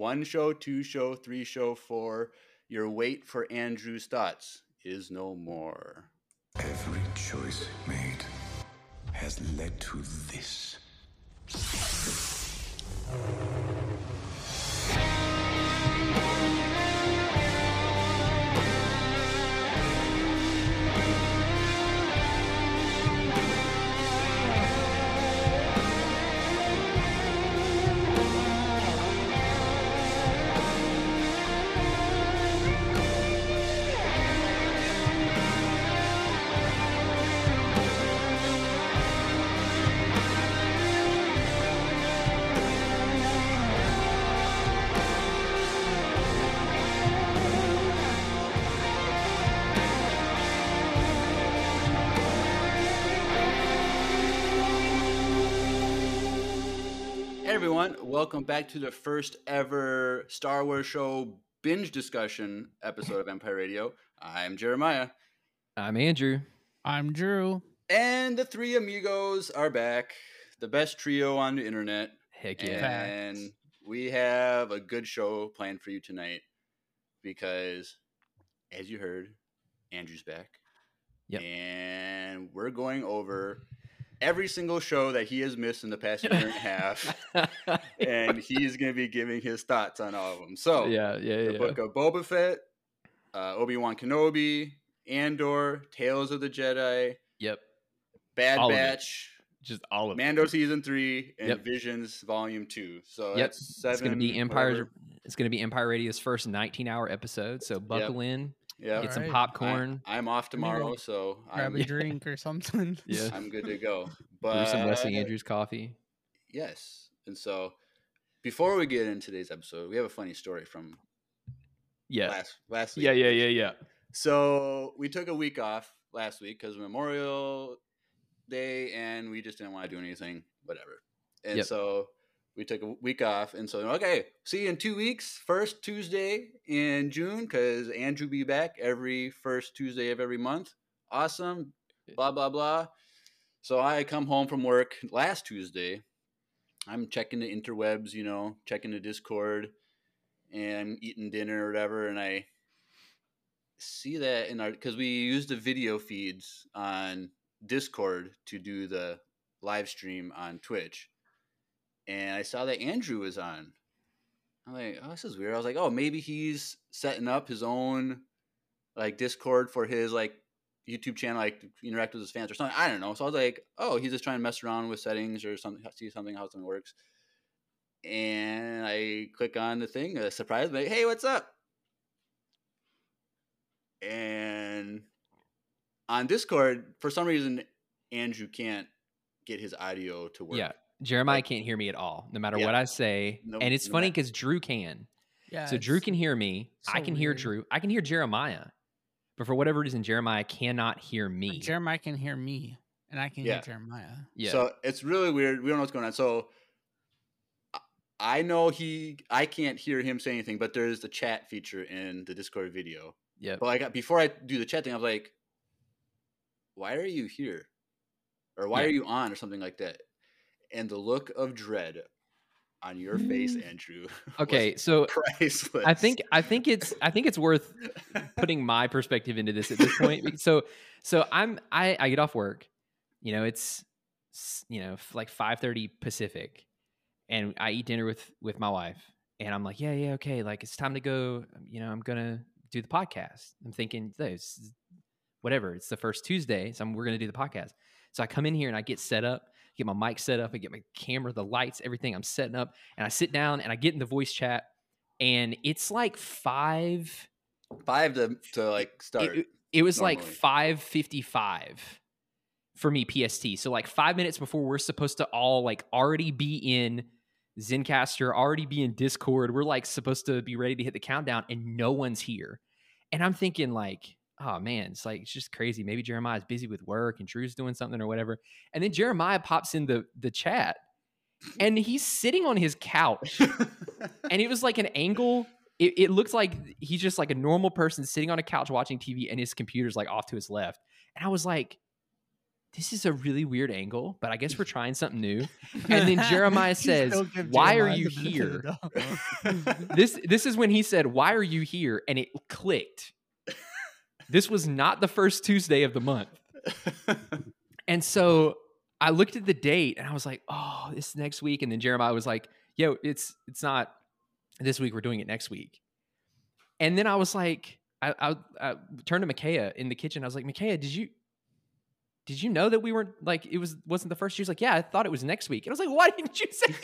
one show, two show, three show, four. Your wait for Andrew's thoughts is no more. Every choice made has led to this. Welcome back to the first ever Star Wars show binge discussion episode of Empire Radio. I'm Jeremiah, I'm Andrew. I'm Drew. and the three amigos are back, the best trio on the internet. Heck yeah. And we have a good show planned for you tonight because, as you heard, Andrew's back. Yep. And we're going over every single show that he has missed in the past year and a half. and he's going to be giving his thoughts on all of them. So, yeah, yeah, the yeah. book of Boba Fett, uh, Obi Wan Kenobi, Andor, Tales of the Jedi, Yep. Bad All. Batch, Just all of it. Mando season three, and Yep. Visions volume two. So Yep. that's seven. It's gonna be Empire. whatever. It's gonna be Empire Radio's first 19 hour episode. So buckle in, Yeah, get some Alright. popcorn, I, am off Let me tomorrow, so Grab I'm, a drink or something. Yeah. I'm good to go. brew But some Wesley Andrews coffee. yes, and so before we get into today's episode, we have a funny story from Yeah. last last week. Yeah, yeah, yeah, yeah. So we took a week off last week because Memorial Day, and we just didn't want to do anything, whatever. And Yep. so we took a week off, and so okay, see you in two weeks, first Tuesday in June, because Andrew be back every first Tuesday of every month. Awesome, blah blah blah. So I come home from work last Tuesday. I'm checking the interwebs, you know, checking the Discord, and eating dinner or whatever, and I see that in our because we use the video feeds on Discord to do the live stream on Twitch, and I saw that Andrew was on. I'm like, oh, this is weird. I was like, oh, maybe he's setting up his own like Discord for his like YouTube channel, like interact with his fans or something. I don't know. So I was like, oh, he's just trying to mess around with settings or something, see something how something works. And I click on the thing, a surprise, like, hey, what's up? and on Discord, for some reason, Andrew can't get his audio to work. Yeah. Jeremiah Like- can't hear me at all, no matter Yeah. what I say. No- and it's no funny because Drew can. Yeah. so Drew can hear me. I so can hear. Drew. I can hear Jeremiah. But for whatever reason, Jeremiah cannot hear me. Jeremiah can hear me, and I can Yeah. hear Jeremiah. yeah. So it's really weird. We don't know what's going on. So I- I know he, I can't hear him say anything, but there's the chat feature in the Discord video. yeah. But like before I do the chat thing, I was like, "Why are you here?" Or "Why Yeah. are you on?" or something like that. And the look of dread on your face, Mm. Andrew. Okay, so priceless. I think I think it's I think it's worth putting my perspective into this at this point. So so I'm I I get off work, you know, it's you know like 5:30 Pacific and I eat dinner with with my wife and I'm like, yeah, yeah, okay, like it's time to go, you know, I'm going to do the podcast. I'm thinking this whatever, it's the first Tuesday, so I'm, we're going to do the podcast. So I come in here and I get set up, get my mic set up, I get my camera, the lights, everything. I'm setting up and I sit down and I get in the voice chat and it's like 5 five to to like start. it, it was like 555 for me pst so like five minutes before we're supposed to all like already be in Zencastr already be in discord we're like supposed to be ready to hit the countdown and no one's here and i'm thinking like oh man it's like it's just crazy maybe jeremiah's busy with work and drew's doing something or whatever and then jeremiah pops in the the chat and he's sitting on his couch and it was like an angle. It, it looked like he's just like a normal person sitting on a couch watching TV, and his computer's like off to his left. And I was like, this is a really weird angle, but I guess we're trying something new. And then Jeremiah says, "Why are you the benefit of the doubt. this this is when he said, "Why are you here?" and it clicked. This was not the first Tuesday of the month. And so I looked at the date and I was like, "Oh, it's next week." And then Jeremiah was like, "Yo, it's it's not this week. We're doing it next week." And then I was like, I, I, I turned to Micaiah in the kitchen. I was like, "Micaiah, did you did you know that we weren't like it was wasn't the first?" She was like, "Yeah, I thought it was next week." And I was like, "Why didn't you say?"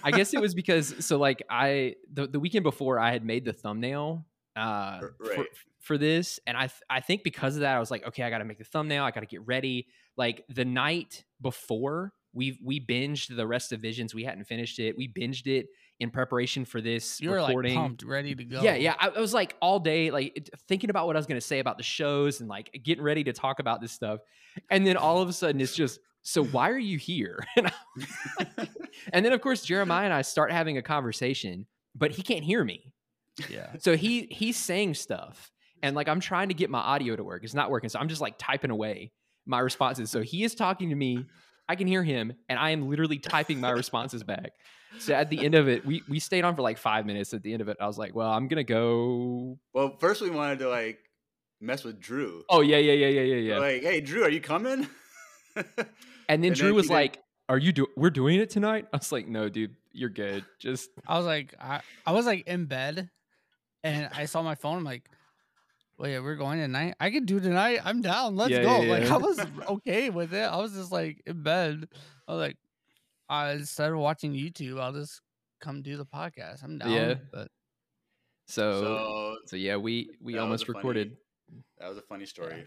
I guess it was because so like I the, the weekend before I had made the thumbnail uh R- for, for this and I th- I think because of that I was like okay I got to make the thumbnail I got to get ready like the night before we we binged the rest of Visions we hadn't finished it we binged it in preparation for this You were like recording pumped, ready to go. yeah, yeah. I, I was like all day, like thinking about what I was going to say about the shows and like getting ready to talk about this stuff. And then all of a sudden, it's just, so why are you here? And, like- and then, of course, Jeremiah and I start having a conversation, but he can't hear me. Yeah. So he he's saying stuff, and like I'm trying to get my audio to work. It's not working. So I'm just like typing away my responses. So he is talking to me. I can hear him, and I am literally typing my responses back. So at the end of it, we we stayed on for like five minutes. At the end of it, I was like, "Well, I'm gonna go." well, first we wanted to like mess with Drew. Oh yeah, yeah, yeah, yeah, yeah, yeah. Like, hey, Drew, are you coming? and then and Drew then was he did- like, "Are you do? We're doing it tonight?" I was like, "No, dude, you're good. Just I was like, I, I was like in bed, and I saw my phone. I'm like, wait, we're going tonight. I can do tonight. I'm down. Let's Yeah, go. yeah, Like yeah. I was okay with it. I was just like in bed. I was like, I instead of watching YouTube, I'll just come do the podcast. I'm down. Yeah. But so so, so yeah. We we almost a funny- recorded. that was a funny story.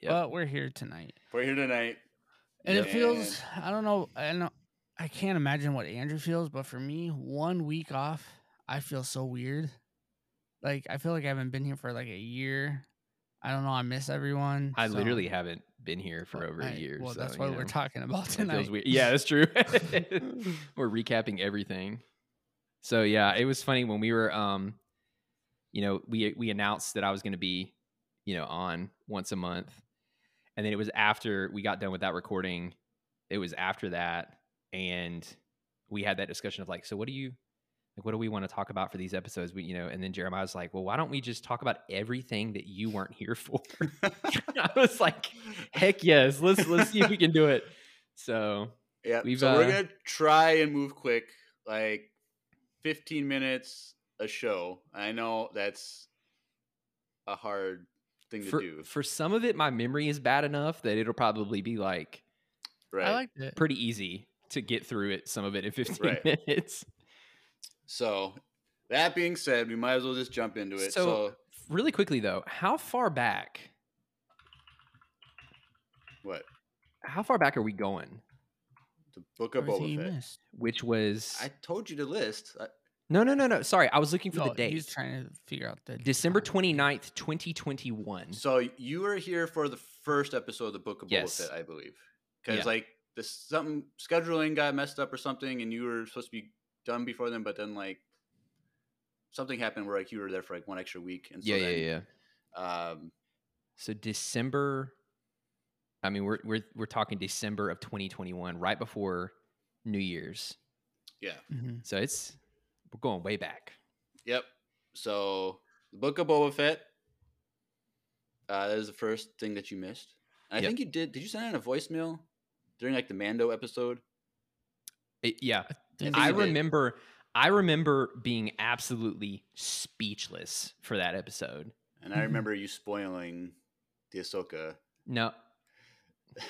Yep. but we're here tonight, We're here tonight. and it feels. I don't know. I know. I can't imagine what Andrew feels, but for me, one week off, I feel so weird. Like I feel like I haven't been here for like a year. I don't know. I miss everyone. I so- literally haven't been here for over I- a year. Well, so, that's what we're talking about tonight. Yeah, that's true. we're recapping everything. So yeah, it was funny when we were um you know, we we announced that I was going to be, you know, on once a month. And then it was after we got done with that recording, it was after that and we had that discussion of like, so what do you like what do we want to talk about for these episodes? We, you know, and then Jeremiah was like, "Well, why don't we just talk about everything that you weren't here for?" I was like, "Heck yes, let's let's see if we can do it." So, Yeah. We've, so we're uh, gonna try and move quick, like 15 minutes a show. I know that's a hard thing to for do. for some of it my memory is bad enough that it'll probably be like Right. I liked it. pretty easy to get through it some of it in 15 Right. minutes so that being said, we might as well just jump into it. So- So, really quickly though how far back what? how far back are we going The book of Everything Boba Fett. missed. which was I told you to list. I, no no no no sorry i was looking for No, the date He's trying to figure out the december time. 29th 2021 so you were here for the first episode of the book of Yes. Boba Fett, I believe, because Yeah. like this something scheduling got messed up or something, and you were supposed to be done before then, but then like something happened where like you were there for like one extra week, and so yeah yeah then, yeah Um, so december i mean we're we're we're talking december of 2021 right before new year's yeah. Mhm. so it's we're going way back Yep. So the book of Boba Fett. Uh, that is the first thing that you missed. And I Yep. think you did. Did you send in a voicemail during like the Mando episode? It- yeah Didn't I remember I remember being absolutely speechless for that episode. And I remember you spoiling the Ahsoka. No.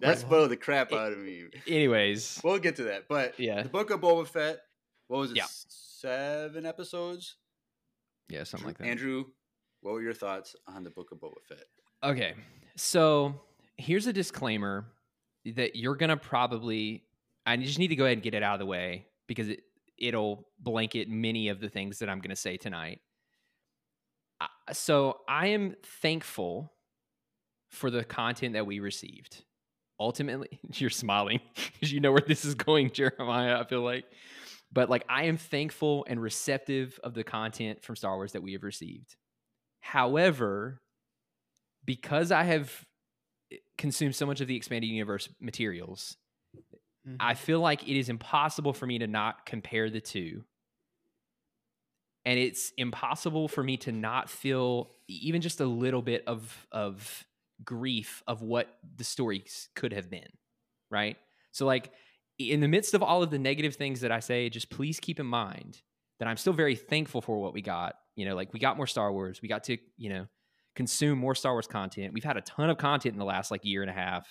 that Right. spoiled the crap It- out of me. Anyways, We'll get to that. But Yeah. the book of Boba Fett. What was it? Yeah. Seven episodes. yeah, something like that. Andrew, what were your thoughts on the book of Boba Fett? Okay. So, here's a disclaimer that you're going to probably I just need to go ahead and get it out of the way because it it'll blanket many of the things that I'm going to say tonight. So, I am thankful for the content that we received. Ultimately, you're smiling because you know where this is going, Jeremiah. I feel like, but like I am thankful and receptive of the content from Star Wars that we have received. However, because I have eh, consumed so much of the expanded universe materials, Mhm. I feel like it is impossible for me to not compare the two. And it's impossible for me to not feel even just a little bit of of grief of what the stories could have been. Right? So like in the midst of all of the negative things that I say, just please keep in mind that I'm still very thankful for what we got. You know, like we got more Star Wars. We got to, you know, consume more Star Wars content. We've had a ton of content in the last like year and a half,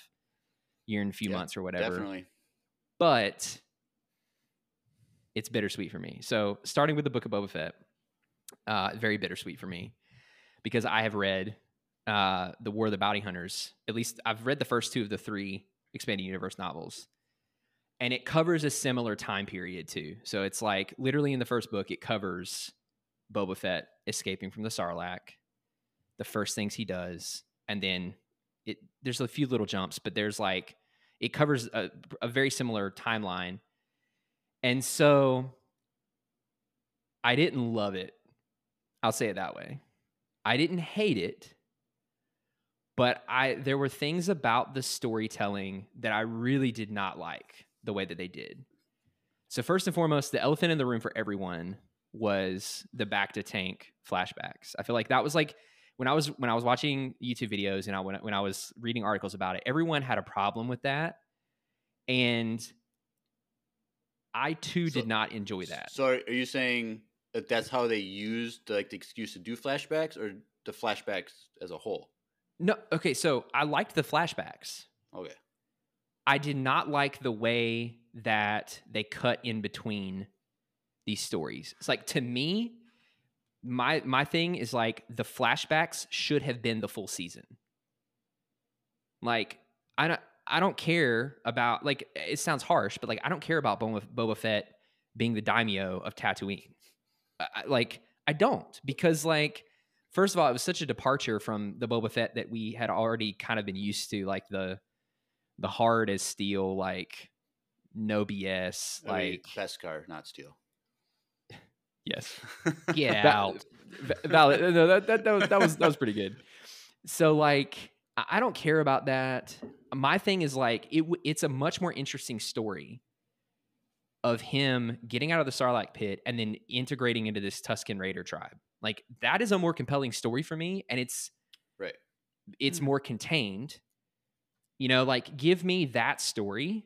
year and a few Yeah, months or whatever Definitely. But it's bittersweet for me. So starting with the Book of Boba Fett, uh, very bittersweet for me because I have read uh, the War of the Bounty Hunters. At least I've read the first two of the three expanded universe novels, and it covers a similar time period too. So it's like literally in the first book, it covers Boba Fett escaping from the Sarlacc, the first things he does, and then it. There's a few little jumps, but there's like it covers a, a very similar timeline. And so I didn't love it. I'll say it that way. I didn't hate it, but I there were things about the storytelling that I really did not like the way that they did. So first and foremost, the elephant in the room for everyone was the bacta tank flashbacks. I feel like that was like when I was when I was watching YouTube videos and I when, when I was reading articles about it, everyone had a problem with that, and I too So- did not enjoy that. So are you saying that that's how they used like the excuse to do flashbacks, or the flashbacks as a whole? no, okay, so I liked the flashbacks. Okay. I did not like the way that they cut in between these stories. It's like to me, my my thing is like the flashbacks should have been the full season. Like I don't I don't care about like it sounds harsh, but like I don't care about Boba, Boba Fett being the daimyo of Tatooine. I, like I don't because like first of all, it was such a departure from the Boba Fett that we had already kind of been used to, like the the hard as steel, like no BS, I oh, mean, like Beskar, not steel. Yes, get Val- out. Valid. No, that, that, that was that was that was pretty good. So like, I I don't care about that. My thing is like, it. It's a much more interesting story of him getting out of the Sarlacc pit and then integrating into this Tusken Raider tribe. Like that is a more compelling story for me, and it's Right. it's Hmm. more contained. You know, like give me that story.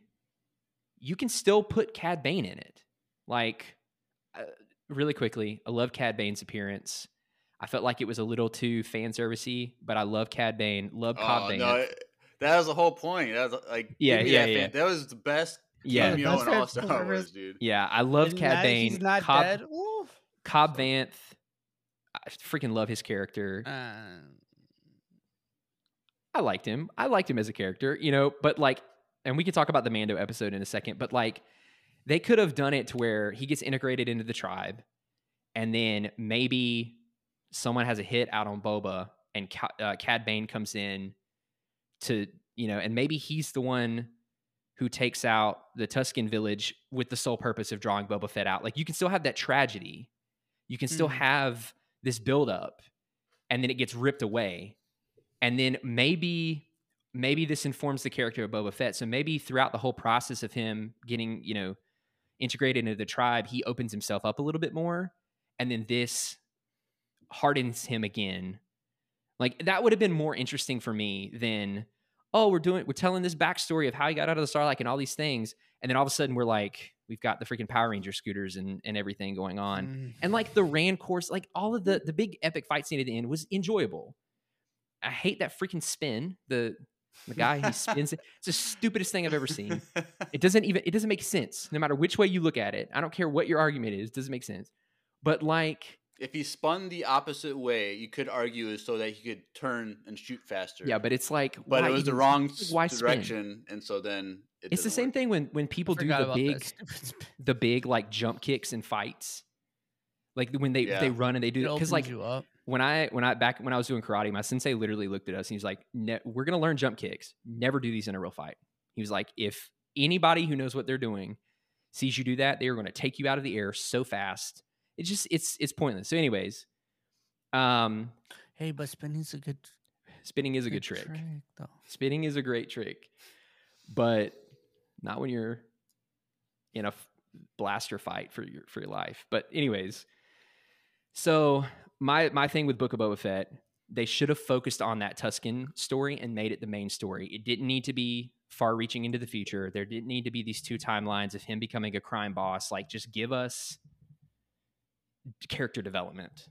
You can still put Cad Bane in it. Like, uh, really quickly, I love Cad Bane's appearance. I felt like it was a little too fan servicey, but I love Cad Bane. Love Cobb Oh, Bane. no, that was the whole point. That was like, Yeah, yeah, that, yeah. fan- that was the best yeah, cameo Best in all Star service. Wars, dude. yeah. I love And Cad now Bane. He's not Cobb, dead. Oof. Cobb Vanth. I freaking love his character. Uh, I liked him. I liked him as a character, you know, but like, and we could talk about the Mando episode in a second, but like, they could have done it to where he gets integrated into the tribe, and then maybe someone has a hit out on Boba, and Ca- uh, Cad Bane comes in to, you know, and maybe he's the one who takes out the Tusken village with the sole purpose of drawing Boba Fett out. Like, you can still have that tragedy. You can still Mhm. have this buildup, and then it gets ripped away and then maybe maybe this informs the character of Boba Fett. So maybe throughout the whole process of him getting, you know, integrated into the tribe, he opens himself up a little bit more, and then this hardens him again. Like that would have been more interesting for me than, oh, we're doing we're telling this backstory of how he got out of the Starlight and all these things, and then all of a sudden we're like, we've got the freaking Power Ranger scooters and and everything going on mm. and like the Rancor, like all of the the big epic fight scene at the end was enjoyable. I hate that freaking spin. The the guy he spins it. It's the stupidest thing I've ever seen. It doesn't even it doesn't make sense. No matter which way you look at it, I don't care what your argument is. It doesn't make sense. But like, if he spun the opposite way, you could argue is so that he could turn and shoot faster. yeah, but it's like, but why it was the wrong like, s- why spin? direction, and so then it It's the same work. thing when when people do the big the big like jump kicks and fights. Like when they Yeah. they run and they It do because like you up. When I when I back when I was doing karate, my sensei literally looked at us and he was like, "We're gonna learn jump kicks. Never do these in a real fight." He was like, "If anybody who knows what they're doing sees you do that, they are going to take you out of the air so fast. It's just it's it's pointless." So, anyways, um, Hey, but spinning's a good. Spinning is a good trick. Spinning is a great trick, but not when you're in a blaster fight for your for your life. But anyways, so my my thing with Book of Boba Fett, they should have focused on that Tusken story and made it the main story. It didn't need to be far reaching into the future. There didn't need to be these two timelines of him becoming a crime boss. Like just give us character development,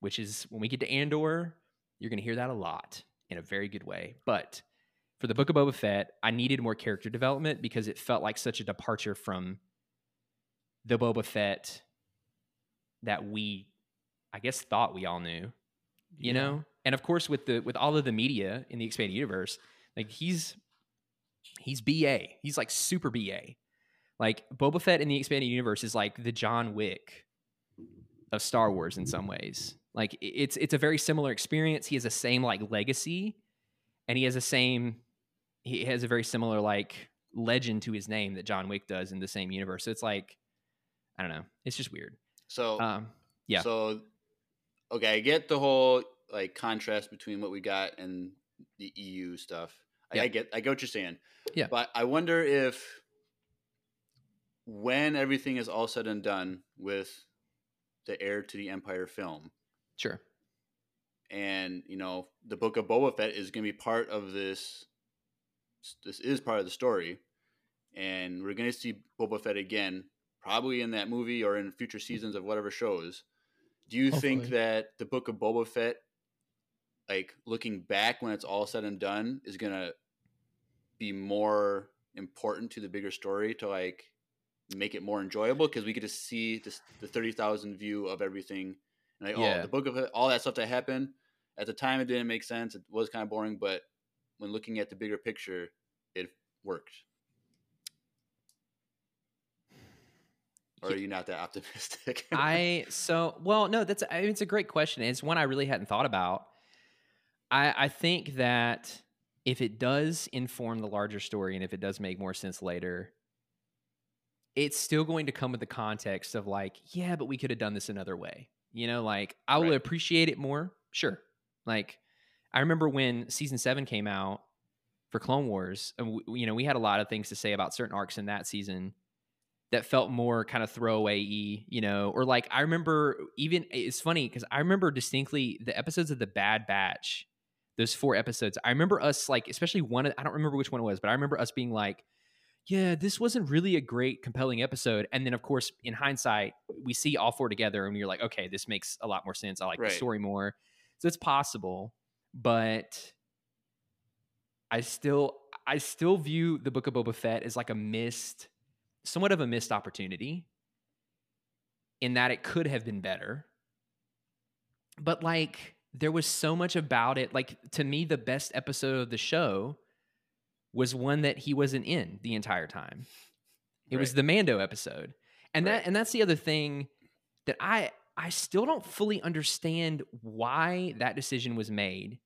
which is when we get to Andor, you're going to hear that a lot in a very good way. But for the Book of Boba Fett, I needed more character development because it felt like such a departure from the Boba Fett that we, I guess, thought we all knew. You know, and of course, with the with all of the media in the expanded universe, like he's he's BA. He's like super BA. Like Boba Fett in the expanded universe is like the John Wick of Star Wars in some ways. Like it's it's a very similar experience. He has the same like legacy, and he has the same. He has a very similar like legend to his name that John Wick does in the same universe. So it's like, I don't know. It's just weird. So Um, yeah. So okay, I get the whole like contrast between what we got and the EU stuff. I, Yeah. I get I get what you're saying. Yeah. But I wonder if when everything is all said and done with the heir to the Empire film, Sure. and you know the book of Boba Fett is going to be part of this. This is part of the story, and we're going to see Boba Fett again, probably in that movie or in future seasons of whatever shows. Do you think that the book of Boba Fett, like looking back when it's all said and done, is going to be more important to the bigger story to like make it more enjoyable because we get to see this, the thirty thousand view of everything and like, oh, Yeah. oh, the book of it, all that stuff that happened at the time, it didn't make sense. It was kind of boring, but when looking at the bigger picture, it worked. Or are you not that optimistic? I so well no that's I mean, it's a great question. It's one I really hadn't thought about. I I think that if it does inform the larger story and if it does make more sense later, it's still going to come with the context of like, yeah, but we could have done this another way. You know, like I will Right. appreciate it more. Sure. Like I remember when season 7 came out for Clone Wars, and w- you know, we had a lot of things to say about certain arcs in that season that felt more kind of throwaway y, you know, or like I remember even it's funny because I remember distinctly the episodes of the Bad Batch, those four episodes. I remember us like, especially one, I don't remember which one it was, but I remember us being like, yeah, this wasn't really a great, compelling episode. And then, of course, in hindsight, we see all four together and you're like, okay, this makes a lot more sense. I like Right. the story more. So it's possible, but I still, I still view the Book of Boba Fett as like a missed, somewhat of a missed opportunity in that it could have been better. But like, there was so much about it. Like, to me, the best episode of the show was one that he wasn't in the entire time. It was the Mando episode. And Right. that and that's the other thing that I I still don't fully understand why that decision was made.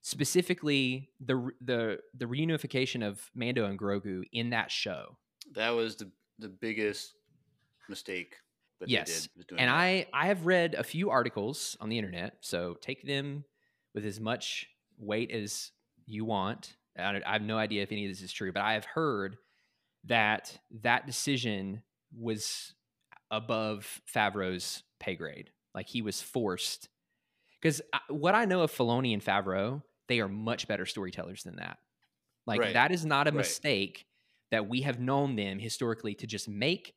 Specifically the the the reunification of Mando and Grogu in that show. That was the the biggest mistake that Yes. they did. doing And that. I I have read a few articles on the internet, so take them with as much weight as you want. I, I have no idea if any of this is true, but I have heard that that decision was above Favreau's pay grade. Like he was forced. Because what I know of Filoni and Favreau, they are much better storytellers than that. Like Right. that is not a Right. mistake that we have known them historically to just make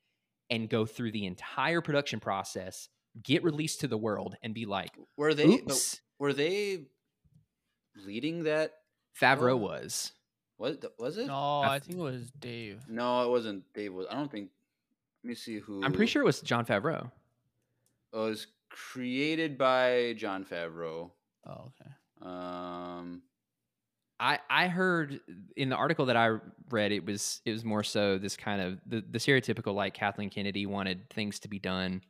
and go through the entire production process, get released to the world, and be like, were they "Oops." were they leading that? Favreau Oh. was. Was was it? No, I I think it was Dave. No, it wasn't. Dave was. I don't think. Let me see who. I'm pretty sure it was Jon Favreau. it was created by Jon Favreau. Oh, okay. Um, I I heard in the article that I read it was it was more so this kind of the, the stereotypical like Kathleen Kennedy wanted things to be done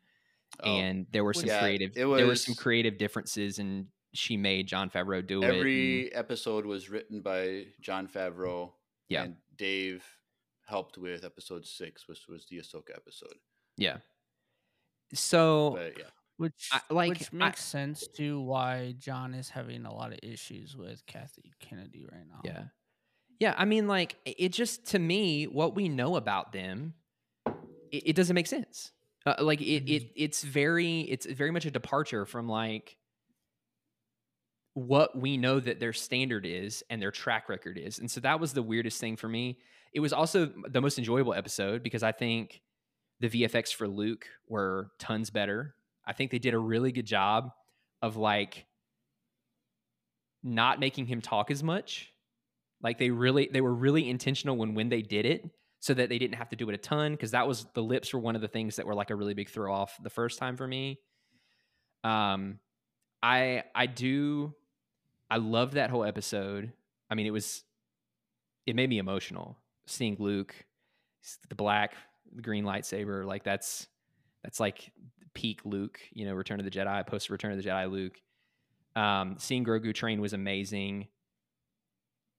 oh, and there were some Yeah, creative it there were some creative differences and she made Jon Favreau do it. every episode was written by Jon Favreau. Yeah. and Dave helped with episode six, which was the Ahsoka episode. yeah. So But yeah, Which I- like, which I- makes sense to why Jon is having a lot of issues with Kathy Kennedy right now. Yeah. Yeah. I mean, like, it just, to me, what we know about them, it, it doesn't make sense. Uh, like, it, it, it's very, it's very much a departure from like what we know that their standard is and their track record is. And so that was the weirdest thing for me. It was also the most enjoyable episode because I think the VFX for Luke were tons better. I think they did a really good job of like not making him talk as much. Like they really they were really intentional when when they did it so that they didn't have to do it a ton because that was the lips were one of the things that were like a really big throw off the first time for me. Um I I do I loved that whole episode. I mean it was it made me emotional seeing Luke the black the green lightsaber like that's that's like peak Luke, you know, Return of the Jedi, post Return of the Jedi Luke. Um, seeing Grogu train was amazing.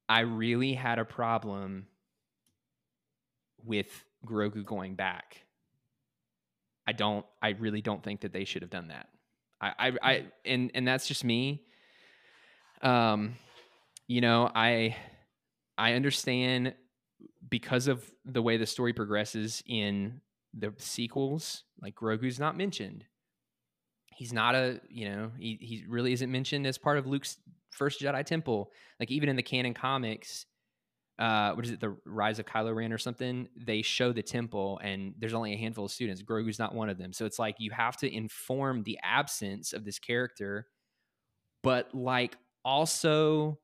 I really had a problem with Grogu going back. I don't. I really don't think that they should have done that. I, I, I and and that's just me. Um, you know, I, I understand because of the way the story progresses in the sequels. Like Grogu's not mentioned. He's not a, you know, he he really isn't mentioned as part of Luke's first Jedi Temple. Like even in the canon comics, uh, what is it, the Rise of Kylo Ren or something? They show the temple, and there's only a handful of students. Grogu's not one of them. So it's like you have to inform the absence of this character, but like also,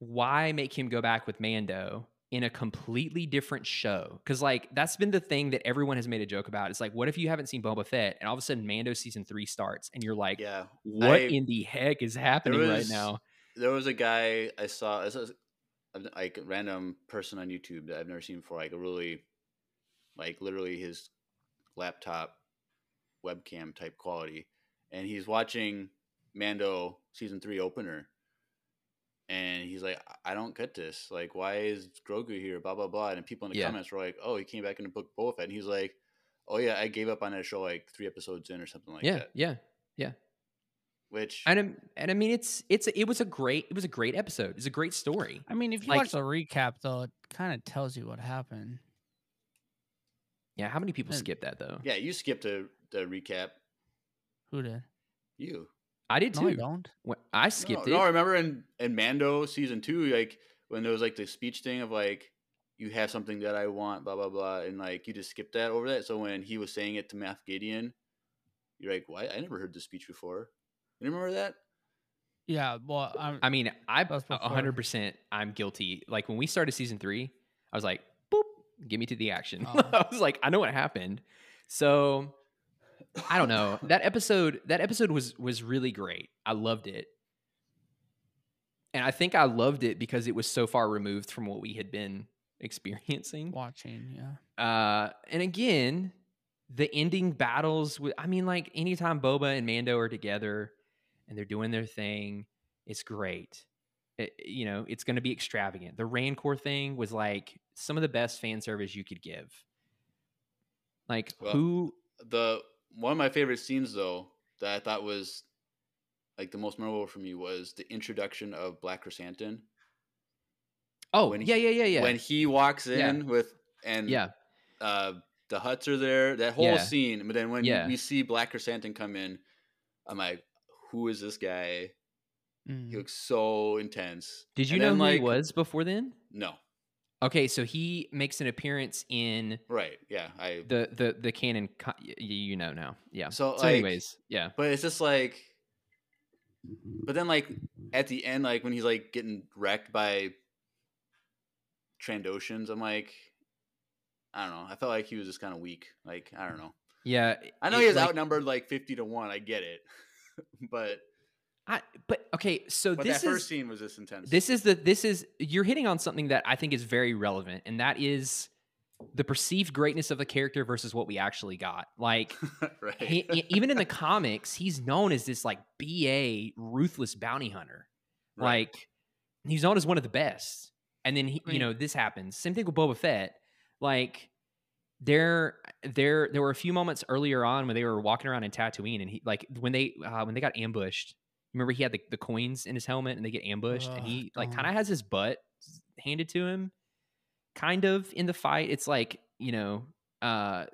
why make him go back with Mando? In a completely different show. Cause like that's been the thing that everyone has made a joke about. It's like, what if you haven't seen Boba Fett and all of a sudden Mando season three starts and you're like, Yeah, what I- in the heck is happening right now? there was a guy I saw, this is a- like a random person on YouTube that I've never seen before, like a really, like literally his laptop webcam type quality, and he's watching Mando season three opener, and he's like, "I- I don't get this. Like, why is Grogu here? Blah blah blah. And people in the Yeah. comments were like, "Oh, he came back in the book Boba Fett," and he's like, "Oh yeah, I gave up on that show like three episodes in or something like yeah, that." yeah, yeah. Yeah. Which And I'm- and I mean, it's it's it was a great it was a great episode. It's a great story. I mean, if you Like- watch the recap though, it kind of tells you what happened. Yeah, how many people And- skip that though? yeah, you skipped the the recap. Who did? You. I did No, too. I don't. I skipped no, it. No, I remember in, in Mando season two, like when there was like the speech thing of like you have something that I want, blah blah blah, and like you just skipped that over that. So when he was saying it to Moff Gideon, you're like, "Why? I never heard this speech before." You remember that? Yeah, well, I'm, I mean, I That's hundred percent. I'm guilty. Like when we started season three, I was like, "Boop, get me to the action." Oh. I was like, I know what happened. So I don't know. That episode, that episode was was really great. I loved it, and I think I loved it because it was so far removed from what we had been experiencing. watching. Yeah. Uh, and again, the ending battles with I mean, like anytime Boba and Mando are together and they're doing their thing, it's great. It- you know, it's going to be extravagant. The Rancor thing was like some of the best fan service you could give. Like Well, who? The one of my favorite scenes though that I thought was like the most memorable for me was the introduction of Black Krrsantan. Oh, when yeah, yeah, yeah, yeah. When he walks Yeah. in with and yeah, uh, the Hutts are there. That whole Yeah. scene. But then when Yeah. we see Black Krrsantan come in, I'm like, who is this guy? Mhm. He looks so intense. Did you And know then, who he was before then? No. Okay, so he makes an appearance in Right. Yeah. I. the the the canon. Co- you know now, yeah. So, So, like- anyways, yeah. But it's just like. But then, like at the end, like when he's like getting wrecked by Trandoshans, I'm like, I don't know. I felt like he was just kind of weak. Like I don't know. Yeah, I know he was like, outnumbered like fifty to one. I get it, but I, but okay, so but this that is first scene was this intense. this is the this is you're hitting on something that I think is very relevant, and that is the perceived greatness of the character versus what we actually got. Like right. he, even in the comics, he's known as this like BA ruthless bounty hunter. Right. Like he's known as one of the best. And then he, you know, this happens. Same thing with Boba Fett. Like there there there were a few moments earlier on when they were walking around in Tatooine, and he like when they uh, when they got ambushed. Remember, he had the, the coins in his helmet, and they get ambushed, and he like kind of has his butt handed to him, kind of in the fight. It's like you know uh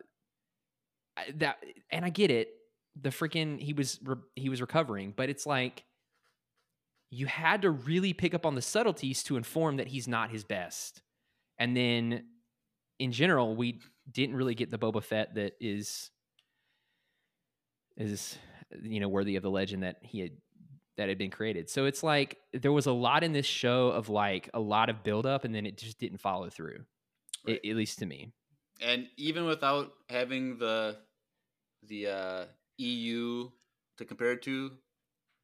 that, and I get it. The freaking he was re- he was recovering, but it's like you had to really pick up on the subtleties to inform that he's not his best. And then in general, we didn't really get the Boba Fett that is is you know worthy of the legend that he had that had been created. So it's like there was a lot in this show of like a lot of buildup, and then it just didn't follow through. Right. at least to me. and even without having the the uh, EU to compare it to,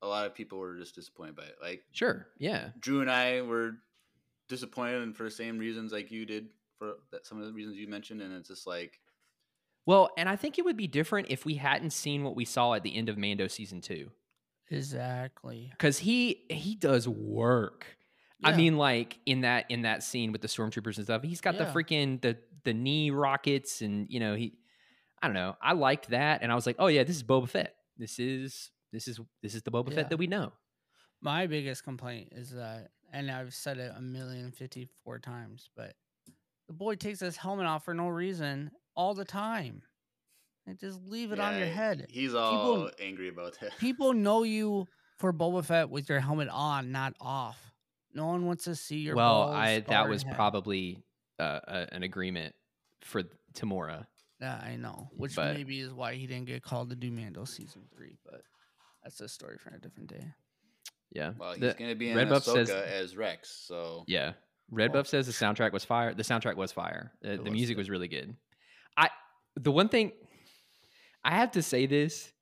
a lot of people were just disappointed by it. Like Sure. Yeah. Drew and I were disappointed, and for the same reasons like you did for that, some of the reasons you mentioned, and it's just like Well, and I think it would be different if we hadn't seen what we saw at the end of Mando season two. Exactly. because he he does work. I mean, like in that in that scene with the stormtroopers and stuff, he's got the freaking the the knee rockets, and you know he, I don't know, I liked that, and I was like, oh yeah, this is Boba Fett. This is this is this is the Boba Yeah. Fett that we know. My biggest complaint is that, and I've said it a million fifty-four times, but the boy takes his helmet off for no reason all the time. And just leave it on your head. He's all angry about that. People know you for Boba Fett with your helmet on, not off. No one wants to see your. well, I that was head. probably uh, a, an agreement for Temuera. Yeah, I know. Which but- maybe is why he didn't get called to do Mando season three, but that's a story for a different day. Yeah, Well, he's The- going to be in Red Buff Ahsoka says- as Rex, so Yeah. Red Well- Buff says the soundtrack was fire. The soundtrack was fire. Uh, the was music good. was really good. I the one thing I have to say this.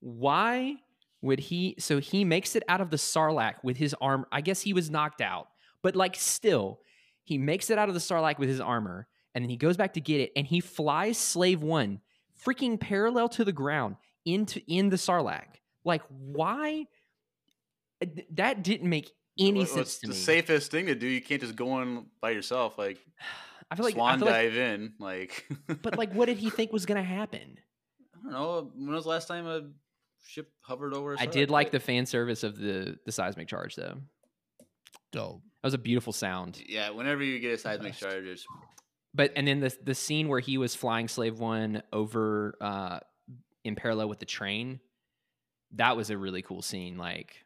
Why would he so he makes it out of the Sarlacc with his arm I guess he was knocked out. But like still, he makes it out of the Sarlacc with his armor and then he goes back to get it and he flies Slave 1 freaking parallel to the ground into in the Sarlacc. Like why that didn't make any sense to the me. safest thing to do? You can't just go in by yourself, like, I feel like, I swan feel like dive in, like. but like, what did he think was going to happen? I don't know. When was the last time a ship hovered over? I I did like the fan service of the the seismic charge, though. Dope. That was a beautiful sound. Yeah, whenever you get a seismic best. charge, it's But and then the the scene where he was flying Slave One over uh, in parallel with the train, that was a really cool scene. Like,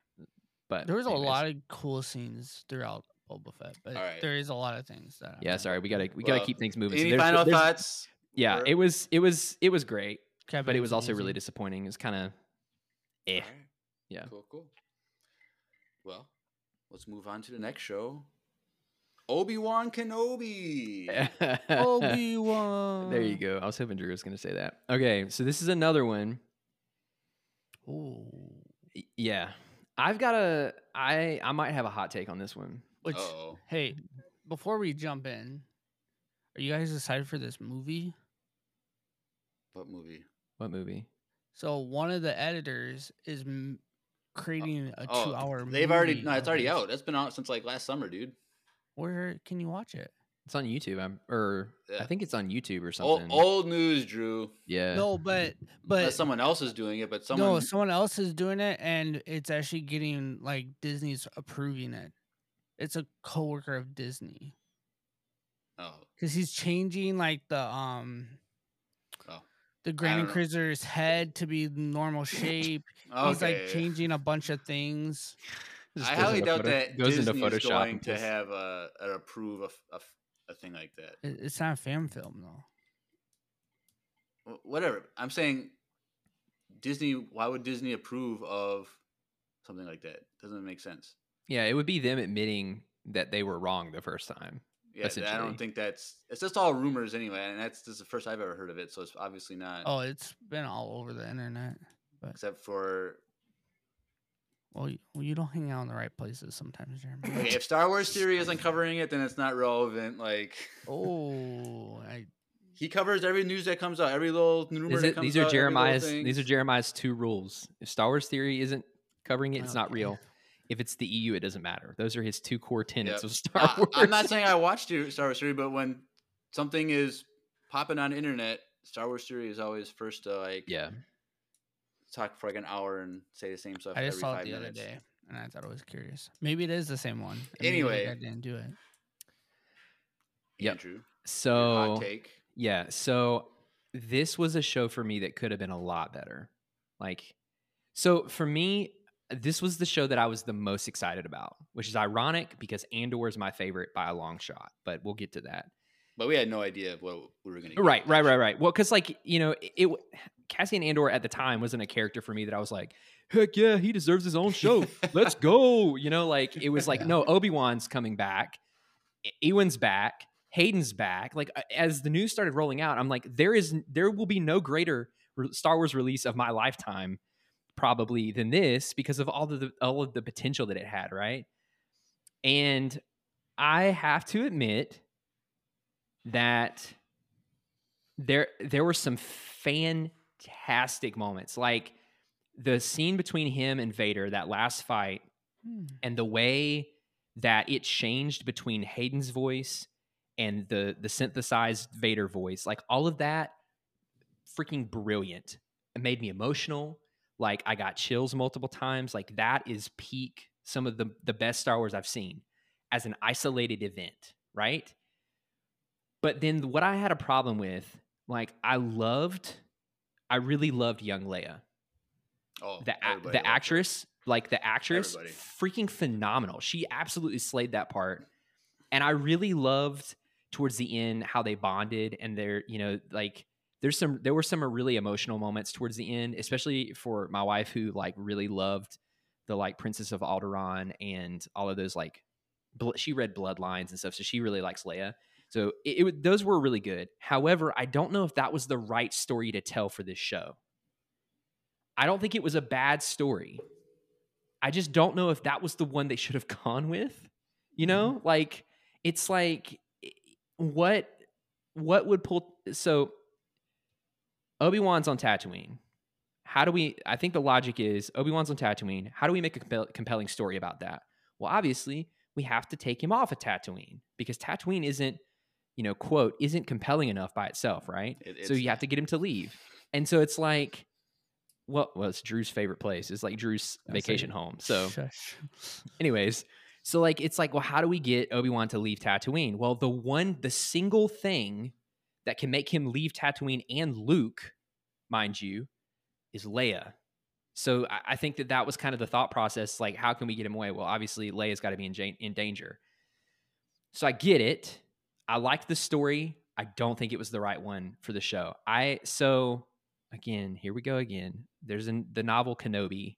but There was anyways. a lot of cool scenes throughout Boba Fett, but Alright. there is a lot of things that. Yeah, sorry, we gotta we gotta keep things moving. So any there's- final there's- thoughts? Yeah, or- it was it was it was great, Kevin but it was also Feige. really disappointing. It's kind of eh. Alright. Yeah. Cool, cool. Well, let's move on to the next show. Obi Wan Kenobi. Obi Wan. There you go. I was hoping Drew was going to say that. Okay, so this is another one. Ooh. Y- Yeah, I've got a. I I might have a hot take on this one. Which, Oh, hey, before we jump in, are you guys excited for this movie? what movie? What movie? So one of the editors is m- creating a Oh, two-hour. they've already no, it's already out. That's been out since like last summer, dude. Where can you watch it? It's on YouTube. I'm or I think it's on YouTube or something. old news, Drew. yeah. No, but but Unless someone else is doing it, but someone. no, someone else is doing it, and it's actually getting like Disney's approving it. It's a coworker of Disney oh, because he's changing like the um the Grand don't. Inquisitor's head to be normal shape. He's like changing a bunch of things. Just I goes highly doubt photo- that goes Disney's into Photoshop going to pulls- have a, a approve of, of a thing like that. It's not a fan film though. Whatever. I'm saying Disney. Why would Disney approve of something like that? Doesn't make sense. Yeah, it would be them admitting that they were wrong the first time. Yeah, I don't think that's. It's just all rumors anyway, and that's this is the first I've ever heard of it. So it's obviously not. Oh, it's been all over the internet. Except for Well, you, well, you don't hang out in the right places sometimes, Jeremy. okay, if Star Wars theory isn't covering it, then it's not relevant. Like oh, I, he covers every news that comes out, every little rumor Is that comes these are out, every little Jeremiah's. These are. Jeremiah's two rules. If Star Wars theory isn't covering it, it's not real. If it's the EU, it doesn't matter. Those are his two core tenets Yep. of Star I- Wars. I'm not saying I watched Star Wars theory, but when something is popping on internet, Star Wars theory is always first to like Yeah. talk for like an hour and say the same stuff I just every saw five it the minutes. other day, and I thought it was curious. Maybe it is the same one. and maybe, like, Anyway. I didn't do it. Yep. Andrew, So hot take. Yeah. So this was a show for me that could have been a lot better. Like, so for me, this was the show that I was the most excited about, which is ironic because Andor is my favorite by a long shot, but we'll get to that. But we had no idea what we were going to get. Right, right, right, right. Well, because like you know, it, it Cassian Andor at the time wasn't a character for me that I was like, heck yeah, he deserves his own show. Let's go. You know, like it was like, Yeah. no, Obi Wan's coming back, Ewan's back, Hayden's back. Like as the news started rolling out, I'm like, there is, there will be no greater Star Wars release of my lifetime probably than this because of all of the all of the potential that it had, right? And I have to admit that there there were some fantastic moments like the scene between him and Vader that last fight Hmm. and the way that it changed between Hayden's voice and the the synthesized Vader voice like all of that freaking brilliant it made me emotional like I got chills multiple times like that is peak some of the the best Star Wars I've seen as an isolated event right but then what I had a problem with, like I loved, I really loved young Leia. Oh, The the loved her. actress, like the actress, Everybody. freaking phenomenal. She absolutely slayed that part, and I really loved towards the end how they bonded and they're you know like there's some there were some really emotional moments towards the end, especially for my wife who like really loved the like Princess of Alderaan and all of those like bl- she read Bloodlines and stuff, so she really likes Leia. So it, it those were really good. However, I don't know if that was the right story to tell for this show. I don't think it was a bad story. I just don't know if that was the one they should have gone with. You know, mm-hmm. like it's like what what would pull so Obi-Wan's on Tatooine. How do we I think the logic is Obi-Wan's on Tatooine. How do we make a compel- compelling story about that? Well, obviously, we have to take him off of Tatooine because Tatooine isn't, you know, quote, isn't compelling enough by itself, right? It- so you have to get him to leave. And so it's like well, well, it's Drew's favorite place. It's like Drew's vacation like, home. So Shush. anyways so like it's like well how do we get obi-wan to leave tatooine well the one the single thing that can make him leave tatooine and luke mind you is leia. So i, I think that that was kind of the thought process like how can we get him away? Well obviously leia's got to be in, in danger. So i get it. I liked the story. I don't think it was the right one for the show. I so again here we go again. There's an, the novel kenobi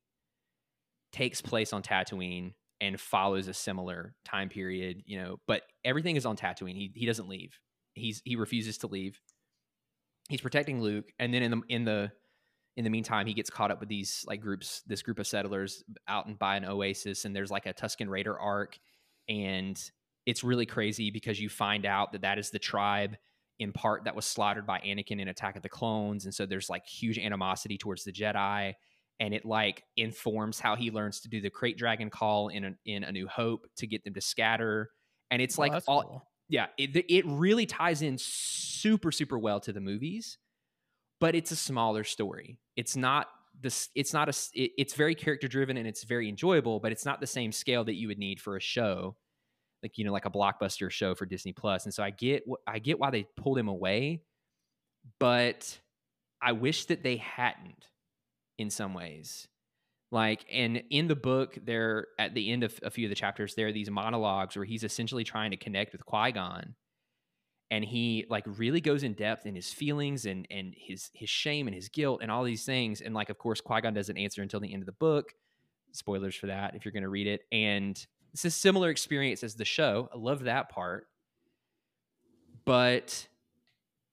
takes place on Tatooine and follows a similar time period, you know, but everything is on Tatooine. He he doesn't leave. He's he refuses to leave. He's protecting Luke, and then in the in the in the meantime, he gets caught up with these like groups, this group of settlers out and by an oasis, and there's like a Tusken Raider arc, and it's really crazy because you find out that that is the tribe in part that was slaughtered by Anakin in Attack of the Clones, and so there's like huge animosity towards the Jedi and it like informs how he learns to do the krayt dragon call in a, in a new hope to get them to scatter and it's like all cool. Yeah it, it really ties in super super well to the movies but it's a smaller story it's not this it's not a. it, it's very character driven and it's very enjoyable but it's not the same scale that you would need for a show like you know like a blockbuster show for disney Plus. and so i get i get why they pulled him away but i wish that they hadn't in some ways like and in the book there at the end of a few of the chapters there are these monologues where he's essentially trying to connect with qui-gon. And he like really goes in depth in his feelings and and his his shame and his guilt and all these things. And like of course qui-gon doesn't answer until the end of the book. Spoilers for that if you're going to read it. And it's a similar experience as the show. I love that part. But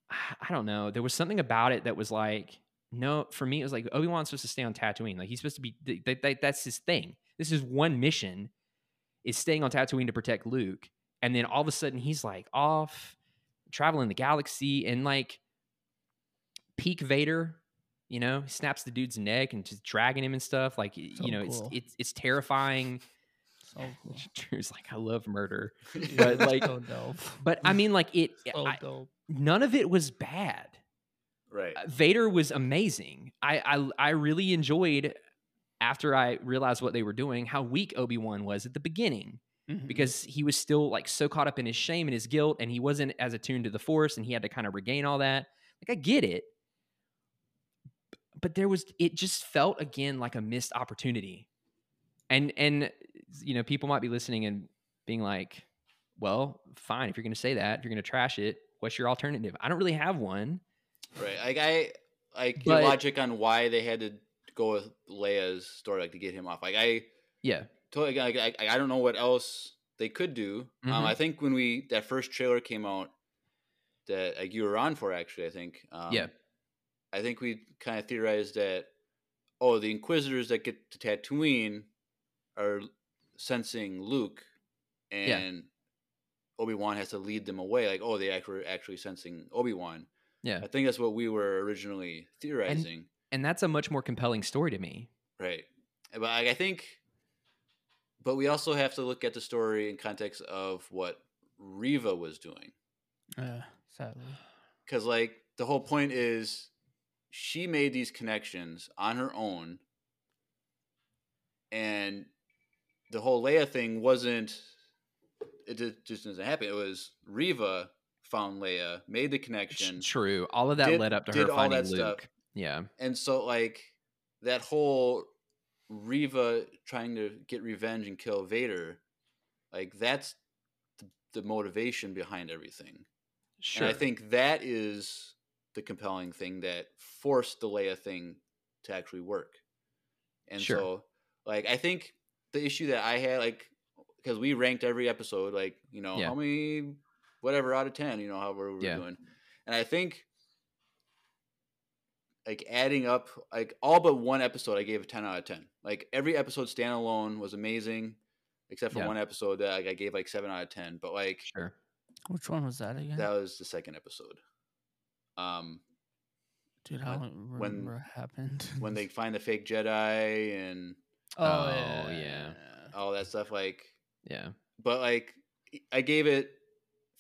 i don't know. There was something about it that was like no for me it was like obi-wan's supposed to stay on tatooine like he's supposed to be th- th- th- that's his thing this is one mission is staying on tatooine to protect luke and then all of a sudden he's like off traveling the galaxy and like peak vader you know snaps the dude's neck and just dragging him and stuff like So you know it's cool. it's it's terrifying So cool. Drew's like, I love murder, but like, but I mean, like it. so I- none of it was bad. Right. Uh, Vader was amazing. I, I I really enjoyed after I realized what they were doing how weak Obi Wan was at the beginning Mhm. because he was still like so caught up in his shame and his guilt, and he wasn't as attuned to the Force, and he had to kind of regain all that. Like I get it, but there was it just felt again like a missed opportunity, and and you know people might be listening and being like, well, fine if you're going to say that, if you're going to trash it. What's your alternative? I don't really have one. Right. Like I like But- your logic on why they had to go with Leia's story like to get him off. Like I Yeah, totally like, I, I don't know what else they could do. Um, Mhm. I think when we that first trailer came out that like you were on for actually, I think. Um, Yeah. I think we kind of theorized that oh, the Inquisitors that get to Tatooine are sensing Luke, Yeah. and Obi Wan has to lead them away. Like oh, they actually actually sensing Obi Wan. Yeah. I think that's what we were originally theorizing. and that's a much more compelling story to me. Right. But I, I think, but we also have to look at the story in context of what Riva was doing. Yeah, sadly. Because, like, the whole point is she made these connections on her own. And the whole Leia thing wasn't, it just doesn't happen. It was Riva found Leia, made the connection. True. All of that Did- led up to her finding that stuff. Luke. Yeah. and so like that whole Riva trying to get revenge and kill Vader, like that's the, the motivation behind everything. Sure. And I think that is the compelling thing that forced the Leia thing to actually work. And Sure. so, like, I think the issue that I had, like, because we ranked every episode, like, you know, Yeah. how many, whatever out of 10, you know, however we're Yeah. doing. And I think, like, adding up, like, all but one episode, I gave a 10 out of 10. Like, every episode standalone was amazing, except for Yeah. one episode that like, I gave, like, 7 out of 10. But, like, sure. Which one was that again? that was the second episode. Um, Dude, I when- don't when- remember what happened. when they find the fake Jedi and Oh, yeah, yeah. all that stuff, like, Yeah. but like, I gave it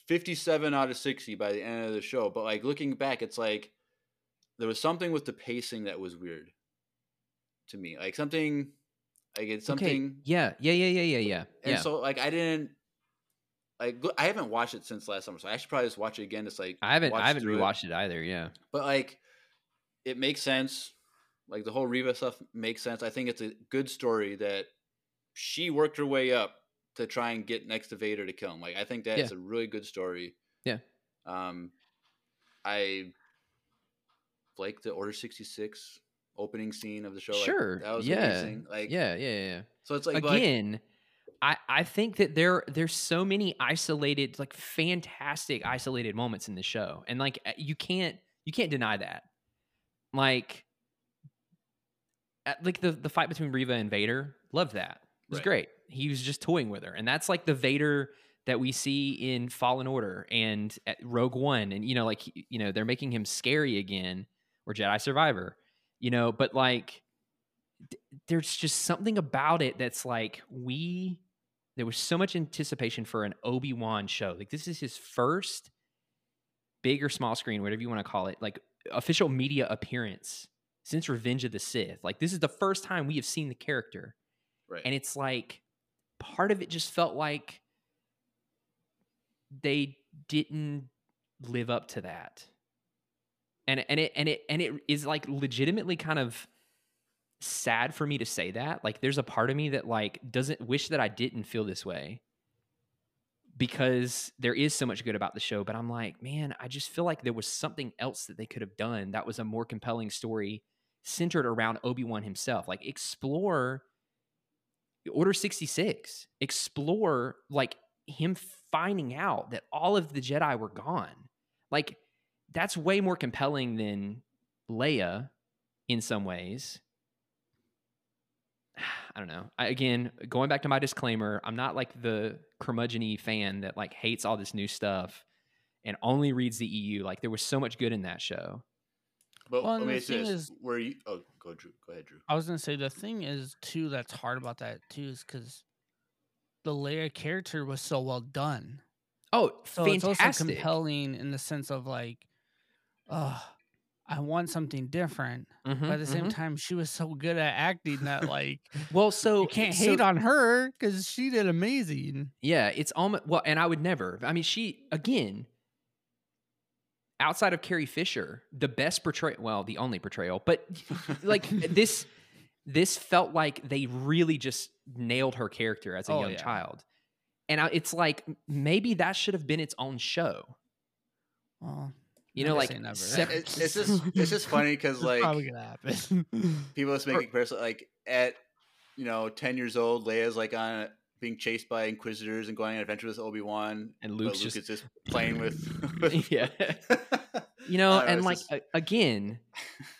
fifty-seven out of sixty by the end of the show. But like looking back, it's like there was something with the pacing that was weird to me. Like something, like it's something, Okay. Yeah. Yeah. Yeah. Yeah. Yeah. Yeah. and yeah. so like I didn't. Like I haven't watched it since last summer, so I should probably just watch it again. Just like I haven't. I haven't through it. rewatched it. either. Yeah. but like it makes sense like the whole Riva stuff makes sense. I think it's a good story that she worked her way up to try and get next to Vader to kill him. Like I think that's Yeah. a really good story. Yeah. Um I like the Order 66 opening scene of the show. like, Sure. that was yeah. amazing. Like yeah. Yeah. Yeah. so it's like but, like, Again. I, I think that there there's so many isolated like fantastic isolated moments in the show and like uh, you can't you can't deny that like uh, like the the fight between Riva and Vader loved that was Right. great he was just toying with her and that's like the Vader that we see in Fallen Order and at Rogue One and you know like you know they're making him scary again or Jedi Survivor you know but like there's just something about it that's like we there was so much anticipation for an Obi-Wan show. Like this is his first big or small screen, whatever you want to call it, like official media appearance since Revenge of the Sith. Like this is the first time we have seen the character. Right. And it's like part of it just felt like they didn't live up to that. And and it and it and it is like legitimately kind of sad for me to say that. Like there's a part of me that like doesn't wish that I didn't feel this way. Because there is so much good about the show, but I'm like, man, I just feel like there was something else that they could have done that was a more compelling story centered around Obi-Wan himself. Like explore Order 66. Explore like him finding out that all of the Jedi were gone. Like that's way more compelling than Leia in some ways. I don't know. I, again, going back to my disclaimer, I'm not like the curmudgeon fan that like hates all this new stuff and only reads the EU. Like there was so much good in that show. But Well, let me the say thing this. is- where you oh go Drew. Go ahead, Drew. I was gonna say the thing is too that's hard about that too is because the Leia character was so well done. Oh, So it's also compelling in the sense of like, oh, I want something different. Mhm, But at the same mhm. time, she was so good at acting that like well, so you can't so- hate on her because she did amazing. Yeah, it's almost well, and I would never. I mean, she again, outside of Carrie Fisher, the best portrayal. Well, the only portrayal, but like this, this felt like they really just nailed her character as a Oh, young yeah. child, and I, it's like maybe that should have been its own show. Well, You know, like never. sep- It's, it's just it's just funny because like probably gonna happen. people just making person like at you know ten years old, Leia's like on being chased by Inquisitors and going on an adventure with Obi Wan, And but Luke's Luke just- is just playing with. with yeah. You know, know, and like just- a- again,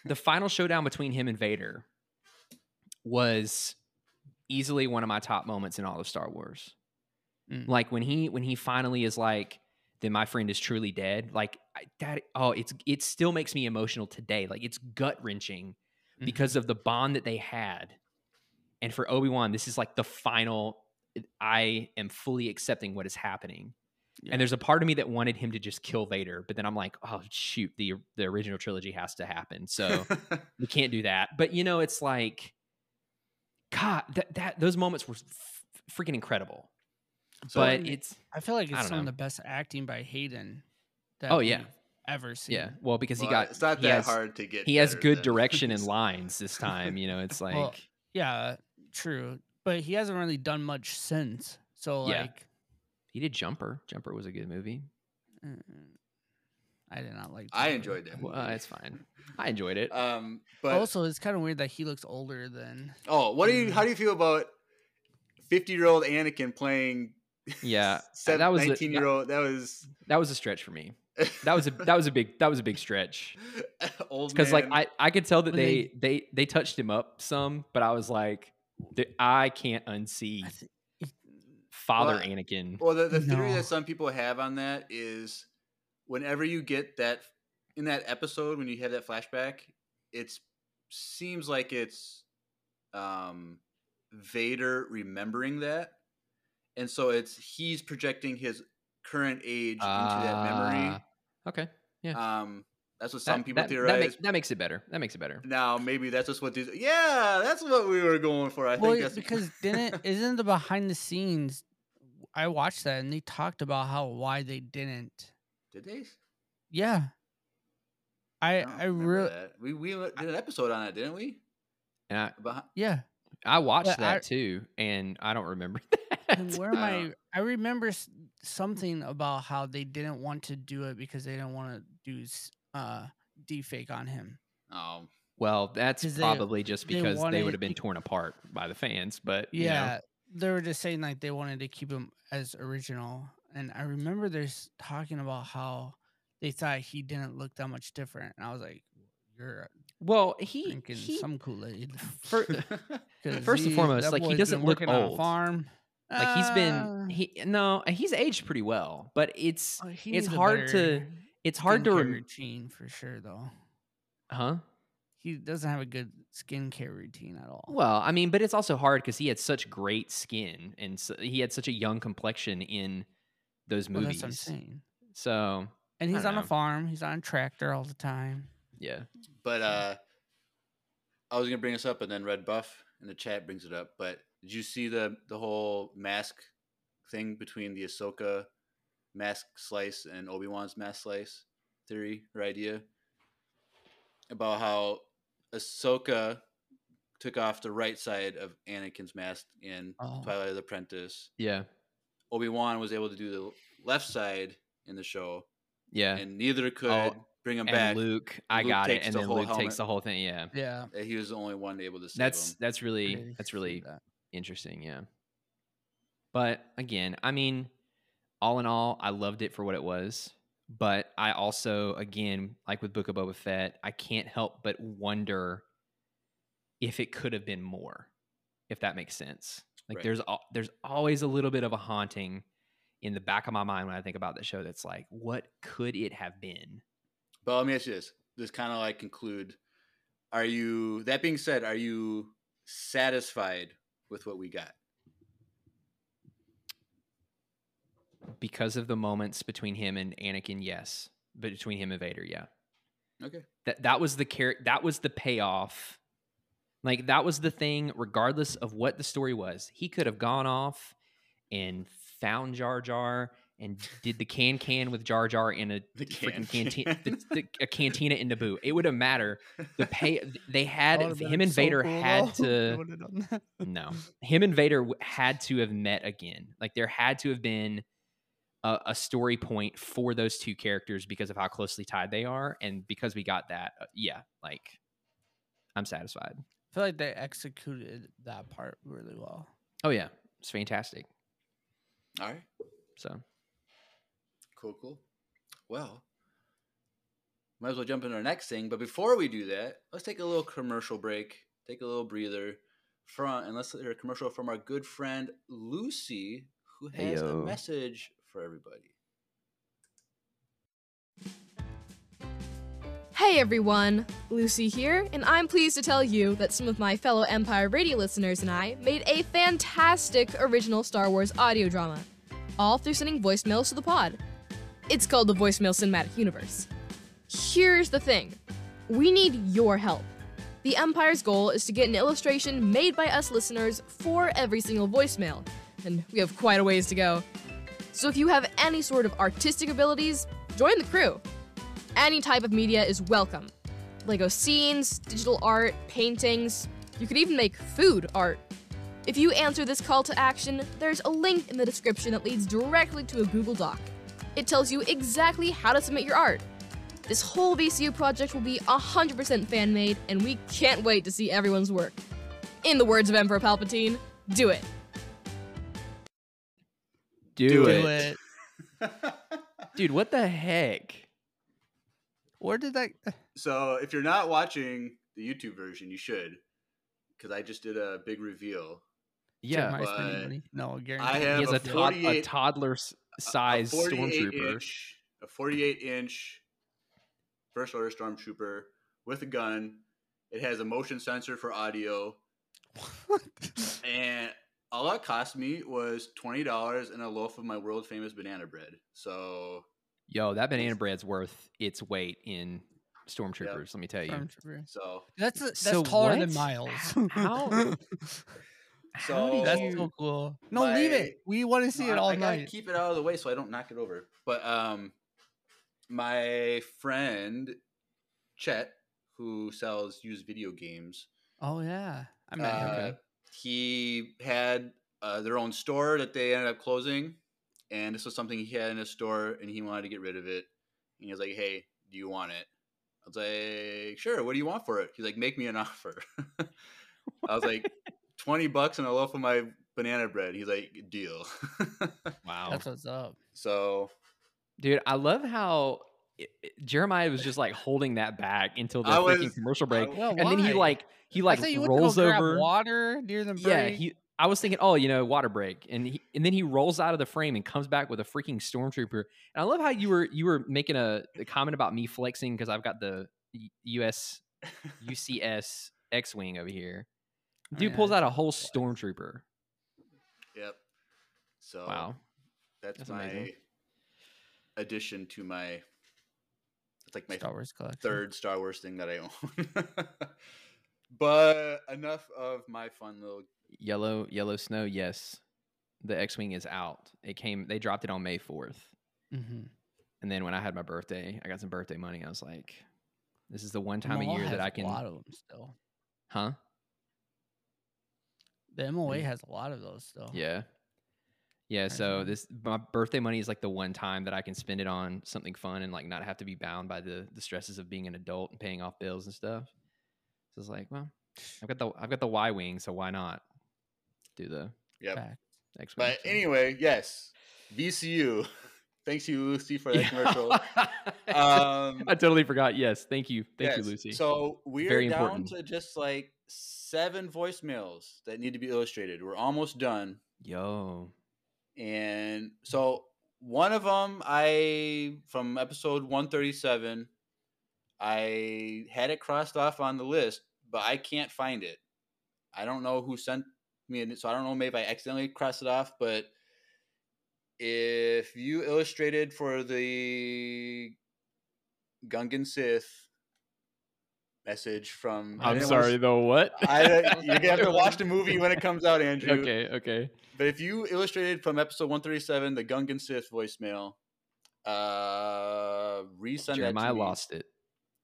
the final showdown between him and Vader was easily one of my top moments in all of Star Wars. Mm. Like when he when he finally is like, "Then my friend is truly dead." Like that. Oh, it's it still makes me emotional today. Like it's gut wrenching Mhm. because of the bond that they had. And for Obi Wan, this is like the final. I am fully accepting what is happening. Yeah. And there's a part of me that wanted him to just kill Vader, but then I'm like, oh shoot, the the original trilogy has to happen, so we can't do that. But you know, it's like, God, that that those moments were f- freaking incredible. So- but it's I feel like it's don't some of the best acting by Hayden. That Oh, yeah. ever seen. yeah, well, because he Well, got it's not that has, hard to get. He has good than- direction and lines this time. You know, it's like Well, yeah, true. But he hasn't really done much since. So Yeah. like, he did Jumper. Jumper was a good movie. mm, I did not like. I enjoyed that. Well, uh, it's fine. I enjoyed it. Um, but also, it's kind of weird that he looks older than. oh, what do you? Mm. How do you feel about fifty-year-old Anakin playing? Yeah, seven, that was a- nineteen-year-old. That was that was a stretch for me. That was a that was a big that was a big stretch. old because like. I, I could tell that When they, they they touched him up some, but I was like, th- I can't unsee I thi- Father Well, Anakin. Well, the, the theory No. that some people have on that is whenever you get that in that episode when you have that flashback, it seems like it's um, Vader remembering that, and so it's he's projecting his current age into that memory. Ah, Okay, yeah. Um, that's what some that, people that, theorize. that, makes, that makes it better. That makes it better. now maybe that's just what these. Yeah, that's what we were going for. I well, think that's because didn't isn't the behind the scenes? I watched that and they talked about how why they didn't. did they? Yeah. I don't I really we we did an episode on it, didn't we? And I, About yeah. I watched But that I- too, and I don't remember And that. where am I I? I remember something about how they didn't want to do it because they didn't want to do s- uh deepfake on him. oh well, that's 'Cause they- probably just because they wanted would have been to- torn apart by the fans. But you know, Yeah, they were just saying like they wanted to keep him as original, and I remember there's talking about how they thought he didn't look that much different, and I was like, "You're well, he, drinking he some Kool Aid." First and foremost, like, he doesn't look old. farm. like he's been he no he's aged pretty well, but it's uh, he it's hard to better it's hard to skincare rem- routine for sure though. huh. He doesn't have a good skincare routine at all. Well, I mean, but it's also hard because he had such great skin and so, he had such a young complexion in those Well, that's movies. what I'm saying. So And he's don't on a farm. He's on a tractor all the time. yeah, But uh, I was gonna bring this up, and then Red Buff in the chat brings it up. But did you see the the whole mask thing between the Ahsoka mask slice and Obi Wan's mask slice theory or idea about how Ahsoka took off the right side of Anakin's mask in Oh. Twilight of the Apprentice. yeah, Obi Wan was able to do the left side in the show, yeah. and neither could Oh, bring him And back. Luke, I Luke got it, and the then whole Luke takes the whole thing. Yeah, Yeah. that He was the only one able to save that's him. that's really I that's really that. interesting. Yeah, but again, I mean, all in all, I loved it for what it was. But I also, again, like with Book of Boba Fett, I can't help but wonder if it could have been more, if that makes sense. Like Right. there's al- there's always a little bit of a haunting in the back of my mind when I think about the show. That's like, what could it have been? But let me ask you this: This kind of like conclude. Are you? That being said, are you satisfied with what we got? Because of the moments between him and Anakin, yes. But between him and Vader, yeah. Okay. That that was the char- that was the payoff. Like that was the thing, regardless of what the story was. He could have gone off and found Jar Jar and did the can can with Jar Jar in a The freaking cantina, a cantina in Naboo. It wouldn't matter. The pay they had would've him and so Vader cool, had to would've done that. no, him and Vader had to have met again. Like there had to have been a, a story point for those two characters because of how closely tied they are, and because we got that, uh, yeah, like I'm satisfied. I feel like they executed that part really well. Oh yeah, it's fantastic. All right. So Cool, cool. Well, might as well jump into our next thing. But before we do that, let's take a little commercial break, take a little breather, front, and let's hear a commercial from our good friend Lucy, who has a message for everybody. Hey everyone, Lucy here, and I'm pleased to tell you that some of my fellow Empire Radio listeners and I made a fantastic original Star Wars audio drama, all through sending voicemails to the pod. It's called the Voicemail Cinematic Universe. Here's the thing we need your help. The Empire's goal is to get an illustration made by us listeners for every single voicemail, and we have quite a ways to go. So if you have any sort of artistic abilities, join the crew. Any type of media is welcome. Lego scenes, digital art, paintings. You could even make food art. If you answer this call to action, there's a link in the description that leads directly to a Google Doc. It tells you exactly how to submit your art. This whole VCU project will be 100% fan made, and we can't wait to see everyone's work. In the words of Emperor Palpatine, do it. Do, Do it. it. dude. What the heck? Where did that? Eh. so, if you're not watching the YouTube version, you should, because I just did a big reveal. Yeah, my spending but money. No, guarantee. I he have has a a, tod- a toddler s- size a stormtrooper. Inch, a 48 inch first order stormtrooper with a gun. It has a motion sensor for audio, and all that cost me was twenty dollars and a loaf of my world famous banana bread. So Yo, that banana bread's worth its weight in stormtroopers. Let me tell you. So That's a, that's So taller than? Miles. How- So- How did that's so cool. No, leave it. We want to see No, it I- all I gotta night. keep it out of the way so I don't knock it over. But um, my friend Chet, who sells used video games, Oh yeah, I met him. uh, he had uh, their own store that they ended up closing, and this was something he had in his store, and he wanted to get rid of it. And he was like, "Hey, do you want it?" I was like, "Sure. What do you want for it?" He's like, "Make me an offer." I was like, 20 bucks and a loaf of my banana bread." He's like, "Deal." Wow. That's what's up. so Dude, I love how it, it- Jeremiah was just like holding that back until the I freaking commercial break, I- Well, and then he like he like thought you went to go rolls grab over. water near the break. Yeah, he. I was thinking, oh, you know, water break, and he, and then he rolls out of the frame and comes back with a freaking stormtrooper. And I love how you were you were making a, a comment about me flexing because I've got the US UCS X wing over here. Oh, Dude yeah, pulls out a whole stormtrooper. Yep. So Wow. that's, That's my amazing. addition to my. It's like my Star Wars collection. third Star Wars thing that I own. but enough of my fun little. Yellow yellow snow. Yes, the X wing is out. It came. They dropped it on May fourth. Mm-hmm. And then when I had my birthday, I got some birthday money. I was like, this is the one time a year that I can. Have a lot of them still. Huh? The MOA has a lot of those still. Yeah. Yeah, so this my birthday money is like the one time that I can spend it on something fun and like not have to be bound by the the stresses of being an adult and paying off bills and stuff. So it's like, well, I've got the I've got the Y wing, so why not do the. X wing? But anyway, yes, VCU. Thanks you, Lucy, for that commercial. Um, I totally forgot. Yes, thank you, thank you, Lucy. So we're Very down important. to just like seven voicemails that need to be illustrated. We're almost done. Yo, And so one of them, I from episode 137, I had it crossed off on the list, but I can't find it. I don't know who sent me it, so I don't know maybe I accidentally crossed it off, but if you illustrated for the Gungan Sith message from, I I'm sorry s- though. What? I, you're gonna have to watch the movie when it comes out, Andrew. okay. Okay. But if you illustrated from episode 137, the Gungan Sith voicemail, uh, resend that Jeremiah to me lost it.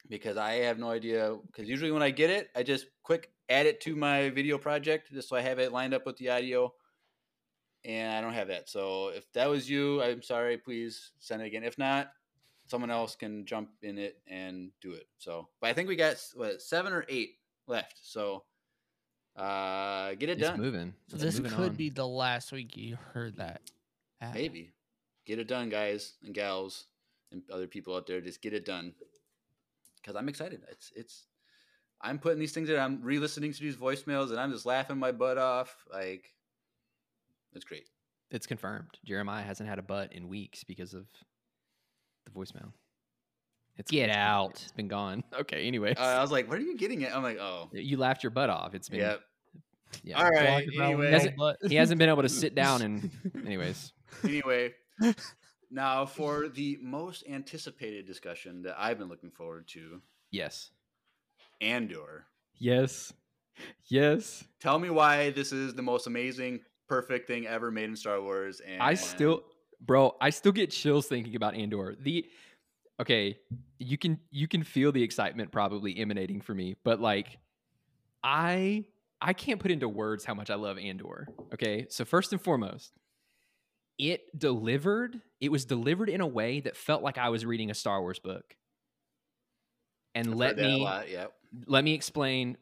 because I have no idea. Because usually when I get it, I just quick add it to my video project just so I have it lined up with the audio. And I don't have that. So if that was you, I'm sorry. Please send it again. If not, someone else can jump in it and do it. So, but I think we got what seven or eight left. So, uh, get it It's done. moving. So It's this moving could on. be the last week you heard that. at. Maybe get it done, guys and gals, and other people out there. Just get it done because I'm excited. It's it's. I'm putting these things in. I'm re-listening to these voicemails, and I'm just laughing my butt off. Like, it's great. It's confirmed. Jeremiah hasn't had a butt in weeks because of the voicemail. It's Get it's been- out. It's been gone. Okay. Anyway, Uh, I was like, "What are you getting at?" I'm like, "Oh, you laughed your butt off. It's been. yeah." yeah. All right. Anyway, no Doesn't- He hasn't been able to sit down and. Anyways. anyway. Now for the most anticipated discussion that I've been looking forward to, Yes. Andor. Yes. Yes. Tell me why this is the most amazing, perfect thing ever made in Star Wars. And I still, bro, I still get chills thinking about Andor. The okay, you can you can feel the excitement probably emanating from me, but like, I I can't put into words how much I love Andor. Okay, so first and foremost, it delivered. It was delivered in a way that felt like I was reading a Star Wars book. And I've let heard that a me lot, Yep. let me explain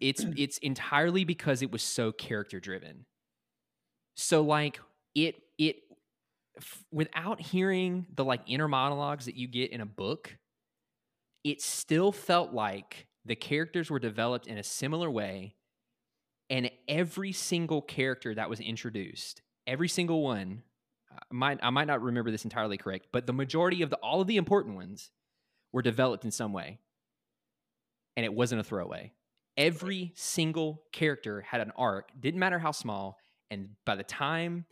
it's it's entirely because it was so character driven so like it it f- without hearing the like inner monologues that you get in a book it still felt like the characters were developed in a similar way and every single character that was introduced every single one I might I might not remember this entirely correct but the majority of the all of the important ones were developed in some way and it wasn't a throwaway. Every single character had an arc didn't matter how small and by the time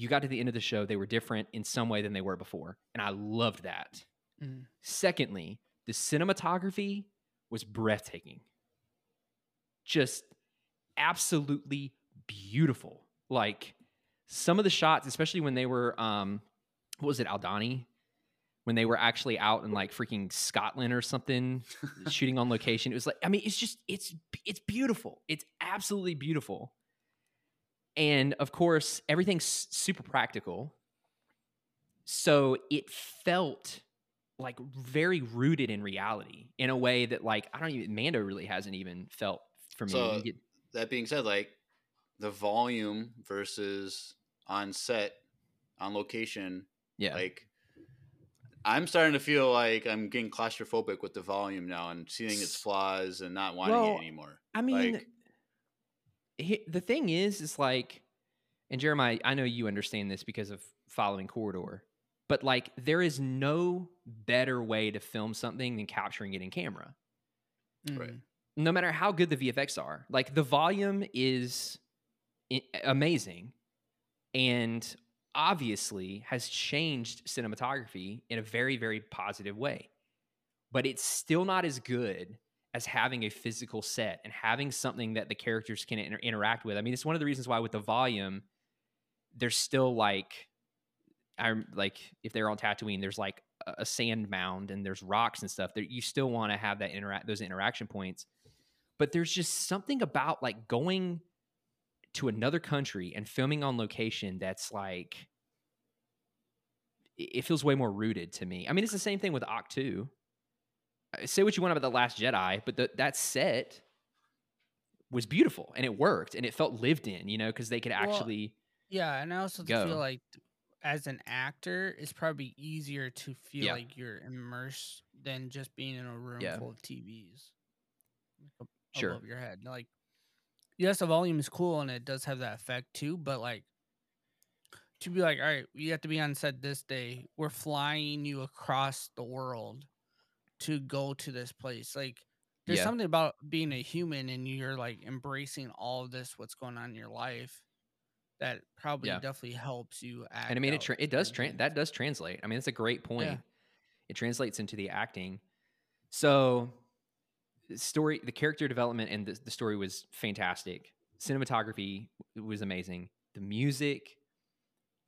you got to the end of the show they were different in some way than they were before and i loved that Mm. secondly the cinematography was breathtaking just absolutely beautiful like some of the shots especially when they were um what was it Aldhani when they were actually out in like freaking Scotland or something shooting on location. It was like, I mean, it's just it's it's beautiful. It's absolutely beautiful. And of course, everything's super practical. So it felt like very rooted in reality in a way that like I don't even Mando really hasn't even felt for me. So- get- That being said, like the volume versus on set, on location, yeah. like I'm starting to feel like I'm getting claustrophobic with the volume now and seeing its flaws and not wanting Well, it anymore. I mean, like, the thing is, is like, and Jeremiah, I know you understand this because of following Corridor, but like, there is no better way to film something than capturing it in camera. Right. Mm. No matter how good the VFX are, like the volume is amazing, and obviously has changed cinematography in a very, very positive way. But it's still not as good as having a physical set and having something that the characters can inter- interact with. I mean, it's one of the reasons why with the volume, there's still like, I'm like if they're on Tatooine, there's like a, a sand mound and there's rocks and stuff. That you still want to have that interact those interaction points. But there's just something about like going to another country and filming on location that's like it feels way more rooted to me. I mean, it's the same thing with Ahch-To. Uh, Uh, say what you want about the Last Jedi, but the, that set was beautiful and it worked and it felt lived in, you know, because they could Well, actually. Yeah, and I also Go. feel like as an actor, it's probably easier to feel Yeah. like you're immersed than just being in a room Yeah. full of TVs like, Sure. above your head. Like, yes, the volume is cool and it does have that effect too, but like to be like, all right, you have to be on set this day. We're flying you across the world to go to this place. Like, there's Yeah. something about being a human and you're like embracing all of this, what's going on in your life that probably Yeah. definitely helps you act. and I mean it tra- it does tran that does translate. I mean, it's a great point. Yeah. It translates into the acting. So, story, the character development and the, the story was fantastic. Cinematography was amazing. The music,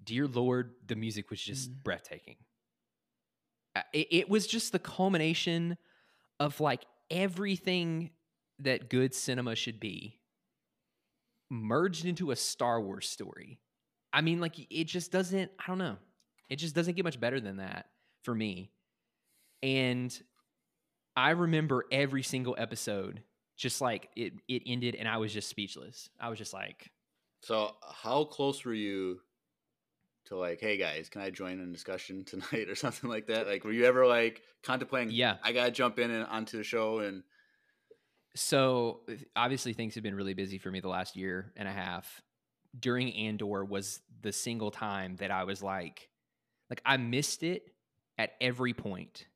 dear lord, the music was just Mhm. breathtaking. Uh, It, it was just the culmination of like everything that good cinema should be merged into a Star Wars story. I mean, like it just doesn't. I don't know. It just doesn't get much better than that for me. And I remember every single episode, just like it. It ended, and I was just speechless. I was just like, So, how close were you to like, hey guys, can I join in discussion tonight or something like that? Like, were you ever like contemplating? Yeah. I gotta jump in and onto the show and so obviously things have been really busy for me the last year and a half. During Andor was the single time that I was like, like I missed it at every point.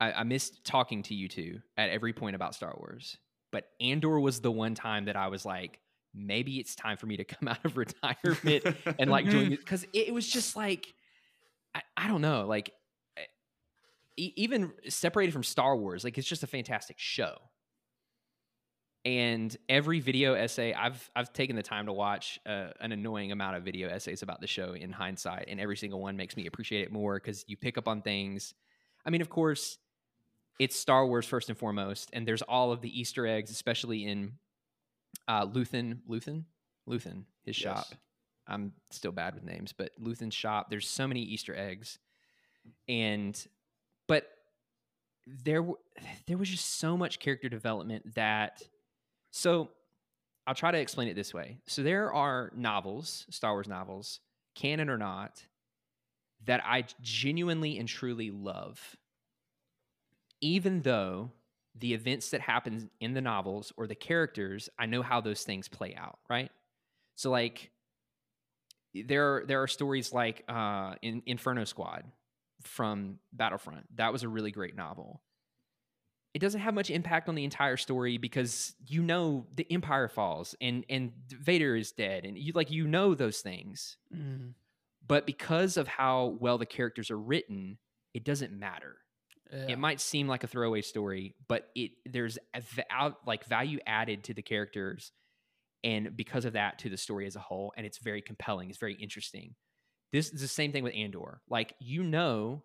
I, I missed talking to you two at every point about Star Wars. But Andor was the one time that I was like, maybe it's time for me to come out of retirement and like doing it. Because it, was just like I, I don't know like e- even separated from star wars like it's just a fantastic show. And every video essay i've i've taken the time to watch uh, an annoying amount of video essays about the show in hindsight and every single one makes me appreciate it more because you pick up on things. I mean of course it's star wars first and foremost and there's all of the easter eggs especially in uh luthen luthen luthen his Yes. shop i'm still bad with names but luthen's shop there's so many easter eggs and but there there was just so much character development that so I'll try to explain it this way. So there are novels, Star Wars novels, canon or not, that I genuinely and truly love. Even though the events that happen in the novels or the characters, I know how those things play out, right? So like there there are stories like uh in Inferno Squad from Battlefront. That was a really great novel it doesn't have much impact on the entire story because you know the empire falls and and Vader is dead and you like you know those things Mhm. but because of how well the characters are written it doesn't matter Yeah. it might seem like a throwaway story but it there's a out like value added to the characters and because of that to the story as a whole and it's very compelling it's very interesting this is the same thing with andor like you know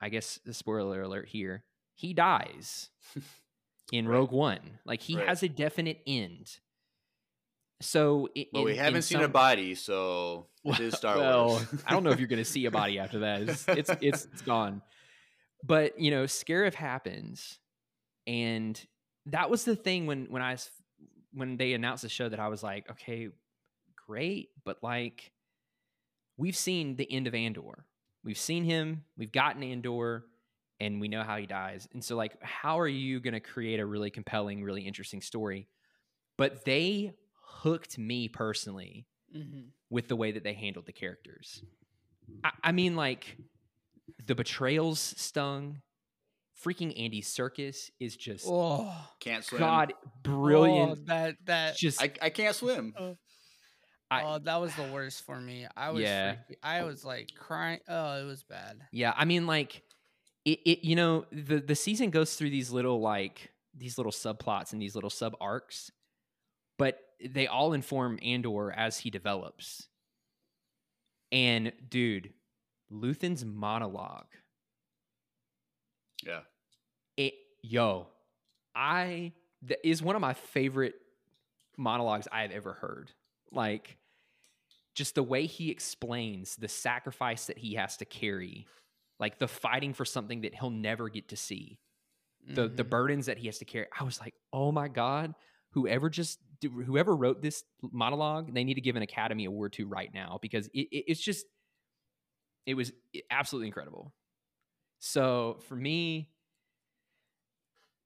i guess the spoiler alert here he dies in Right. rogue one like he Right. has a definite end so it, Well, we haven't seen a body, so it is Star well, Wars. I don't know if you're going to see a body after that. It's, it's it's it's gone. But you know, Scarif happens, and that was the thing when when I when they announced the show that I was like, okay, great, but like we've seen the end of Andor. We've seen him. We've gotten Andor. And we know how he dies. And so, like, how are you going to create a really compelling, really interesting story? But they hooked me personally Mhm. with the way that they handled the characters. I, I mean, like the betrayals stung. Freaking Andy Serkis is just Oh, Can't swim. God oh, brilliant. that that just I, I can't swim. Oh. I- oh, that was the worst for me. I was Yeah. freaking- I was like crying. Oh, it was bad. yeah. I mean, like it, it. You know, the the season goes through these little like these little subplots and these little sub arcs, but they all inform Andor as he develops. And dude, Luthen's monologue Yeah. it yo i that is one of my favorite monologues i've ever heard like just the way he explains the sacrifice that he has to carry like the fighting for something that he'll never get to see the the Mhm. burdens that he has to carry i was like oh my god whoever just whoever wrote this monologue they need to give an academy award to right now because it, it, it's just it was absolutely incredible so for me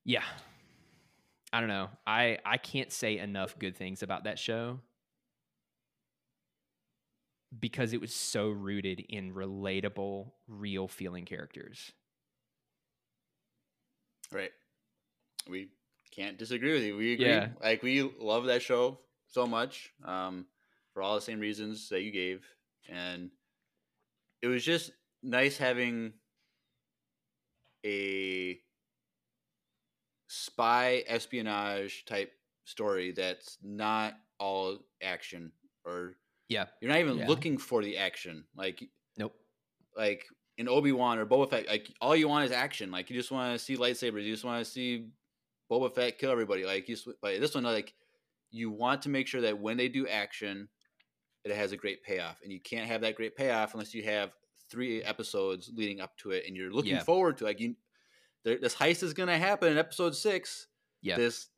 yeah i don't know i i can't say enough good things about that show because it was so rooted in relatable real feeling characters Right. We can't disagree with you. We agree. Yeah. Like we love that show so much. Um, for all the same reasons that you gave, and it was just nice having a spy espionage type story that's not all action or Yeah. you're not even Yeah. looking for the action like Nope. like in Obi-Wan or Boba Fett like all you want is action like you just want to see lightsabers you just want to see Boba Fett kill everybody like you just, like this one like you want to make sure that when they do action it has a great payoff and you can't have that great payoff unless you have three episodes leading up to it and you're looking Yeah. forward to like you there, this heist is going to happen in episode 6 Yeah. this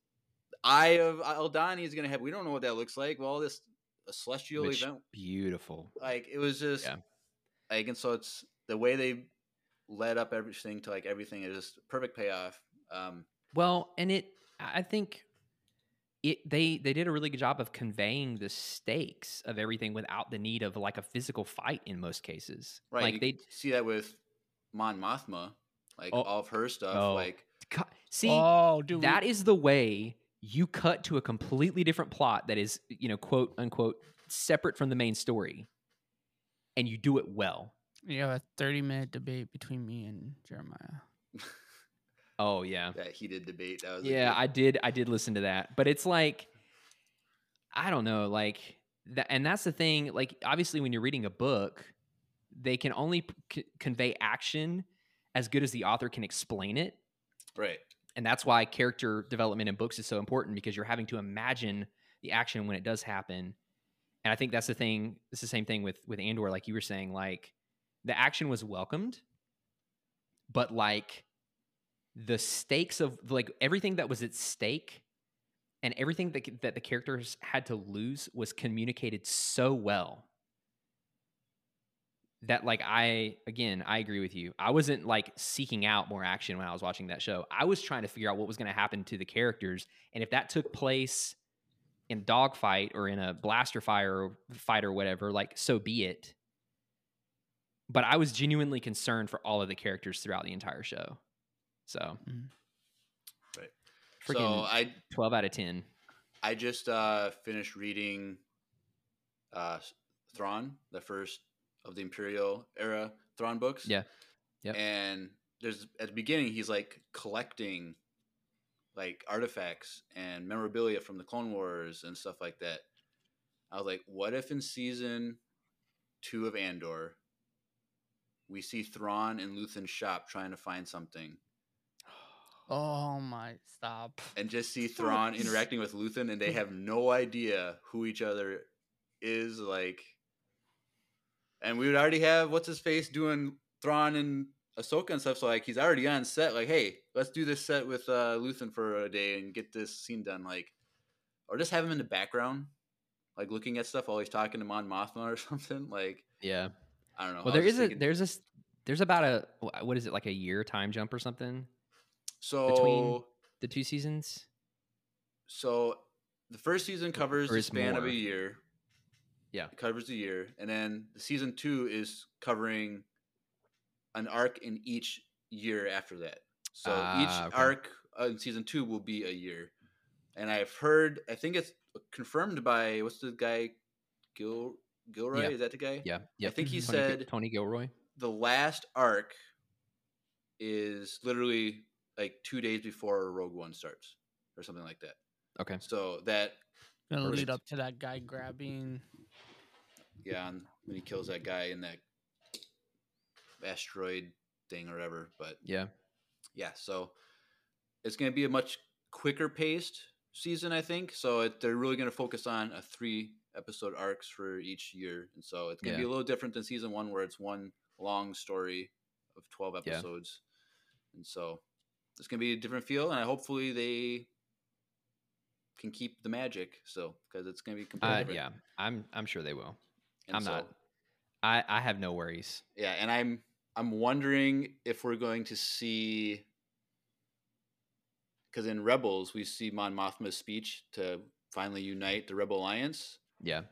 eye of Aldhani is going to happen we don't know what that looks like well this a celestial Which- event Beautiful. like it was just Yeah. like and so it's the way they led up everything to like everything is just perfect payoff um Well, and it I think it they they did a really good job of conveying the stakes of everything without the need of like a physical fight in most cases. right Like they see that with mon mothma like Oh. all of her stuff Oh. like co- see oh, dude, that is the way you cut to a completely different plot that is, you know, quote unquote separate from the main story. And you do it well. you have a thirty minute debate between me and Jeremiah. Oh yeah. that heated debate that was Yeah, I did. I did listen to that, but it's like, I don't know, like that, and that's the thing. Like, obviously, when you're reading a book, they can only c- convey action as good as the author can explain it, right and that's why character development in books is so important because you're having to imagine the action when it does happen. And I think that's the thing. It's the same thing with with Andor, like you were saying. Like, the action was welcomed, but like the stakes of like everything that was at stake and everything that, that the characters had to lose was communicated so well that like i again i agree with you. I wasn't like seeking out more action when i was watching that show. I was trying to figure out what was going to happen to the characters and if that took place in dogfight or in a blaster fire or fight or whatever like so be it. But i was genuinely concerned for all of the characters throughout the entire show so right. So i 12 out of 10 i just uh finished reading uh thrawn the first of the imperial era thrawn books. Yeah. yeah. and there's at the beginning he's like collecting like artifacts and memorabilia from the clone wars and stuff like that. I was like what if in season two of andor we see thrawn in luthen's shop trying to find something Oh my, stop. and just see Thrawn interacting with Luthen, and they have no idea who each other is. Like, and we would already have what's his face doing Thrawn and Ahsoka and stuff. So like, he's already on set. Like, hey, let's do this set with uh, Luthen for a day and get this scene done. Like, or just have him in the background, like looking at stuff while he's talking to Mon Mothma or something. Like, yeah I don't know. well there is there was is just a thinking- there's a s- there's about a what is it like a year time jump or something so between the two seasons So the first season covers the span of a year. Yeah. It covers a year. And then the season two is covering an arc in each year after that. So Ah, each okay. arc uh, in season two will be a year. And I've heard, I think it's confirmed by, what's the guy? Gil Gilroy? Yeah. Is that the guy? yeah yeah I think he Tony, said tony gilroy the last arc is literally like two days before Rogue One starts or something like that. okay So that Gonna Perfect. lead up to that guy grabbing. yeah, and when he kills that guy in that asteroid thing or whatever. But yeah yeah, so it's going to be a much quicker paced season, I think. So it, they're really going to focus on a three episode arcs for each year, and so it's going to be a little different than season one, where it's one long story of twelve Yeah. episodes, and so it's going to be a different feel, and hopefully they can keep the magic still because it's going to be completely uh, different. yeah i'm i'm sure they will And i'm so- not i i have no worries Yeah, and I'm I'm wondering if we're going to see because in Rebels we see Mon Mothma's speech to finally unite the Rebel Alliance. yeah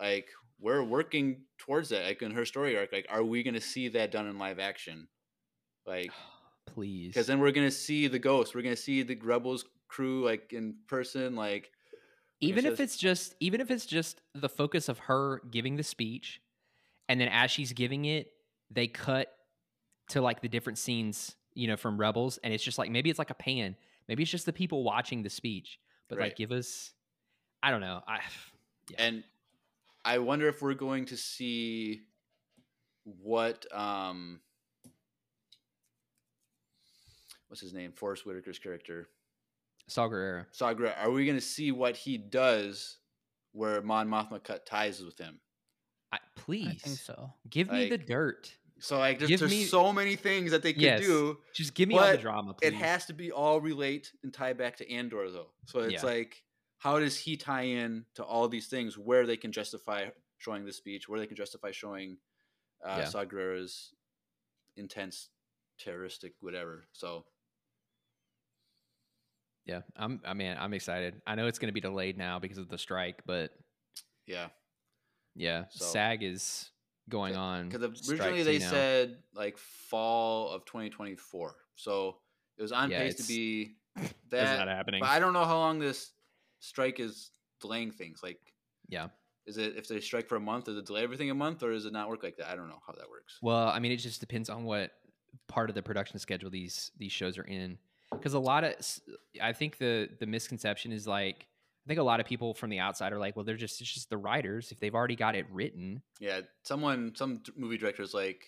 Like we're working towards that. Like in her story arc, like are we going to see that done in live action? Like please because then we're going to see the ghost. We're going to see the Rebels crew like in person. Like even if just- it's just even if it's just the focus of her giving the speech and then as she's giving it they cut to like the different scenes you know from rebels and it's just like maybe it's like a pan maybe it's just the people watching the speech but Right. like give us i don't know i yeah. And I wonder if we're going to see what um what's his name? Forrest Whitaker's character. Saw Gerrera. Sagra, are we going to see what he does where Mon Mothma cut ties with him? I, please I think so. give me the dirt So like there's, Give there's me- so many things that they could Yes. do. just give me all the drama please It has to be all relate and tie back to Andor though. So it's Yeah. like how does he tie in to all these things where they can justify showing the speech, where they can justify showing uh, Yeah. Saw Gerrera's intense terroristic whatever. So yeah i'm i mean i'm excited i know it's going to be delayed now because of the strike but yeah, yeah So- sag is going on because originally they now. said like fall of 2024. So it was on Yeah, pace to be That's that. not happening But I don't know how long this strike is delaying things. Like, yeah is it if they strike for a month, does it delay everything a month, or does it not work like that? I don't know how that works. Well, I mean, it just depends on what part of the production schedule these these shows are in. Because a lot of, I think the the misconception is like, I think a lot of people from the outside are like, well, they're just it's just the writers if they've already got it written. Yeah, someone, some movie directors like,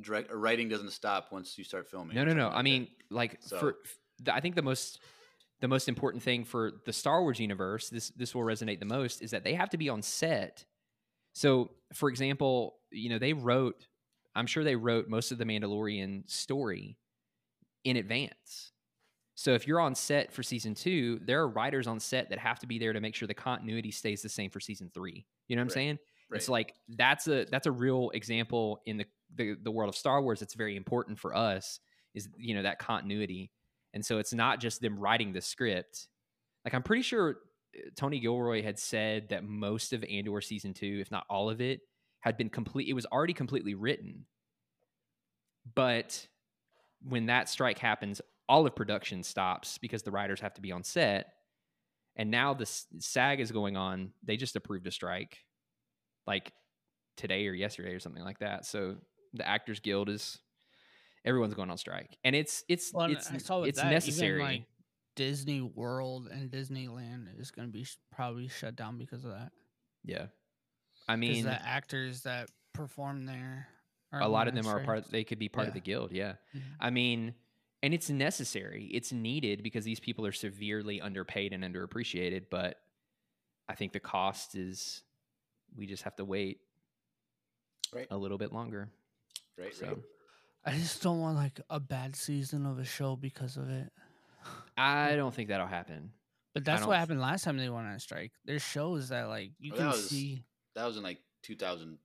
direct writing doesn't stop once you start filming. No, no, no. something I like that. mean, like So- for I think the most the most important thing for the Star Wars universe, this this will resonate the most, is that they have to be on set. So, for example, you know, they wrote, I'm sure they wrote most of the Mandalorian story in advance. So if you're on set for season two, there are writers on set that have to be there to make sure the continuity stays the same for season three. You know what I'm Right. saying? It's like that's a that's a real example in the, the the world of Star Wars that's very important for us is you know that continuity. And so it's not just them writing the script. Like I'm pretty sure uh, Tony Gilroy had said that most of Andor season 2, if not all of it, had been complete it was already completely written. But when that strike happens, all of production stops because the writers have to be on set. And now the SAG is going on. They just approved a strike like today or yesterday or something like that. So the Actors Guild is everyone's going on strike. And it's it's Well, it's it's that, necessary. like, Disney World and Disneyland is going to be sh- probably shut down because of that. yeah. I mean, the actors that perform there, a lot of them on are part they could be part of the guild, yeah. Mhm. I mean, and it's necessary. It's needed because these people are severely underpaid and underappreciated, but I think the cost is we just have to wait Right. a little bit longer. right, So right. I just don't want like a bad season of a show because of it. I don't think that'll happen. But that's what happened last time they went on strike. There's shows that like you Well, can that was- see. That was in like 2008.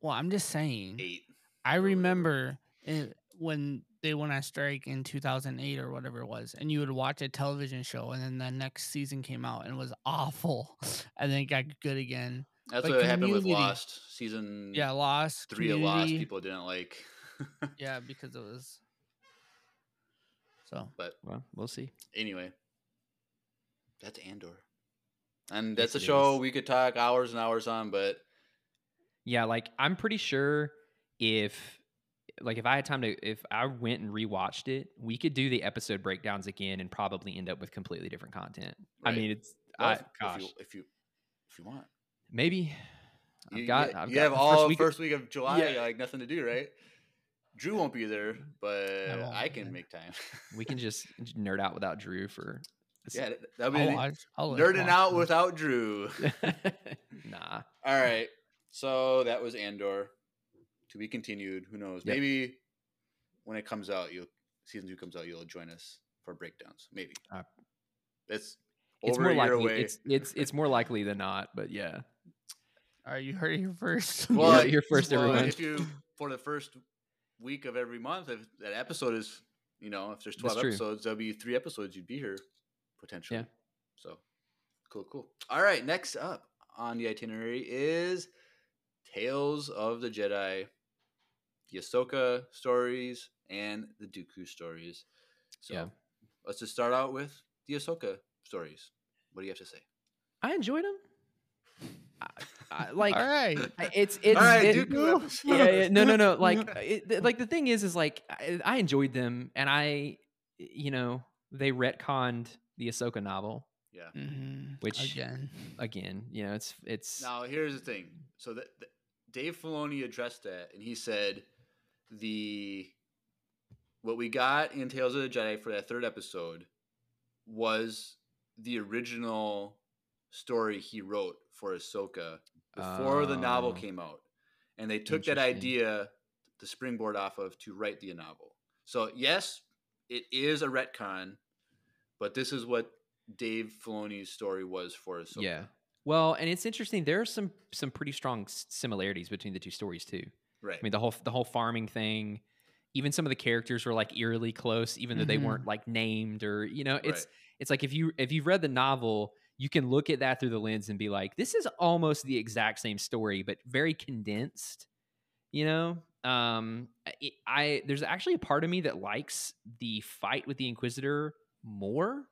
Well, I'm just saying. Eight. I remember it, when they went on strike in 2008 or whatever it was, and you would watch a television show, and then the next season came out and it was awful, and then it got good again. That's Like what happened with Lost season. Yeah, Lost. three of Lost people didn't like. Yeah, because it was. So but Well, we'll see. anyway, that's Andor, and that's Yes, a show is. we could talk hours and hours on. But Yeah, like I'm pretty sure if like if I had time to if I went and rewatched it, we could do the episode breakdowns again and probably end up with completely different content. I mean, it's well, I, if, gosh, if you if you if you want, maybe I've you, got you, I've you got have the all week first week, of July, Yeah. like nothing to do, right? Drew won't be there, but won't I, can make time. we can just nerd out without Drew for yeah, that'll be I'll watch, I'll nerding out without Drew. nah. All right. So that was Andor. To be continued. Who knows? Yep. Maybe when it comes out, you'll season two comes out, you'll join us for breakdowns. Maybe. Uh, it's It's more a year likely away. it's it's it's more likely than not, but yeah. All right, you heard it here first. Well, well, you're first, well, everyone. If you for the first week of every month, if that episode is, you know, if there's twelve episodes, there'll be three episodes. You'd be here potentially. Yeah. So cool, cool. All right. Next up on the itinerary is Tales of the Jedi, the Ahsoka stories, and the Dooku stories. So Yeah. let's just start out with the Ahsoka stories. What do you have to say? I enjoyed them. I, I, like All right. I- it's it's All right, it- Dooku yeah, yeah, no, no, no. Like, it, like the thing is, is like I, I enjoyed them, and I, you know, they retconned the Ahsoka novel yeah. Mhm. Which- again, again. You know, it's it's Now here's the thing. So that that- Dave Filoni addressed that, and he said the what we got in Tales of the Jedi for that third episode was the original story he wrote for Ahsoka before the novel Oh. came out, and they took that idea, the springboard off of, to write the novel. So yes, it is a retcon, but this is what Dave Filoni's story was for Ahsoka. yeah. Well, and it's interesting. There are some some pretty strong similarities between the two stories too. right. I mean, the whole the whole farming thing. Even some of the characters were like eerily close, even though they Mhm. weren't like named or you know. It's Right. it's like if you if you've read the novel, you can look at that through the lens and be like, this is almost the exact same story, but very condensed. You know, um, it, I there's actually a part of me that likes the fight with the Inquisitor more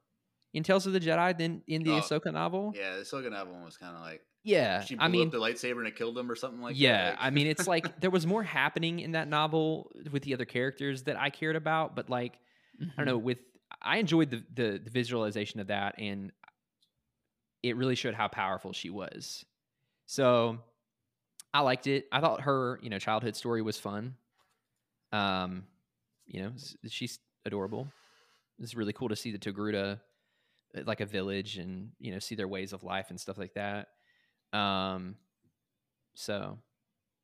in Tales of the Jedi than in the Oh, Ahsoka novel. Yeah, the Ahsoka novel one was kind of like Yeah, she blew I mean, up the lightsaber and it killed him or something like yeah, that. Yeah, I mean, it's like there was more happening in that novel with the other characters that I cared about, but like I Mm-hmm. don't know, with I enjoyed the, the the visualization of that, and it really showed how powerful she was. So I liked it. I thought her, you know, childhood story was fun. Um, you know, she's adorable. It's really cool to see the Togruta like a village and you know see their ways of life and stuff like that. Um, so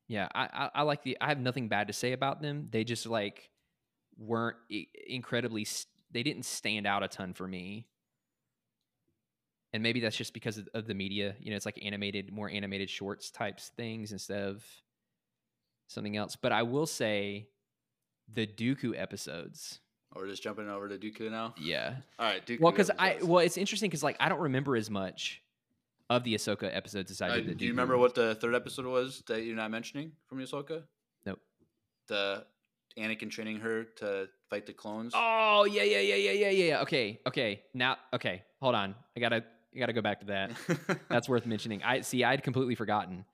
yeah, I, I I like the. I have nothing bad to say about them. They just like weren't incredibly. They didn't stand out a ton for me. And maybe that's just because of, of the media. You know, it's like animated, more animated shorts types things instead of something else. But I will say, the Dooku episodes. Or we're just jumping over to Dooku now. Yeah. All right, Dooku. Well, because I well, it's interesting because like I don't remember as much of the Ahsoka episodes as I Uh, did the do you remember ones. what the third episode was that you're not mentioning from Ahsoka? Nope. The Anakin training her to fight the clones. Oh yeah, yeah, yeah, yeah, yeah, yeah. yeah. Okay, okay. Now, okay. Hold on. I gotta, I gotta go back to that. That's worth mentioning. I see. I'd completely forgotten.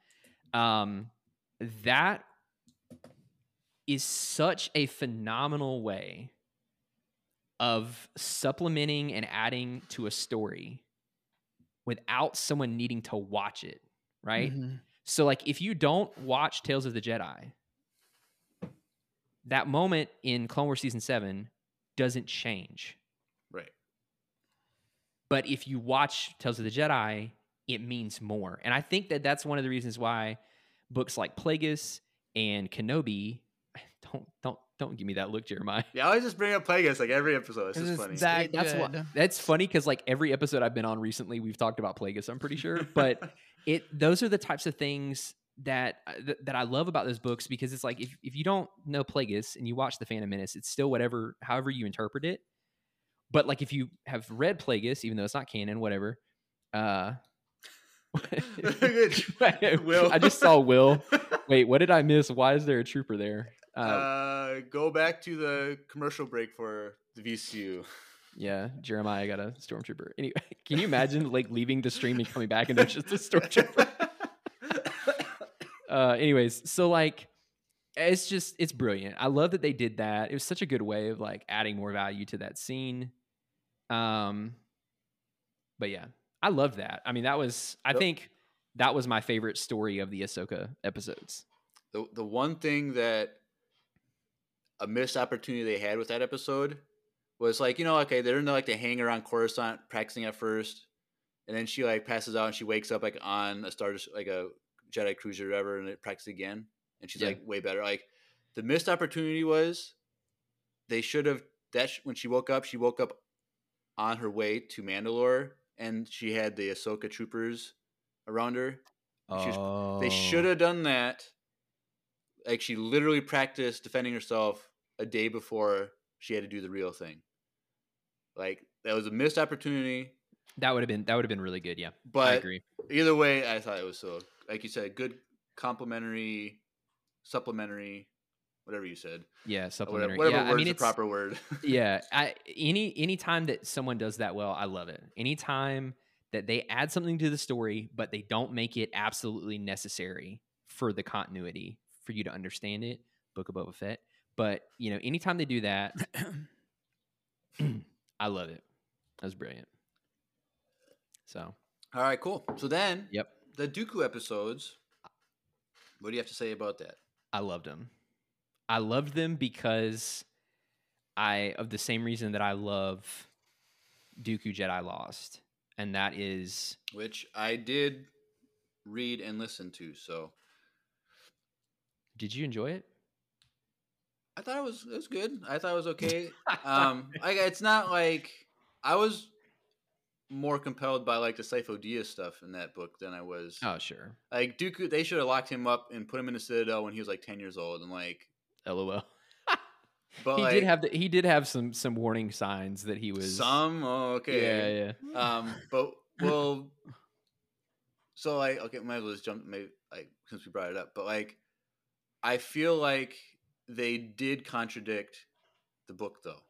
Um, that is such a phenomenal way of supplementing and adding to a story without someone needing to watch it. Right. Mhm. So like if you don't watch Tales of the Jedi, that moment in Clone Wars season 7 doesn't change. right. But if you watch Tales of the Jedi, it means more. And I think that that's one of the reasons why books like Plagueis and Kenobi don't don't don't give me that look, Jeremiah. Yeah, I always just bring up Plagueis like every episode. It's Because just it's funny. that that's good. why that's funny because like every episode I've been on recently, we've talked about Plagueis. I'm pretty sure, but it those are the types of things that uh, th- that I love about those books because it's like if if you don't know Plagueis and you watch the Phantom Menace, it's still whatever however you interpret it. But like if you have read Plagueis, even though it's not canon, whatever. Uh, Will. I just saw Will. Wait, what did I miss? Why is there a trooper there? Uh, Uh, go back to the commercial break for the VCU. Yeah, Jeremiah got a stormtrooper. Anyway, can you imagine like leaving the stream and coming back and there's just a stormtrooper? uh, anyways, so like, it's just it's brilliant. I love that they did that. It was such a good way of like adding more value to that scene. Um, but yeah, I love that. I mean, that was I Yep. think that was my favorite story of the Ahsoka episodes. the the one thing that a missed opportunity they had with that episode was like you know okay they're in the, like the hangar on Coruscant practicing at first, and then she like passes out and she wakes up like on a star like a Jedi cruiser or whatever and it practices again and she's Yeah. like way better like the missed opportunity was they should have that sh- when she woke up she woke up on her way to Mandalore and she had the Ahsoka troopers around her was- they should Oh. have done that. Like she literally practiced defending herself a day before she had to do the real thing. Like that was a missed opportunity. That would have been that would have been really good. Yeah, But I agree. either way, I thought it was so like you said, good complimentary, supplementary, whatever you said. Yeah, Or Whatever, supplementary. whatever yeah, I mean the it's proper word. yeah I, any any time that someone does that well i love it anytime that they add something to the story, but they don't make it absolutely necessary for the continuity for you to understand it. Book of Boba Fett. But you know, anytime they do that, I love it. That was brilliant. So All right, cool. So then, Yep. the Dooku episodes. What do you have to say about that? I loved them. I loved them because I of the same reason that I love Dooku Jedi Lost, and that is Which I did read and listen to. So did you enjoy it? I thought it was it was good. I thought it was okay. um, I, it's not like I was more compelled by like the Sifo Dyas stuff in that book than I was. Oh sure. Like Dooku, they should have locked him up and put him in the Citadel when he was like ten years old, and like, LOL. but he like, did have the, he did have some some warning signs that he was some. Oh, okay. Yeah, yeah. Um, but well, so like, okay, might as well just jump. Maybe like since we brought it up, but like, I feel like they did contradict the book though,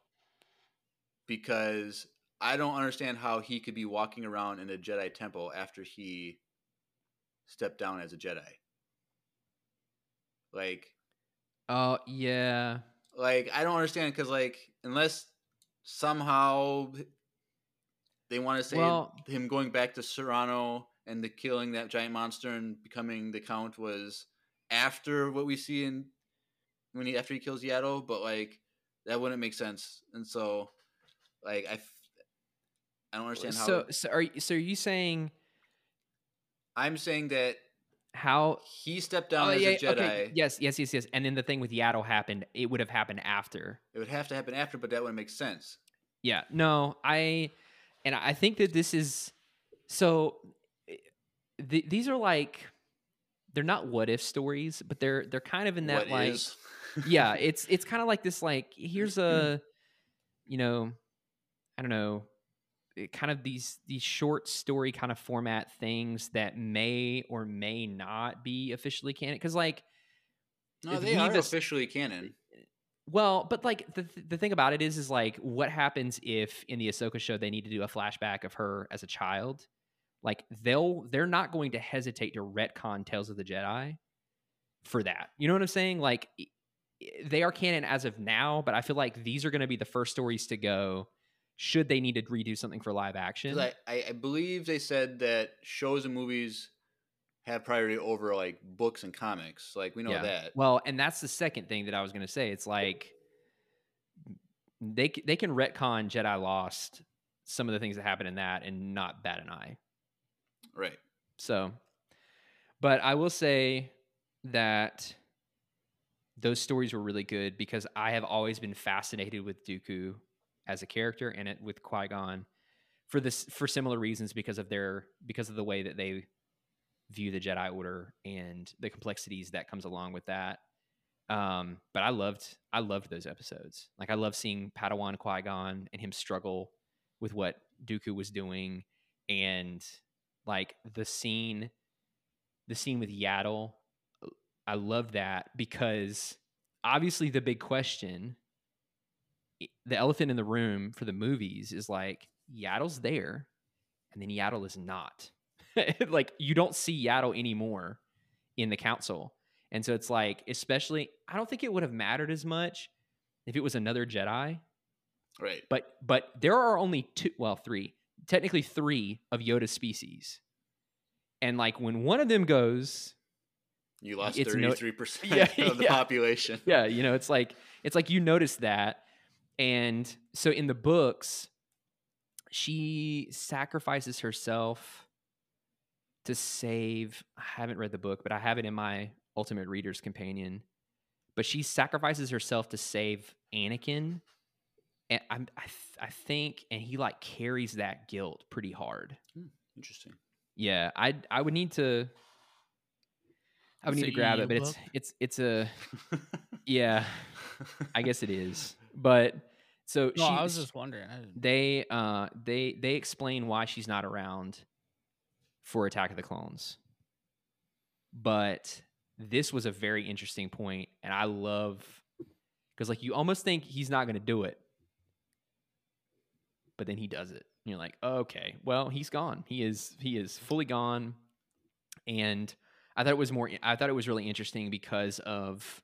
because I don't understand how he could be walking around in a Jedi temple after he stepped down as a Jedi. Like, Oh yeah. like I don't understand because like unless somehow they want to say Well- him going back to Serenno and the killing that giant monster and becoming the count was after what we see in when he after he kills Yaddle, but like that wouldn't make sense. And so like I f- I don't understand how So so are you, so are you saying I'm saying that how he stepped down Oh, as yeah, a Jedi. okay, Yes, yes, yes, yes. And then the thing with Yaddle happened. It would have happened after. It would have to happen after, but that wouldn't make sense. Yeah. No, I and I think that this is so. eh, Th- these are like they're not what if stories, but they're they're kind of in that What like is? Yeah. It's it's kind of like this like here's mm-hmm. a you know I don't know eh, kind of these these short story kind of format things that may or may not be officially canon because like no, they are just- officially canon. Eh, eh, well, but like the the thing about it is, is like what happens if in the Ahsoka show they need to do a flashback of her as a child? Like they'll they're not going to hesitate to retcon Tales of the Jedi for that. You know what I'm saying? Like they are canon as of now, but I feel like these are going to be the first stories to go. Should they need to redo something for live action. I, I, believe they said that shows and movies have priority over like books and comics. Like we know Yeah. that. Well, and that's the second thing that I was going to say. It's like they they can retcon Jedi Lost some of the things that happen in that and not bat an eye. Right. So, but I will say that those stories were really good because I have always been fascinated with Dooku as a character and it with Qui Gon for this for similar reasons because of their because of the way that they view the Jedi Order and the complexities that comes along with that. Um, but I loved I loved those episodes. Like I love seeing Padawan Qui Gon and him struggle with what Dooku was doing, and like the scene, the scene with Yaddle. I love that because obviously the big question, the elephant in the room for the movies is like Yaddle's there, and then Yaddle is not. like you don't see Yaddle anymore in the council. And so it's like, especially, I don't think it would have mattered as much if it was another Jedi. Right. But but there are only two, well, three, technically three of Yoda's species. And like when one of them goes, You lost thirty three percent of the yeah. population. yeah, you know, it's like it's like you notice that. And so in the books, she sacrifices herself to save I haven't read the book, but I have it in my Ultimate Reader's Companion. But she sacrifices herself to save Anakin. And I'm, I, th- I think, and he like carries that guilt pretty hard. Hmm, interesting. Yeah, I I would need to. I would It's need to grab it, but it's book. it's it's a yeah. I guess it is, but so No, she I was just wondering. They uh they they explain why she's not around for Attack of the Clones. But this was a very interesting point and I love cuz like you almost think he's not going to do it. but then he does it. And you're like, okay, well, he's gone. He is he is fully gone. And I thought it was more I thought it was really interesting because of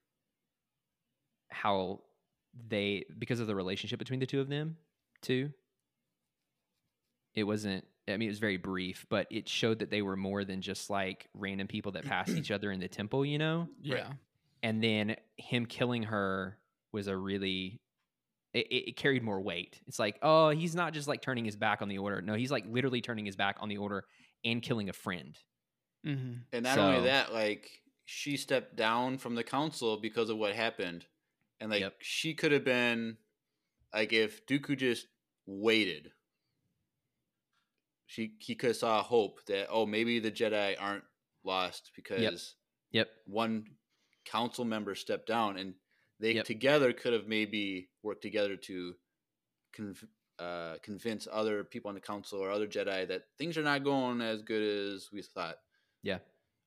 how they because of the relationship between the two of them too. It wasn't I mean it was very brief, but it showed that they were more than just like random people that passed each other in the temple, you know? Yeah. and then him killing her was a really it, it it carried more weight it's like oh he's not just like turning his back on the order no he's like literally turning his back on the order and killing a friend Mm-hmm. And not So- only that, like she stepped down from the council because of what happened, and like Yep. she could have been, like if Dooku just waited, she he could have saw hope that oh maybe the Jedi aren't lost because yep one council member stepped down and they Yep. together could have maybe worked together to conv- uh, convince other people on the council or other Jedi that things are not going as good as we thought. Yeah.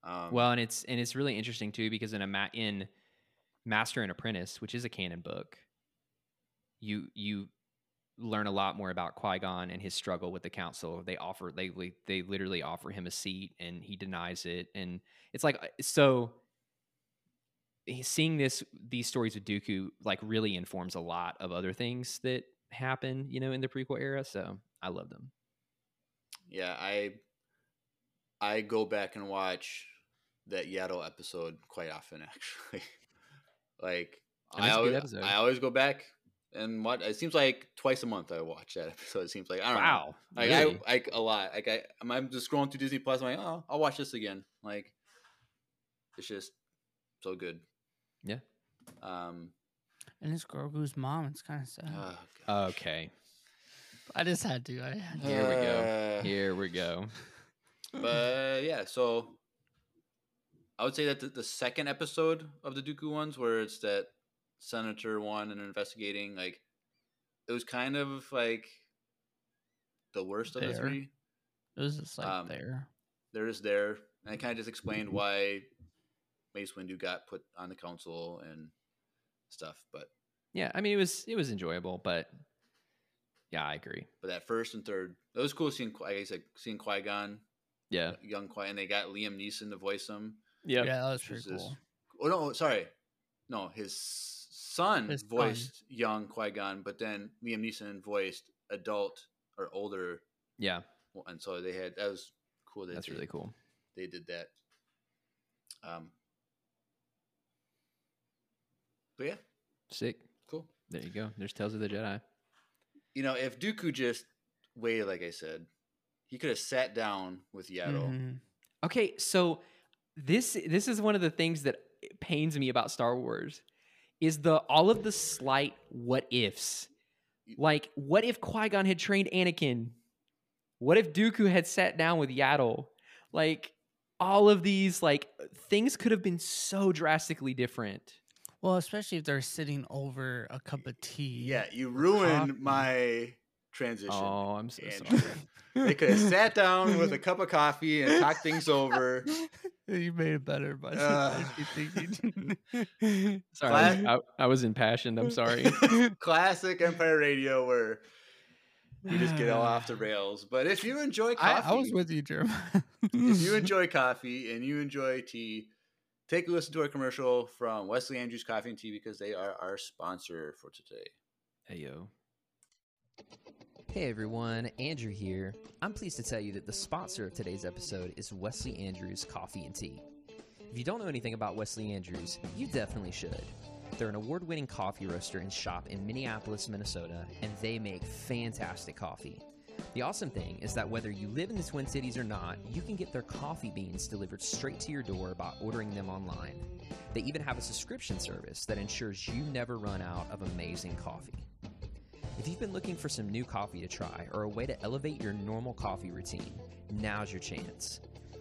Um, well and it's and it's really interesting too because in a ma- in master and apprentice which is a canon book you you learn a lot more about Qui-Gon and his struggle with the council. They offer they they literally offer him a seat and he denies it. And it's like uh, so seeing this these stories with Dooku like really informs a lot of other things that happen you know in the prequel era. So I love them. Yeah, I I go back and watch that Yaddle episode quite often, actually. like I it's a good always. I always go back and watch. It seems like twice a month I watch that episode. It seems like I don't know. Like really? I like a lot. Like I, I'm, I'm just scrolling through Disney Plus. I'm like, oh, I'll watch this again. Like, it's just so good. Yeah. Um. And it's Grogu's mom. It's kind of sad. oh, okay I just had to. I had to. Here we go. Uh, here we go But yeah, so I would say that the, the second episode of the Dooku ones, where it's that senator one and investigating, like it was kind of like the worst of the three. It was just like Um, there. They're there, and it kind of just explained why Mace Windu got put on the council and stuff. But yeah I mean it was it was enjoyable but yeah I agree but that first and third, it was cool seeing, like I said, seeing Qui Gon, yeah young Qui, and they got Liam Neeson to voice him. yeah Yeah, that was pretty is- cool. Oh no, sorry, no, his son His son. voiced young Qui Gon, but then Liam Neeson voiced adult or older, yeah and so they had that was cool. That that's they, really cool They did that. Um. But yeah, sick cool. there you go there's Tales of the Jedi You know, if Dooku just waited, like I said, he could have sat down with Yaddle. Mhm. Okay, so this this is one of the things that pains me about Star Wars is the all of the slight what ifs. Like, what if Qui Gon had trained Anakin? What if Dooku had sat down with Yaddle? Like, all of these like things could have been so drastically different. Well, especially if they're sitting over a cup of tea. Yeah, you ruined Coffee. my transition. Oh, I'm so Andrew. sorry. They could have sat down with a cup of coffee and talked things over. you made it better, but Uh. I. Sorry, Glad- I, I was impassioned. I'm sorry. Classic Empire Radio where we just get all off the rails. But if you enjoy coffee, I was with you, Jeremiah. if you enjoy coffee and you enjoy tea, take a listen to our commercial from Wesley Andrews Coffee and Tea because they are our sponsor for today. hey yo. Hey everyone, Andrew here. I'm pleased to tell you that the sponsor of today's episode is Wesley Andrews Coffee and Tea. If you don't know anything about Wesley Andrews, you definitely should. They're an award winning coffee roaster and shop in Minneapolis, Minnesota, and they make fantastic coffee. The awesome thing is that whether you live in the Twin Cities or not, you can get their coffee beans delivered straight to your door by ordering them online. They even have a subscription service that ensures you never run out of amazing coffee. If you've been looking for some new coffee to try or a way to elevate your normal coffee routine, now's your chance.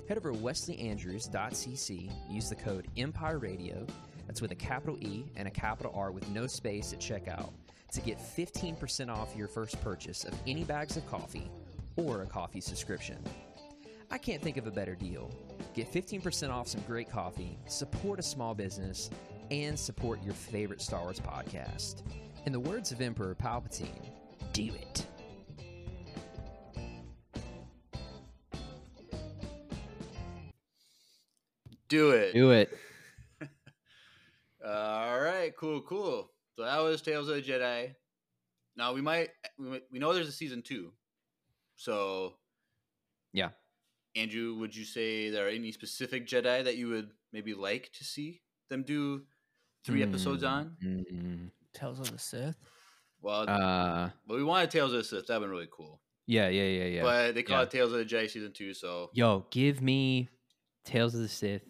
Head over to wesleyandrews.cc, use the code Empire Radio, that's with a capital E and a capital R with no space at checkout, to get 15% off your first purchase of any bags of coffee or a coffee subscription. I can't think of a better deal. Get 15% off some great coffee, support a small business, and support your favorite Star Wars podcast. In the words of Emperor Palpatine, do it. Do it. Do it. All right, cool, cool. So that was Tales of the Jedi. Now we might we, we know there's a season two, so yeah. Andrew, would you say there are any specific Jedi that you would maybe like to see them do three mm-hmm. episodes hmm. on? Mm-hmm. Tales of the Sith. Well, Uh, but we wanted Tales of the Sith. That'd been really cool. yeah, yeah, yeah, yeah. But they call yeah. it Tales of the Jedi season two. So Yo, give me Tales of the Sith,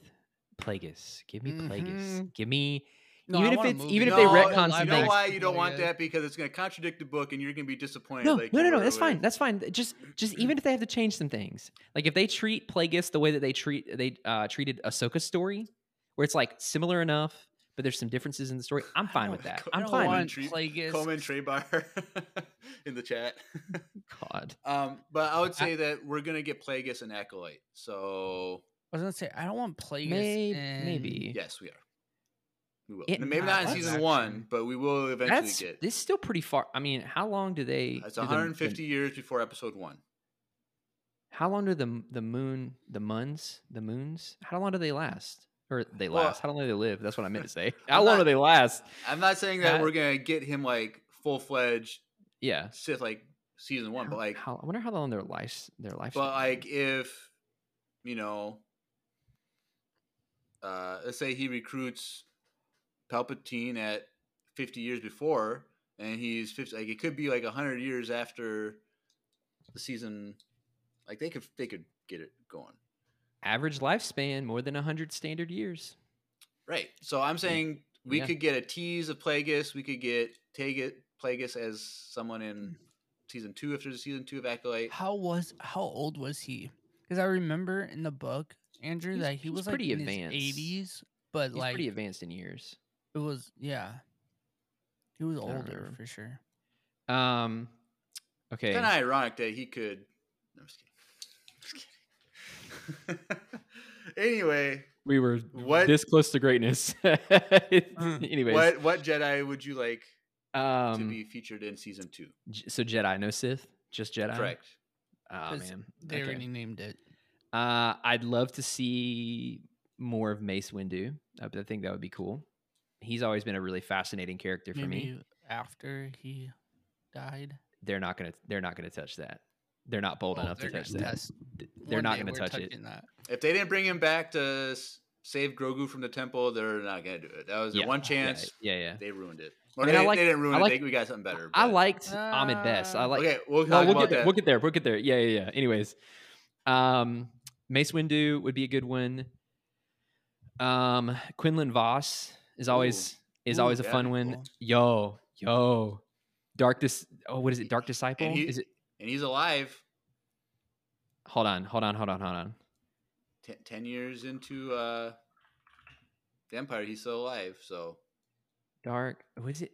Plagueis. Give me Plagueis. Mhm. Give me No, I even if it's movie. even if No, they you retcon know some live things. why you don't want that because it's going to contradict the book and you're going to be disappointed. No, like no, no, no. That's fine. That's fine. Just, just even if they have to change some things, like if they treat Plagueis the way that they treat they uh, treated Ahsoka's story, where it's like similar enough, but there's some differences in the story. I'm fine with that. I I'm don't fine. want with Treat- Plagueis. Coleman Trebar in the chat. God. Um, but I would say that we're gonna get Plagueis and Acolyte. So I was gonna say I don't want Plagueis. May- in- maybe. yes, we are. We will. It- Maybe not in season actually- one, but we will eventually That's get. this is still pretty far. I mean, how long do they? It's do 150 the- years before episode one. how long do the the Muun the Muuns the Muuns? How long do they last? Or they Well, last? how long do they live? That's what I meant to say. I'm How long not- do they last? I'm not saying that That- we're gonna get him like full fledged Yeah. Sith like season one, but like, how, I wonder how long their life their life. but like if you know, uh, let's say he recruits Palpatine at 50 years before, and he's 50. Like it could be like 100 years after the season. Like they could they could get it going. Average lifespan more than 100 standard years Right. So I'm saying we yeah. could get a tease of Plagueis. We could get Taget Plagueis as someone in season two if there's a season two of Acolyte. How was how old was he? Because I remember in the book, Andrew, He's- that he he's was like pretty in advanced. his eighties, but he's like pretty advanced in years it was yeah. He was older for sure. um okay Kind of ironic that he could. No, I'm just kidding. Just kidding. anyway, we were What- this close to greatness anyways what what Jedi would you like to um be featured in season two? So jedi no sith just jedi Correct. oh 'Cause man They okay. already named it. uh i'd love to see more of mace windu i, I think that would be cool he's always been a really fascinating character for me after he died. they're not gonna they're not gonna touch that they're not bold Oh, enough to touch gonna that test- they're not gonna touch it touching That. If they didn't bring him back to save Grogu from the temple, they're not gonna do it. That was the one chance. yeah yeah They ruined it. Or mean, I they, they didn't ruin I it. They, we got something better. I but- liked Ahmed Best. I like. Okay, we'll No, we'll get there. that. We'll get there. We'll get there. Yeah, yeah, yeah. Anyways, um, Mace Windu would be a good one. Um, Quinlan Vos is always is Ooh, always a that'd fun be one. cool. Yo, yo, Dark Dis. Oh, what is it? Dark Disciple. he- is it? And he's alive. Hold on, hold on, hold on, hold on. Ten, ten years into uh, the Empire, he's still alive. So Dark. What is it?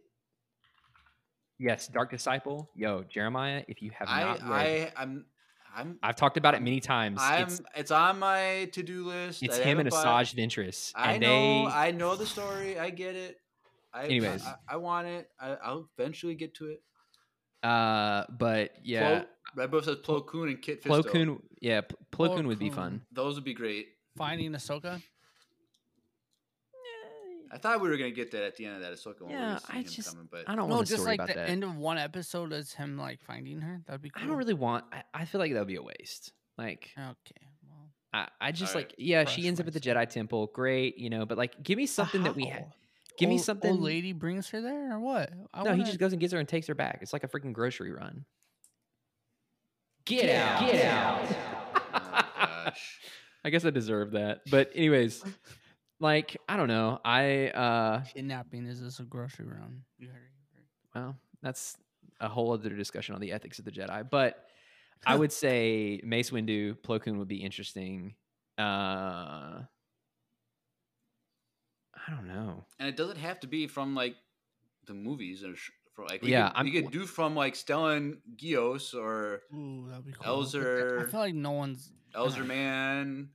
Yes, Dark Disciple. Yo, Jeremiah. If you have I, not read, I, I'm, I'm, I've talked about it many times. I'm. it's It's, on my to-do list. it's I him and Asajj Ventress, I know. they. I know the story. I get it. I, Anyways. I, I want it. I, I'll eventually get to it. Uh, but yeah, Plo, Red Bull says Plo Koon and Kit Fisto. Plo Koon, yeah, P- Plo Plo Koon would be fun. Those would be great. Finding Ahsoka. I thought we were gonna get that at the end of that Ahsoka one. Yeah, I just- coming, but I don't No, want a just like about the that. end of one episode is him like finding her. That'd be cool. I don't really want. I, I feel like that would be a waste. Like, Okay. Well, I, I just Alright, like, yeah, crush she ends up at the. Jedi Temple, great, you know, but like, give me something that we how? had. Give me something. Old lady brings her there or what? I no, he wanna- just goes and gets her and takes her back. It's like a freaking grocery run. Get, Get out! out. Get out! oh gosh. I guess I deserve that. But anyways, like, I don't know. I uh, kidnapping. Is this a grocery run? You heard it. well, that's a whole other discussion on the ethics of the Jedi. But I would say Mace Windu, Plo Koon would be interesting. Uh, I don't know. And it doesn't have to be from like the movies or sh- from like we Yeah, Could, I'm- we could do from like Stellan Gios or Ooh, that'd be cool. But th- I feel like no one's. Elzar Mann.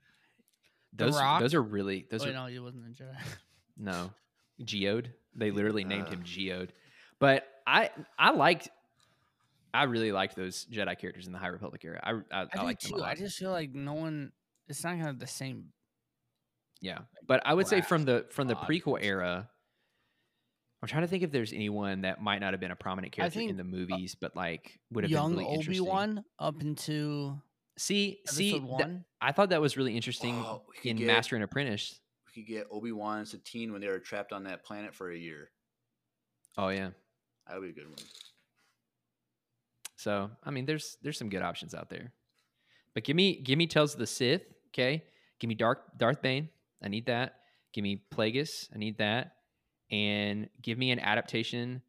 The Those Rock? those are really those Those are no, he wasn't a Jedi. no geode. They literally named Uh. him Geode. But I I liked I really liked those Jedi characters in the High Republic era. I I, I, I, do liked them a too. I just feel like no one. It's not gonna have the same Yeah, but I would say from the from the odd. prequel era, I'm trying to think if there's anyone that might not have been a prominent character in think, the uh, movies, but like would have Young been really interesting. Young Obi Wan up into See, episode see, th- one. I thought that was really interesting Oh, we could in get- Master and Apprentice. We could get Obi Wan and Satine when they were trapped on that planet for a year. Oh yeah. That would be a good one. So I mean, there's there's some good options out there, but give me give me Tales of the Sith, okay? Give me Dark Darth Bane, I need that. Give me Plagueis, I need that, and give me an adaptation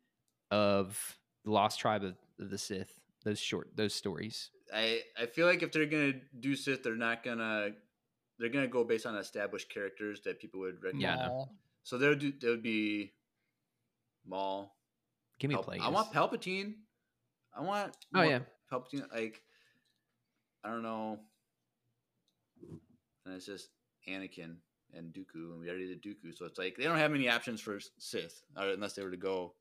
of the Lost Tribe of, of the Sith. Those short those stories. I I feel like if they're gonna do Sith, they're not gonna they're gonna go based on established characters that people would recognize. Yeah, I know. Maul. So there would do there would be Maul. Give me Pal- Plagueis. I want Palpatine. I want. Oh, yeah. Palpatine. Like I don't know. And it's just Anakin and Dooku, and we already did Dooku, so it's like they don't have many options for Sith uh, unless they were to go.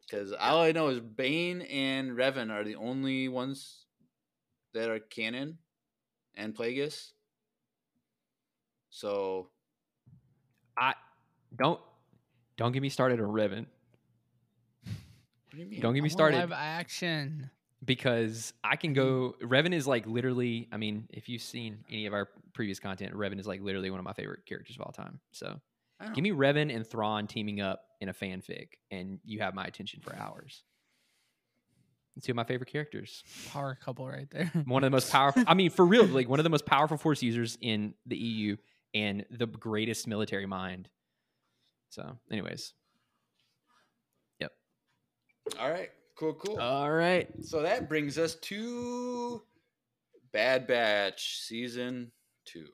Because all I know is Bane and Revan are the only ones that are canon, and Plagueis. So I don't don't get me started on Revan. what do you mean? Don't get me want started. Live action. Because I can Mm-hmm. go. Revan is like literally. I mean, if you've seen any of our previous content, Revan is like literally one of my favorite characters of all time. So give me Revan and Thrawn teaming up in a fanfic, and you have my attention for hours. Two of my favorite characters. Power couple right there. One of the most powerful. I mean, for real, like one of the most powerful force users in the EU, and the greatest military mind. So, anyways, Yep. All right, cool, cool. all right. So that brings us to Bad Batch season two.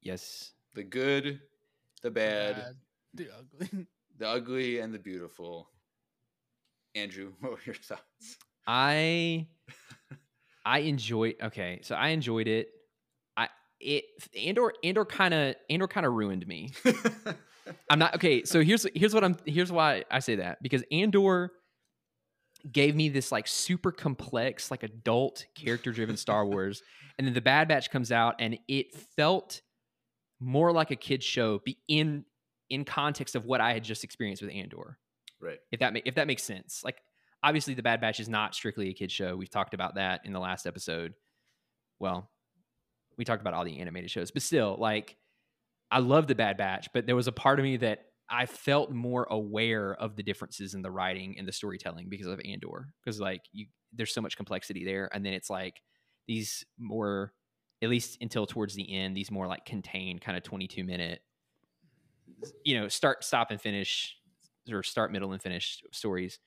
Yes. The good, the bad, the ugly. the ugly, and the beautiful. Andrew, what were your thoughts? I I enjoyed okay, so I enjoyed it. I it Andor Andor kind of Andor kind of ruined me. I'm not okay, so here's here's what I'm here's why I say that because Andor gave me this like super complex like adult character driven Star Wars and then the Bad Batch comes out and it felt more like a kids show be in in context of what I had just experienced with Andor right. if that ma- if that makes sense. Like obviously the Bad Batch is not strictly a kid show. We've talked about that in the last episode. Well, we talked about all the animated shows, but still like I love the Bad Batch, but there was a part of me that I felt more aware of the differences in the writing and the storytelling because of Andor because like you there's so much complexity there and then it's like these more at least until towards the end these more like contained kind of 22 minute you know start stop and finish or start middle and finish stories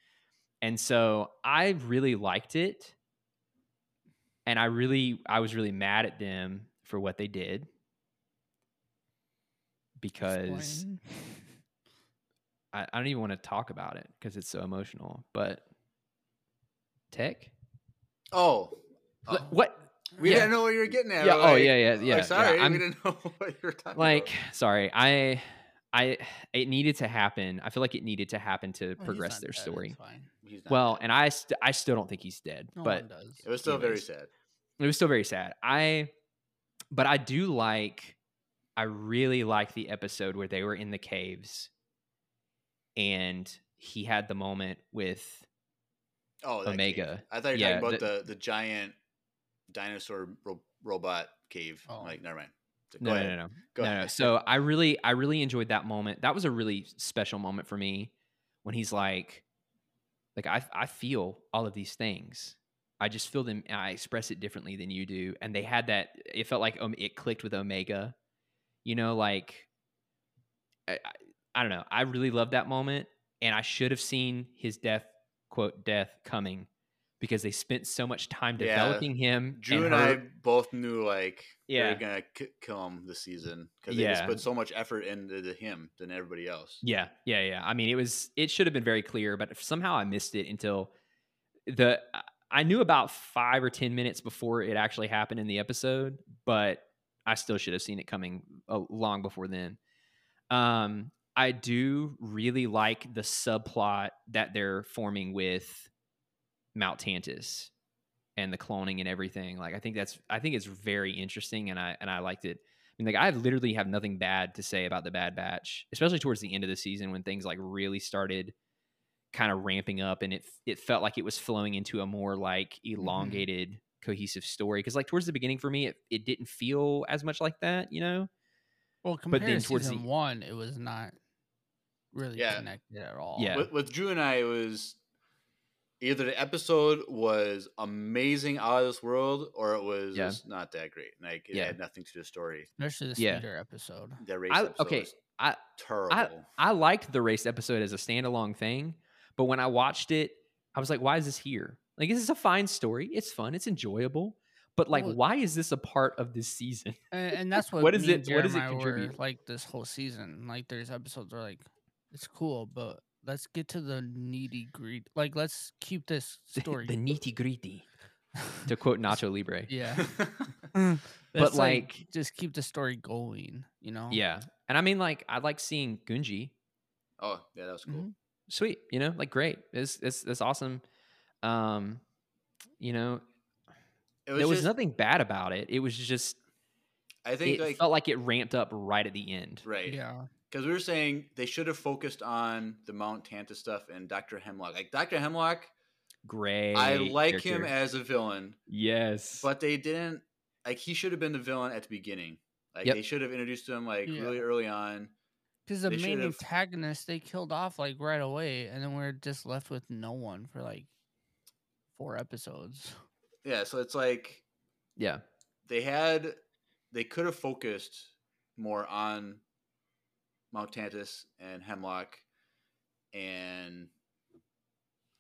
and so i really liked it and i really i was really mad at them for what they did because. I, I don't even want to talk about it because it's so emotional but tech Oh, Wh- oh. what We yeah. didn't know what you were getting at. Yeah, We're oh, like- yeah, yeah, like, yeah, yeah, sorry, I'm- we didn't know what you were talking about. like about. sorry i i it needed to happen i feel like it needed to happen to Well, he's progress not their dead, it's story fine. He's not well dead. and i st- i still don't think he's dead No but one does. it was still very sad. it was still very sad i but i do like i really like the episode where they were in the caves and he had the moment with Oh, that Omega. Cave. I thought you were Yeah, talking about the, the giant dinosaur ro- robot cave. Oh. Like, never mind. So no, go no, ahead. no, no, Go no, no. So I really, I really enjoyed that moment. That was a really special moment for me when he's like, like I, I feel all of these things. I just feel them. I express it differently than you do. And they had that. It felt like um, it clicked with Omega. You know, like I, I, don't know. I really loved that moment, and I should have seen his death, quote, death coming, because they spent so much time Yeah. developing him. Drew and, I both knew like Yeah. they're gonna k- kill him this season because they just put so much effort into the- him than everybody else. Yeah, yeah, yeah. I mean, it was it should have been very clear, but somehow I missed it until the I knew about five or ten minutes before it actually happened in the episode, but I still should have seen it coming a, long before then. Um, I do really like the subplot that they're forming with Mount Tantiss and the cloning and everything. Like, I think that's I think it's very interesting, and I and I liked it. I mean, like I literally have nothing bad to say about the Bad Batch, especially towards the end of the season when things like really started kind of ramping up and it it felt like it was flowing into a more like mm-hmm. elongated cohesive story because like towards the beginning for me it, it didn't feel as much like that you know Well, But then to towards season the- one, it was not really Yeah. connected at all. Yeah. With, with Drew and I, it was either the episode was amazing out of this world, or it was Yeah. just not that great. Like it Yeah. had nothing to do with the story. especially the Yeah. episode. That race I- episode okay, I- terrible. I liked the race episode as a standalone thing, but when I watched it, I was like, why is this here? Like, this is a fine story. It's fun. It's enjoyable. But like, Well- why is this a part of this season? And, and that's what, What is me and it- what does it Jeremiah were contribute? like this whole season. Like there's episodes where like it's cool, but let's get to the needy greed. Like let's keep this story. the nitty gritty, to quote Nacho Libre. yeah, But, Let's, like- just keep the story going. You know. Yeah, and I mean, like, I like seeing Gungi. oh yeah, that was cool. Mhm. Sweet, you know, like great. It's it's it's awesome. Um, you know, It was there was just, nothing bad about it. It was just I think it like felt like it ramped up right at the end. right, Yeah. Because we were saying they should have focused on the Mount Tantiss stuff and Doctor Hemlock. Like Doctor Hemlock, Great. I like him as a villain, yes, but they didn't. Like he should have been the villain at the beginning. Like Yep. they should have introduced him like Yeah. really early on. Because the They main should've- antagonist they killed off like right away, and then we're just left with no one for like four episodes. Yeah, so it's like yeah, they had they could have focused more on Mount Tantiss and Hemlock and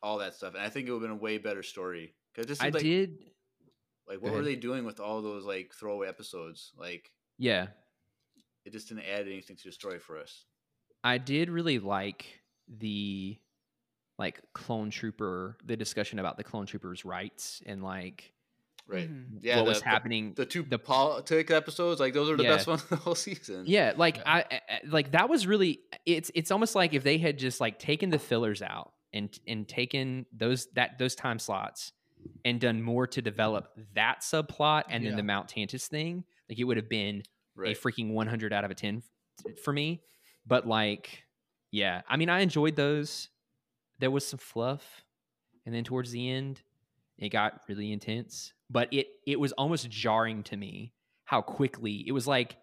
all that stuff, and I think it would have been a way better story. Because this I like, did. like what were they doing with all those like throwaway episodes? Like Yeah, it just didn't add anything to the story for us. I did really like the like clone trooper the discussion about the clone troopers rights and like Right? Mhm. Yeah, what the- was happening The, two the- politic episodes, like those are the Yeah. best ones of the whole season. Yeah, like Yeah. I, I I- like that was really it's it's almost like if they had just like taken the fillers out and and taken those that those time slots and done more to develop that subplot and then the Mount Tantiss thing, like it would have been right. a freaking 100 out of a 10 for me. But like yeah, I mean I enjoyed those. There was some fluff and then towards the end it got really intense, but it it was almost jarring to me how quickly it was like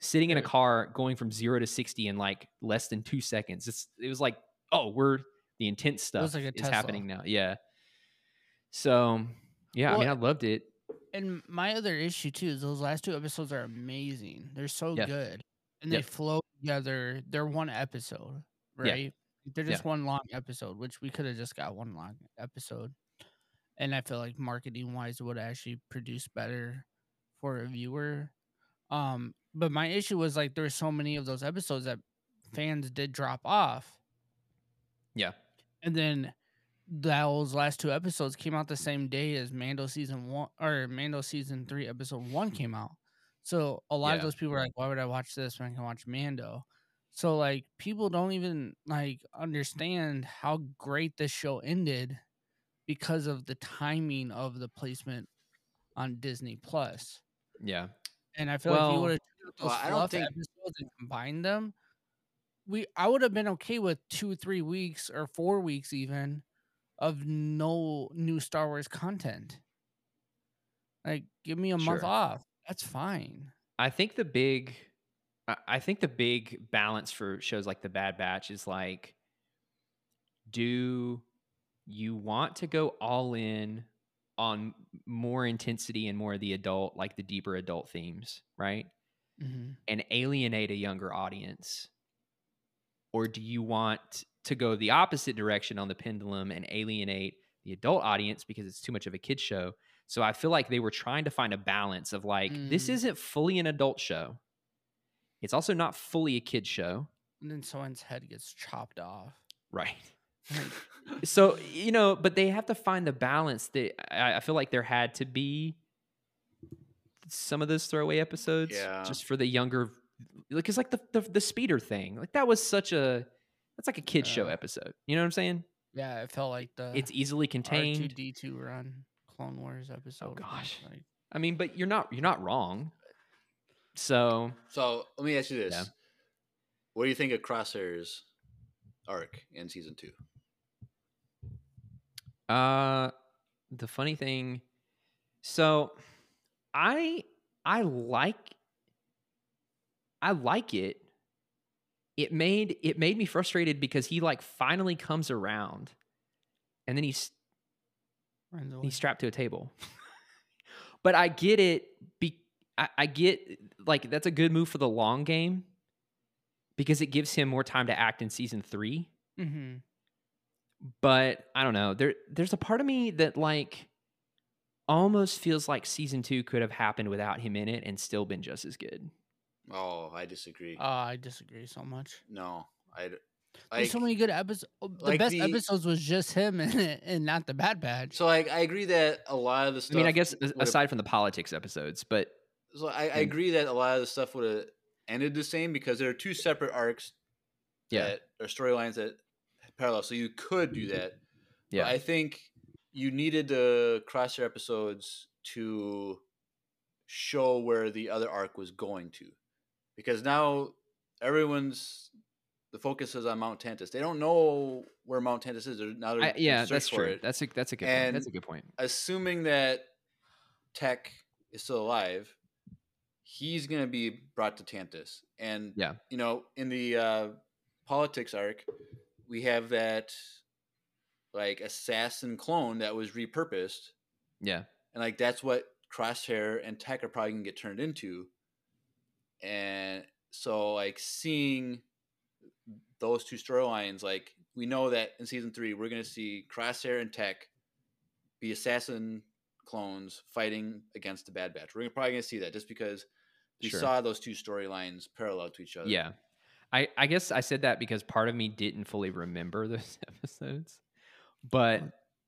sitting in a car going from 0 to 60 in like less than 2 seconds. It's it was like, "Oh, we're the intense stuff like is Tesla. happening now." Yeah. So, yeah, I mean I loved it. And my other issue too is those last two episodes are amazing. They're so Yeah. good, and they flow together. They're one episode, Yeah. right? They're Yeah. just one long episode, which we could have just got one long episode. And I feel like marketing wise would actually produce better for a viewer. Um, but my issue was like there's so many of those episodes that fans did drop off. Yeah. And then those last two episodes came out the same day as Mando season one or Mando season three episode one came out. So a lot of those people are like, "Why would I watch this when I can watch Mando?" So like people don't even like understand how great this show ended because of the timing of the placement on Disney Plus. Yeah. And I feel like if you would have those Well, I don't think- episodes and combined them, we I would have been okay with two, three weeks or four weeks even of no new Star Wars content. Like, give me a month off. That's fine. I think the big, I think the big balance for shows like The Bad Batch is like, do you want to go all in on more intensity and more of the adult, like the deeper adult themes, right? Mm-hmm. And alienate a younger audience? Or do you want to go the opposite direction on the pendulum and alienate the adult audience because it's too much of a kid show? So I feel like they were trying to find a balance of like, this Mm. isn't fully an adult show. It's also not fully a kid show. And then someone's head gets chopped off. Right. Like, So, you know, but they have to find the balance that I, I feel like there had to be some of those throwaway episodes Yeah. just for the younger because like the, the the speeder thing like that was such a that's like a kid show episode you know what i'm saying yeah, it felt like the it's easily contained R2 D2 run Clone Wars oh, episode. Oh gosh. Like, i mean but you're not you're not wrong So So let me ask you this: Yeah. What do you think of Crosshair's arc in season two? Uh the funny thing so I I like I like it. It made it made me frustrated because he like finally comes around and then he's he's strapped to a table. but I get it be I, I get like that's a good move for the long game because it gives him more time to act in season three Mhm. But I don't know. There there's a part of me that like almost feels like season 2 could have happened without him in it and still been just as good. Oh, I disagree. Uh, I disagree so much. no, I. d- There's so many good episodes. The like best the- episodes was just him in it, and not the Bad Batch. So like, I agree that a lot of the stuff. I mean, I guess a- would've- aside from the politics episodes, but So I, I Mm. agree that a lot of the stuff would have ended the same because there are two separate arcs yeah. that or storylines that parallel. So you could do that. But Yeah. I think you needed the crosshair episodes to show where the other arc was going to, because now everyone's the focus is on Mount Tantiss. They don't know where Mount Tantiss is. They're, now they're I, yeah, that's for true. it. That's a that's a good point. That's a good point. assuming that Tech is still alive, he's gonna be brought to Tantiss. And Yeah. you know, in the uh, politics arc, we have that like assassin clone that was repurposed, Yeah. and like that's what Crosshair and Tech are probably gonna get turned into. And so, like seeing those two storylines, like we know that in season three, we're gonna see Crosshair and Tech be assassin clones fighting against the Bad Batch. We're probably gonna see that just because we Sure. saw those two storylines parallel to each other. Yeah. I I guess I said that because part of me didn't fully remember those episodes. But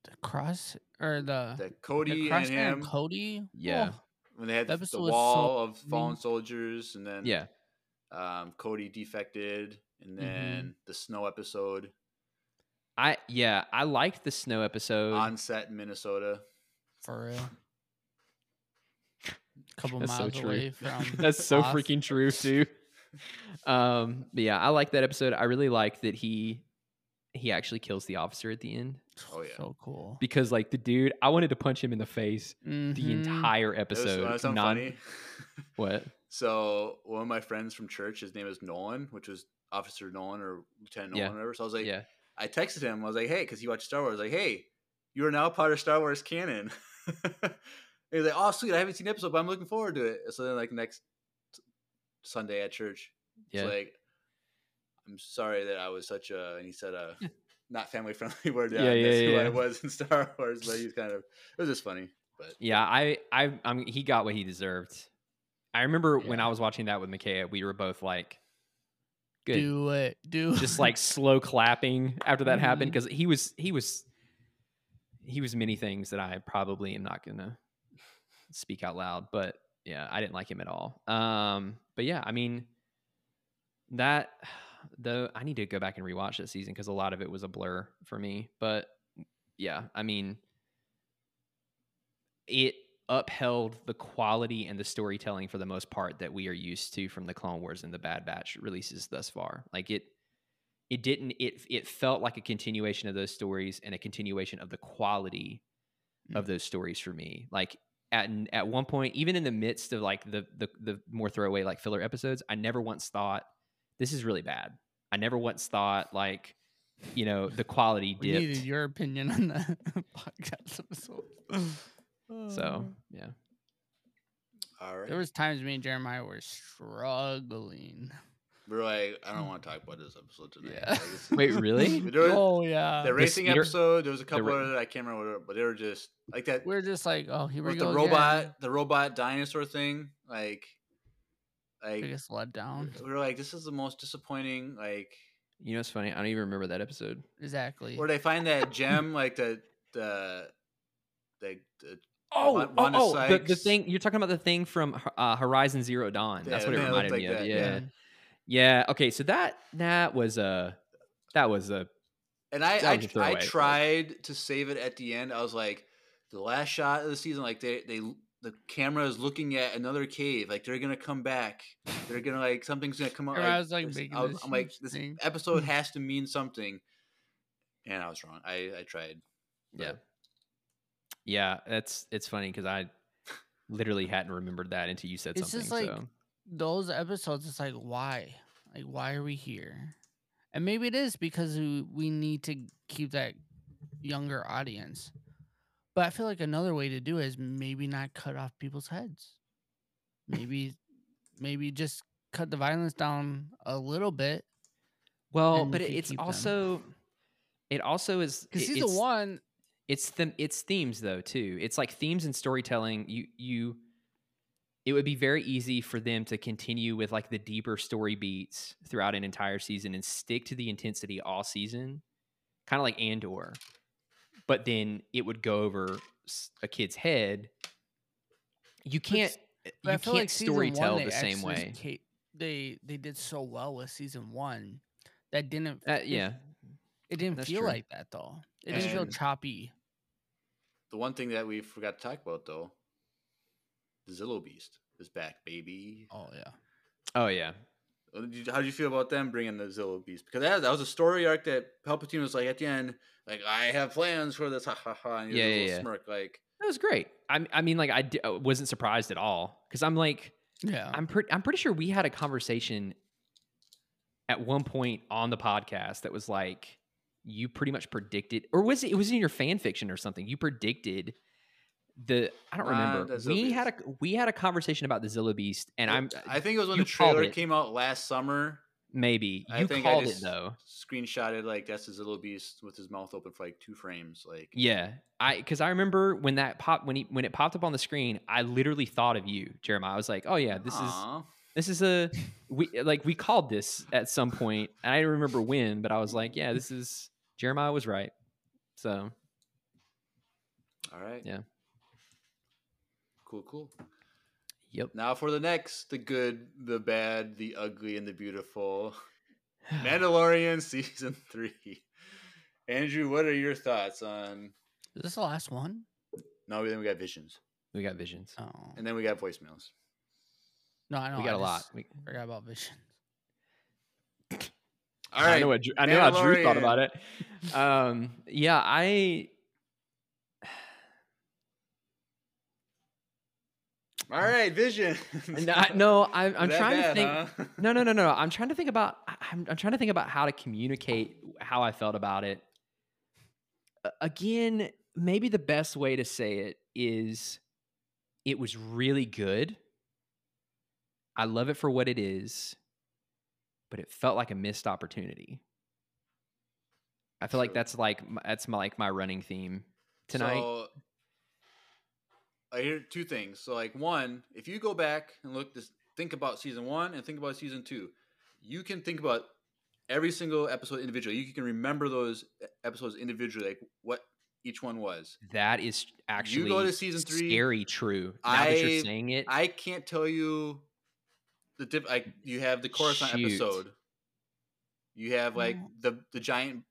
the cross or the, that the Cody and him and Cody. Yeah. Oh, when they had the, episode the wall so of fallen mean. soldiers, and then yeah. um, Cody defected, and Mm-hmm. then the snow episode I yeah, I liked the snow episode. on set in Minnesota. for real. couple That's so miles true. away from. That's so Oz. freaking true too. Um, but yeah, I like that episode. I really like that he he actually kills the officer at the end Oh, yeah. so cool. because like the dude, I wanted to punch him in the face the Mhm. entire episode. it was something non- funny. What? So one of my friends from church, his name is Nolan, which was Officer Nolan or Lieutenant Nolan, Yeah. or whatever. So I was like, yeah, I texted him. I was like, hey, because he watched Star Wars. I was like, hey, you are now part of Star Wars canon. he was like, oh, sweet. I haven't seen the episode, but I'm looking forward to it. So then, like, next Sunday at church, yeah. it's like, I'm sorry that I was such a, and he said a not family friendly word. Yeah, Yeah, yeah, that's who yeah. I was in Star Wars, but he's kind of, it was just funny. But yeah, I, I, I'm. He got what he deserved. I remember when I was watching that with Micaiah, we were both like, "Good," Do it. Do it. just like slow clapping after that happened Mhm. because he was, he was, he was many things that I probably am not gonna speak out loud. But yeah, I didn't like him at all. Um, but yeah, I mean, that though I need to go back and rewatch that season because a lot of it was a blur for me. But yeah, I mean, it upheld the quality and the storytelling for the most part that we are used to from the Clone Wars and the Bad Batch releases thus far. Like it it didn't it it felt like a continuation of those stories and a continuation of the quality of those stories for me. Like at at one point, even in the midst of like the the the more throwaway like filler episodes, I never once thought this is really bad. I never once thought like you know the quality we needed your opinion on the podcast episode. So yeah, all right. there was times me and Jeremiah were struggling. We're like, I don't want to talk about this episode today. Yeah. Like, it's- wait, really? Was- oh yeah, the racing speeder- episode, there was a couple ra- of I can't remember, what, but they were just like that. we're just like, oh, here we go. the robot, again. the robot dinosaur thing, like, like biggest letdown. we were like, this is the most disappointing. Like, You know, it's funny. I don't even remember that episode. Exactly. where they find that gem, like the the the, the Oh, Wa- oh, oh, the, the thing you're talking about the thing from uh, Horizon Zero Dawn. Yeah, That's what it yeah, it looked reminded me like of. that, Yeah. yeah. Yeah, Okay, so that that was a that was a And I That I, was a I throwaway. tried to save it at the end. I was like, the last shot of the season, like they they the camera is looking at another cave. Like they're gonna come back. They're gonna like something's gonna come out. Or I was, like, this- I was, I'm like huge this thing. episode has to mean something, and I was wrong. I I tried. Yeah. but- Yeah, that's it's funny because I literally hadn't remembered that until you said It's something. just like so those episodes. It's like why, like why are we here? And maybe it is because we, we need to keep that younger audience. But I feel like another way to do it is maybe not cut off people's heads. Maybe, maybe just cut the violence down a little bit. well, but you it, can it's keep them. also it also is Because season it's- one, it's them it's themes though too it's like themes and storytelling you you it would be very easy for them to continue with like the deeper story beats throughout an entire season and stick to the intensity all season kind of like andor but then it would go over a kid's head you can't but you I can't feel like season story one, tell they the same way ca- they they did so well with season one that didn't. uh, yeah it didn't that's feel true. like that though. It didn't feel choppy. The one thing that we forgot to talk about though, the Zillo Beast is back, baby. Oh yeah. oh yeah How did you- how did you feel about them bringing the Zillo Beast? Because that, that was a story arc that Palpatine was like at the end, like I have plans for this, ha ha ha, and he Yeah, yeah, a yeah, yeah. smirk, like that was great i, I mean like i wasn't surprised at all because i'm like Yeah. I'm pretty I'm pretty sure we had a conversation at one point on the podcast that was like you pretty much predicted or was it it was in your fan fiction or something. You predicted the I don't ah, remember. the We had a we had a conversation about the Zillo Beast and I'm I think it was when the trailer came out last summer. maybe I you think called I it just though. screenshotted like that's the Zillo Beast with his mouth open for like two frames. Like Yeah. I because I remember when that pop when he when it popped up on the screen, I literally thought of you, Jeremiah. I was like, oh yeah, this is this is a we like we called this at some point and i don't remember when but i was like yeah this is jeremiah was right so all right. Yeah. Cool, cool. yep Now for the next, the good, the bad, the ugly, and the beautiful. Mandalorian season three. Andrew, what are your thoughts on? Is this the last one? No, then we got visions, we got visions Oh and then we got voicemails. no, I know. we got a a lot we, Forgot about visions. All i know what Drew, i know how drew thought about it um yeah i all right, vision. no, I'm, trying to think huh? no no no no i'm trying to think about I'm, I'm trying to think about how to communicate how i felt about it. Again maybe the best way to say it is it was really good. I love it for what it is but it felt like a missed opportunity. I feel like that's like that's my like my running theme tonight. So, I hear two things. So, like, one, if you go back and look, this, think about season one and think about season two, you can think about every single episode individually. You can remember those episodes individually, like what each one was. that is actually you go to season three, scary true now that I- you're saying it I can't tell you the diff. Like, you have the Coruscant Shoot. episode. You have like mm. the the giant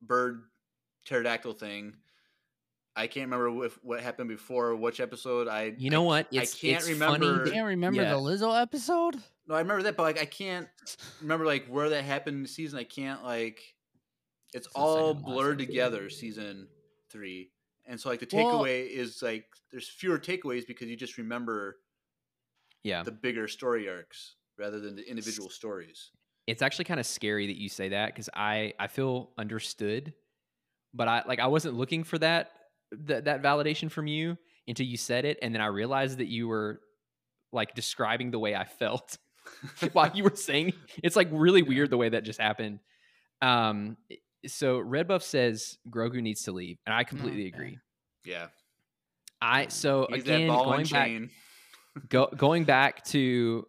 bird pterodactyl thing. I can't remember if, what happened before which episode. I You know I, what? I can't it's remember- funny. You can't remember yeah. the Lizzo episode? No, I remember that, but like I can't remember like where that happened in the season. I can't like it's It's all blurred together. Season three, and so like the Well- takeaway is like there's fewer takeaways because you just remember yeah the bigger story arcs rather than the individual stories. it's actually kind of scary that you say that because I I feel understood, but I like I wasn't looking for that that that validation from you until you said it, and then I realized that you were like describing the way I felt while you were saying. It's like really weird the way that just happened. Um, so Red Buff says Grogu needs to leave, and I completely Okay. agree. Yeah, I so he's again going back go, going back to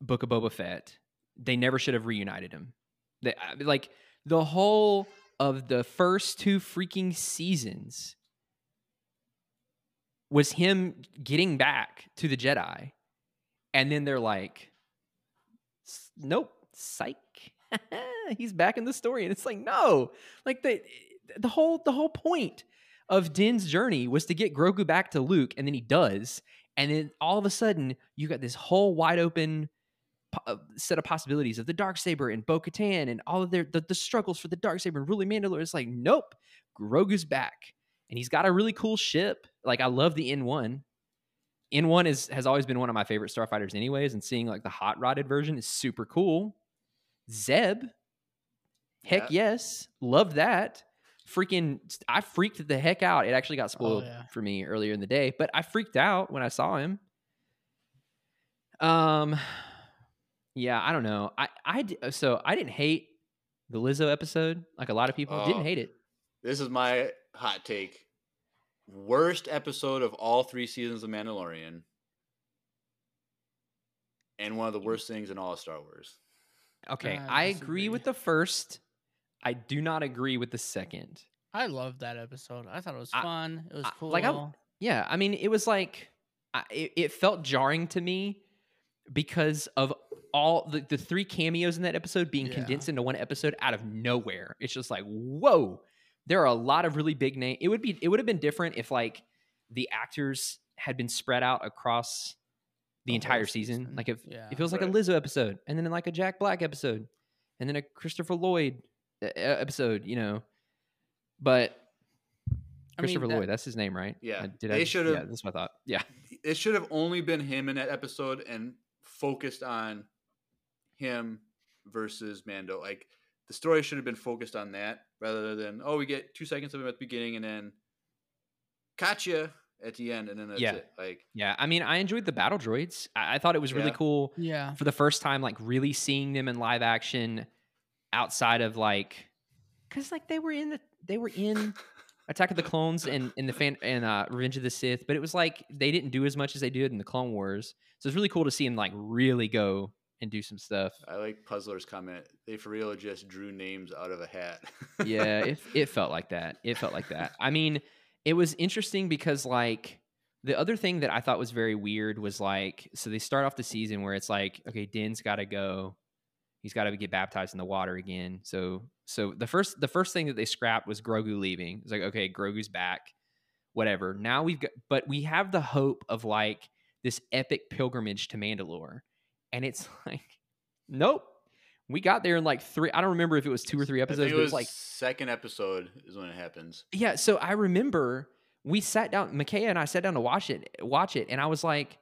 Book of Boba Fett, they never should have reunited him. They like the whole of the first two freaking seasons was him getting back to the Jedi, and then they're like, "Nope, psych." He's back in the story, and it's like, no, like the the whole the whole point of Din's journey was to get Grogu back to Luke, and then he does, and then all of a sudden you got this whole wide open po- uh, set of possibilities of the dark saber and Bo-Katan and all of their the, the struggles for the dark saber and really Mandalore. It's like nope, Grogu's back, and he's got a really cool ship. Like I love the N one. N one is has always been one of my favorite starfighters, anyways, and seeing like the hot rodded version is super cool. Zeb, heck Yeah. yes, love that. Freaking, I freaked the heck out. It actually got spoiled yeah. for me earlier in the day, but I freaked out when I saw him. Um, yeah, I don't know. I I so I didn't hate the Lizzo episode like a lot of people Oh. didn't hate it. This is my hot take. Worst episode of all three seasons of Mandalorian. And one of the worst things in all of Star Wars. Okay, I I agree with the first. I do not agree with the second. I loved that episode. I thought it was I- fun. It was I- cool. like, I- Yeah, I mean, it was like I, it, it felt jarring to me because of all the, the three cameos in that episode being Yeah. condensed into one episode out of nowhere. It's just like, whoa, there are a lot of really big names. It would be it would have been different if like the actors had been spread out across the, The entire season. season. Like if Yeah. if it was like Right. a Lizzo episode and then like a Jack Black episode and then a Christopher Lloyd uh, episode, you know. But I mean, Christopher that- Lloyd, that's his name, right? Yeah, Uh, did they I? should've- Yeah, that's what I thought. Yeah, It should have only been him in that episode and focused on him versus Mando. Like the story should have been focused on that rather than oh we get two seconds of him at the beginning and then gotcha at the end and then that's Yeah. it. Like yeah. I mean, I enjoyed the battle droids. I, I thought it was really Yeah. cool Yeah. for the first time, like really seeing them in live action outside of like, because like they were in the they were in Attack of the Clones and in the fan and uh, Revenge of the Sith, but it was like they didn't do as much as they did in the Clone Wars. So it's really cool to see them like really go and do some stuff. I like Puzzler's comment. They for real just drew names out of a hat. yeah, it it felt like that. It felt like that. I mean, it was interesting because like the other thing that I thought was very weird was like so they start off the season where it's like okay, Din's got to go. He's got to get baptized in the water again. So so the first the first thing that they scrapped was Grogu leaving. It's like okay, Grogu's back. Whatever. Now we've got but we have the hope of like this epic pilgrimage to Mandalore. And it's like nope. We got there in like three. I don't remember if it was two or three episodes, think but it it was was like second episode is when it happens. yeah, so I remember we sat down, Micaiah and I sat down to watch it, watch it, and I was like,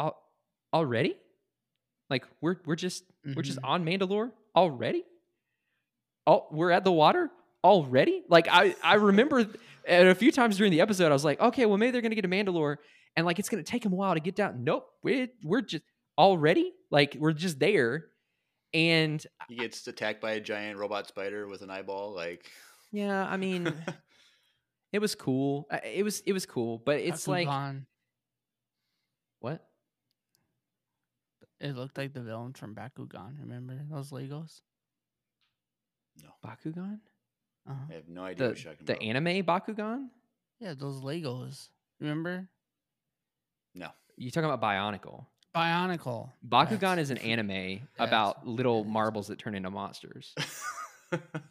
"Al- already? Like we're we're just we're just Mhm. on Mandalore already? Oh, we're at the water already? Like I I remember and a few times during the episode, I was like, okay, well maybe they're gonna get to Mandalore, and like it's gonna take them a while to get down. Nope, we're we're just already like we're just there, and He gets attacked by a giant robot spider with an eyeball. Like yeah, I mean. It was cool. It was it was cool, but it's like Bakugan. what? it looked like the villain from Bakugan. Remember those Legos? No. Bakugan? Uh-huh. I have no idea The what you're talking the about. anime Bakugan? Yeah, those Legos. Remember? No. You talking about Bionicle? Bionicle. Bakugan That's- is an anime That's about little what it is. marbles that turn into monsters.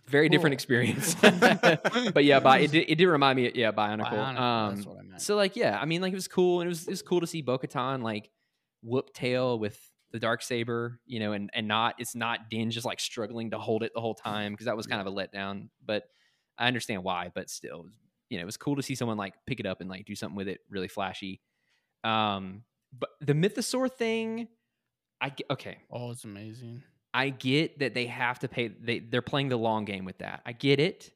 Very different experience. but yeah, but it did, it did remind me. Yeah, Bionicle. Bionicle, um, that's what I meant. so like yeah, I mean like it was cool and it was it was cool to see Bo-Katan like whoop tail with the dark saber, you know, and and not it's not Din just like struggling to hold it the whole time because that was kind of a letdown. But I understand why. But still, you know, it was cool to see someone like pick it up and like do something with it really flashy. Um, but the Mythosaur thing, I get, okay. oh, it's amazing. I get that they have to pay they they're playing the long game with that. I get it.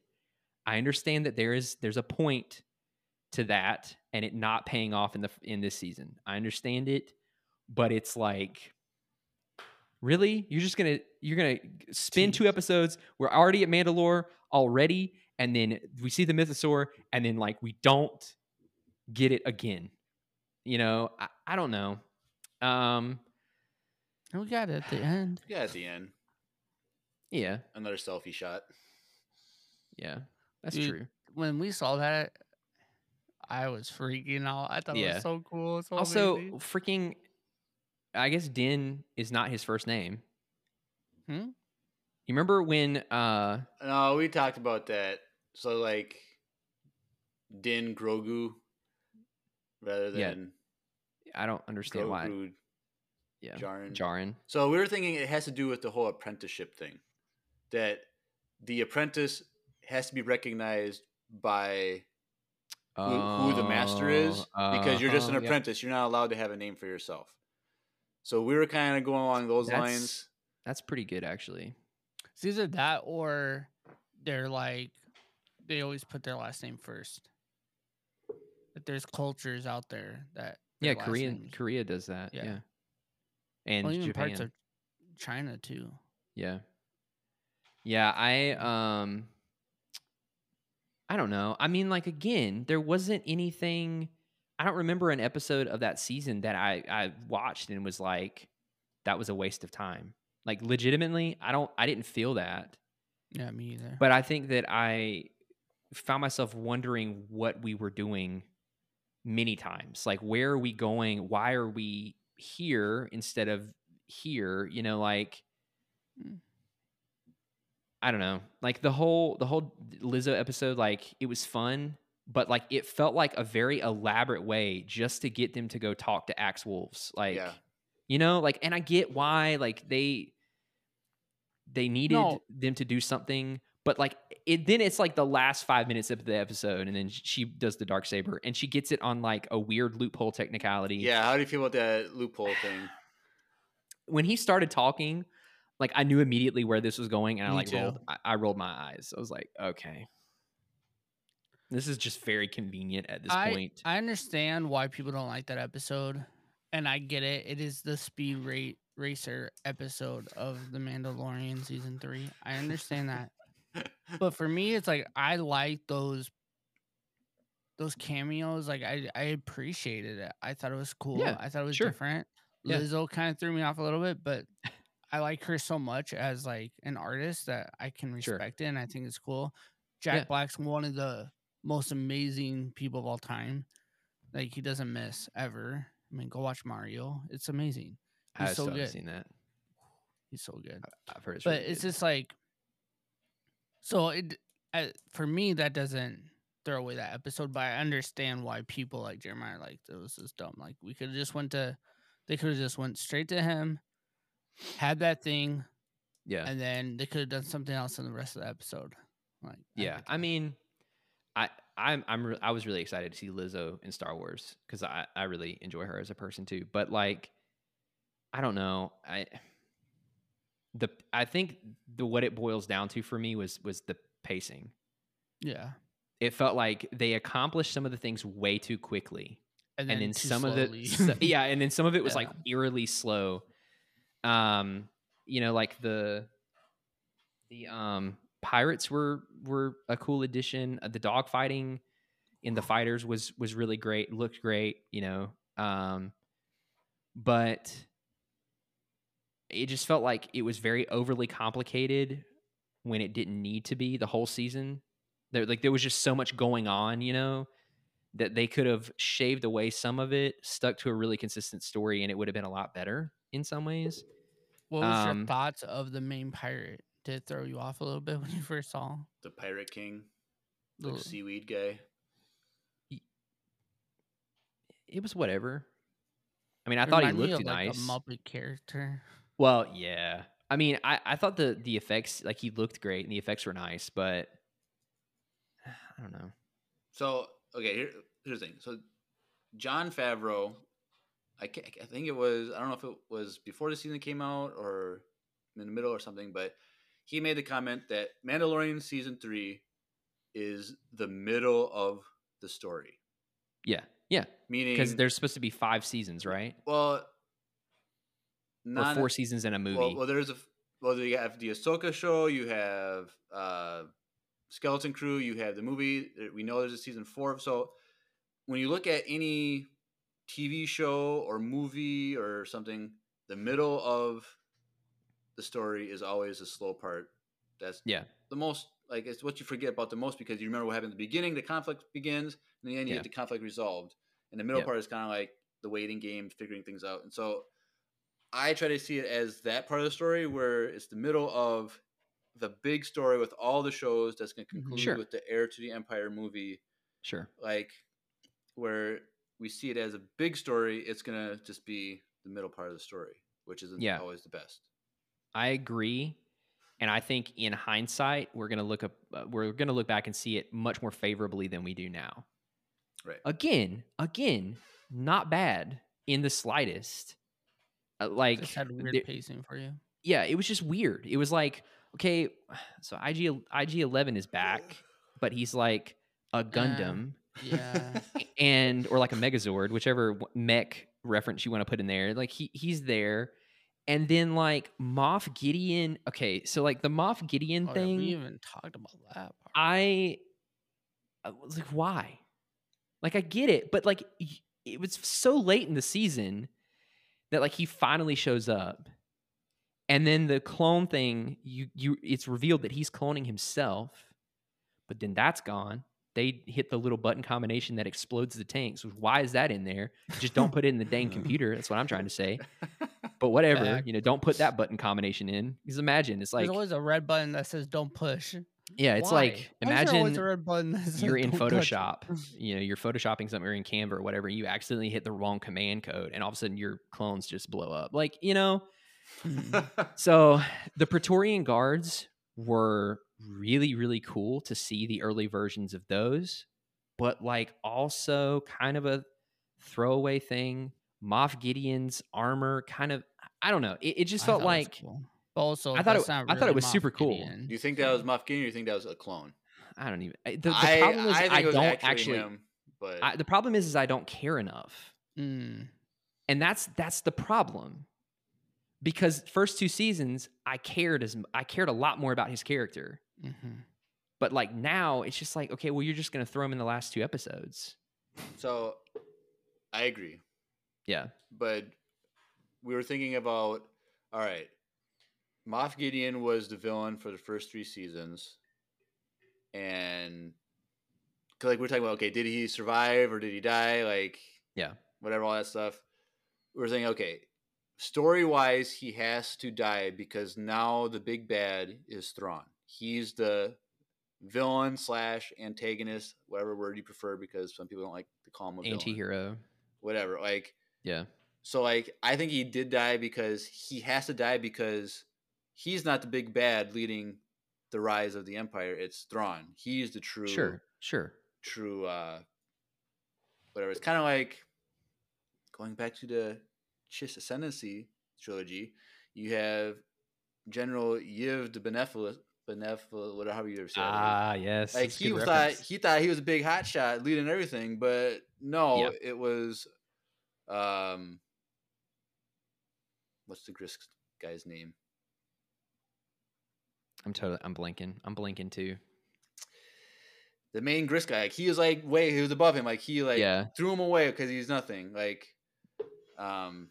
I understand that there is there's a point to that and it not paying off in the in this season. I understand it, but it's like really you're just going to you're going to spin two episodes. We're already at Mandalore already and then we see the mythosaur and then like we don't get it again. You know, I, I don't know. Um we got it at the end. yeah, at the end, yeah. another selfie shot. Yeah, that's Dude, true. When we saw that, I was freaking out. I thought it was so cool. So also, amazing. freaking, I guess Din is not his first name. Hmm? You remember when? uh No, we talked about that. So like, Din Grogu. rather Yeah. than I don't understand why. Yeah, Djarin. Djarin. So we were thinking it has to do with the whole apprenticeship thing, that the apprentice has to be recognized by who, who the master is, because you're just an Oh, uh-huh, yeah. apprentice. You're not allowed to have a name for yourself. So we were kind of going along those That's- lines. That's pretty good, actually. It's either that or they're like they always put their last name first. But there's cultures out there that Yeah, Korean names- Korea does that. Yeah, Yeah. and well, even Japan. parts of China too. Yeah. Yeah, I um I don't know. I mean like again, there wasn't anything I don't remember an episode of that season that I I watched and was like that was a waste of time. Like legitimately, I don't I didn't feel that. Yeah, me either. But I think that I found myself wondering what we were doing many times. Like, where are we going? Why are we here instead of here? You know, like Mm. I don't know. Like the whole the whole Lizzo episode, like it was fun, but like it felt like a very elaborate way just to get them to go talk to Axe Woves. Like Yeah. you know, like and I get why like they they needed No. them to do something, but like it then it's like the last five minutes of the episode, and then she does the dark saber, and she gets it on like a weird loophole technicality. Yeah. How do you feel about that loophole thing? When he started talking, like I knew immediately where this was going, and I Me like too. rolled. I, I rolled my eyes. I was like, okay, this is just very convenient at this I, point. I understand why people don't like that episode, and I get it. It is the speed rate racer episode of The Mandalorian season three. I understand that, but for me, it's like I like those those cameos. Like I I appreciated it. I thought it was cool. Yeah, I thought it was sure. different. Yeah. Lizzo kind of threw me off a little bit, but I like her so much as like an artist that I can Sure. respect it, and I think it's cool. Jack Yeah. Black's one of the most amazing people of all time. Like he doesn't miss ever. I mean, go watch Mario. It's amazing. I He's so still haven't good. seen that. He's so good. I've heard it's But really it's good. just like, so it uh, for me that doesn't throw away that episode. But I understand why people like Jeremiah like it was just dumb. Like we could have just went to, they could have just went straight to him, had that thing, yeah. and then they could have done something else in the rest of the episode. Like Yeah, get I mean, I I'm I'm re- I was really excited to see Lizzo in Star Wars because I I really enjoy her as a person too. But like, I don't know, I the I think the what it boils down to for me was was the pacing. yeah. It felt like they accomplished some of the things way too quickly, and then, too some slowly. of the so- yeah, and then some of it was like eerily slow. Um, you know, like the the um pirates were were a cool addition. Uh, the dog fighting in the fighters was was really great. Looked great, you know. Um, but it just felt like it was very overly complicated when it didn't need to be the whole season. There like there was just so much going on, you know, that they could have shaved away some of it, stuck to a really consistent story, and it would have been a lot better in some ways. What was Um, your thoughts of the main pirate? Did it throw you off a little bit when you first saw him? The Pirate King, the The- seaweed guy. It was whatever. I mean, I it thought he reminded me looked of, like, nice. a Muppet character. Well, yeah. I mean, I, I thought the the effects like he looked great and the effects were nice, but I don't know. So okay, here, here's the thing. So Jon Favreau, I, I think it was I don't know if it was before the season came out or in the middle or something, but he made the comment that Mandalorian season three is the middle of the story, Yeah, yeah, meaning because there's supposed to be five seasons, right? well, Or four seasons in a movie. Well, well, there's a well, you have the Ahsoka show, you have uh, Skeleton Crew, you have the movie. uh, We know there's a season four. So when you look at any TV show or movie or something, the middle of the story is always the slow part. That's yeah, the most like it's what you forget about the most because you remember what happened at the beginning. The conflict begins, and in the end you Yeah. get the conflict resolved. And the middle Yep. part is kind of like the waiting game, figuring things out. And so I try to see it as that part of the story where it's the middle of the big story with all the shows that's going to conclude Sure. with the heir to the empire movie sure. like where we see it as a big story, it's gonna just be the middle part of the story, which isn't Yeah. always the best. I agree, and I think in hindsight, we're gonna look up, uh, we're gonna look back and see it much more favorably than we do now. Right. Again, again, not bad in the slightest. Uh, like, Just had weird there- pacing for you. yeah, it was just weird. It was like, okay, so IG IG Eleven is back, but he's like a Gundam Yeah. and or like a Megazord, whichever mech reference you want to put in there. Like he he's there, and then like Moff Gideon. Okay, so like the Moff Gideon Oh, thing, we even talked about that. Part. I, I was like, why? Like I get it, but like it was so late in the season that like he finally shows up. And then the clone thing, you you it's revealed that he's cloning himself, but then that's gone. They hit the little button combination that explodes the tanks. Why is that in there? Just don't put it in the dang computer. That's what I'm trying to say. But whatever, Fact. you know, don't put that button combination in. Because imagine it's like, There's always a red button that says "Don't push." Yeah, it's Why? like Why is there always imagine a red button you're in "Don't touch it"? Photoshop, you know, you're photoshopping something or in Canva or whatever, and you accidentally hit the wrong command code, and all of a sudden your clones just blow up. Like, you know, mm-hmm. so the Praetorian Guards were really, really cool to see the early versions of those, but like also kind of a throwaway thing. Moff Gideon's armor kind of, I don't know. It, it just felt like, cool. But also, I thought it- not I thought it was Moff super cool. Gideon. Do you think that was Moff Gideon or you think that was a clone? I don't even. The, the I, problem is I, I, don't actually, actually. him, but I, the problem is, is I don't care enough. Mm. and that's that's the problem because first two seasons i cared as i cared a lot more about his character hmm but like now it's just like okay well you're just gonna throw him in the last two episodes so I agree. yeah but we were thinking about all right moff gideon was the villain for the first three seasons. And 'cause, like we're talking about okay did he survive or did he die? Like Yeah. whatever all that stuff. We're saying, okay story wise he has to die because now the big bad is thrawn. He's the villain slash antagonist whatever word you prefer because some people don't like to call him a anti-hero. Whatever like yeah. So like I think he did die because he has to die because he's not the big bad leading the rise of the empire. It's Thrawn. He's the true sure sure true uh whatever. It's kind of like going back to the Chiss Ascendancy trilogy. You have General Yiv the Benevolent Benevolent whatever you ever word. ah yes like he thought reference. he thought he was a big hot shot leading everything, but no, Yeah. it was um what's the Grysk guy's name? I'm totally i'm blinking i'm blinking too The main Grysk guy. Like, he was like way he was above him. Like he like Yeah. threw him away because he's nothing. Like um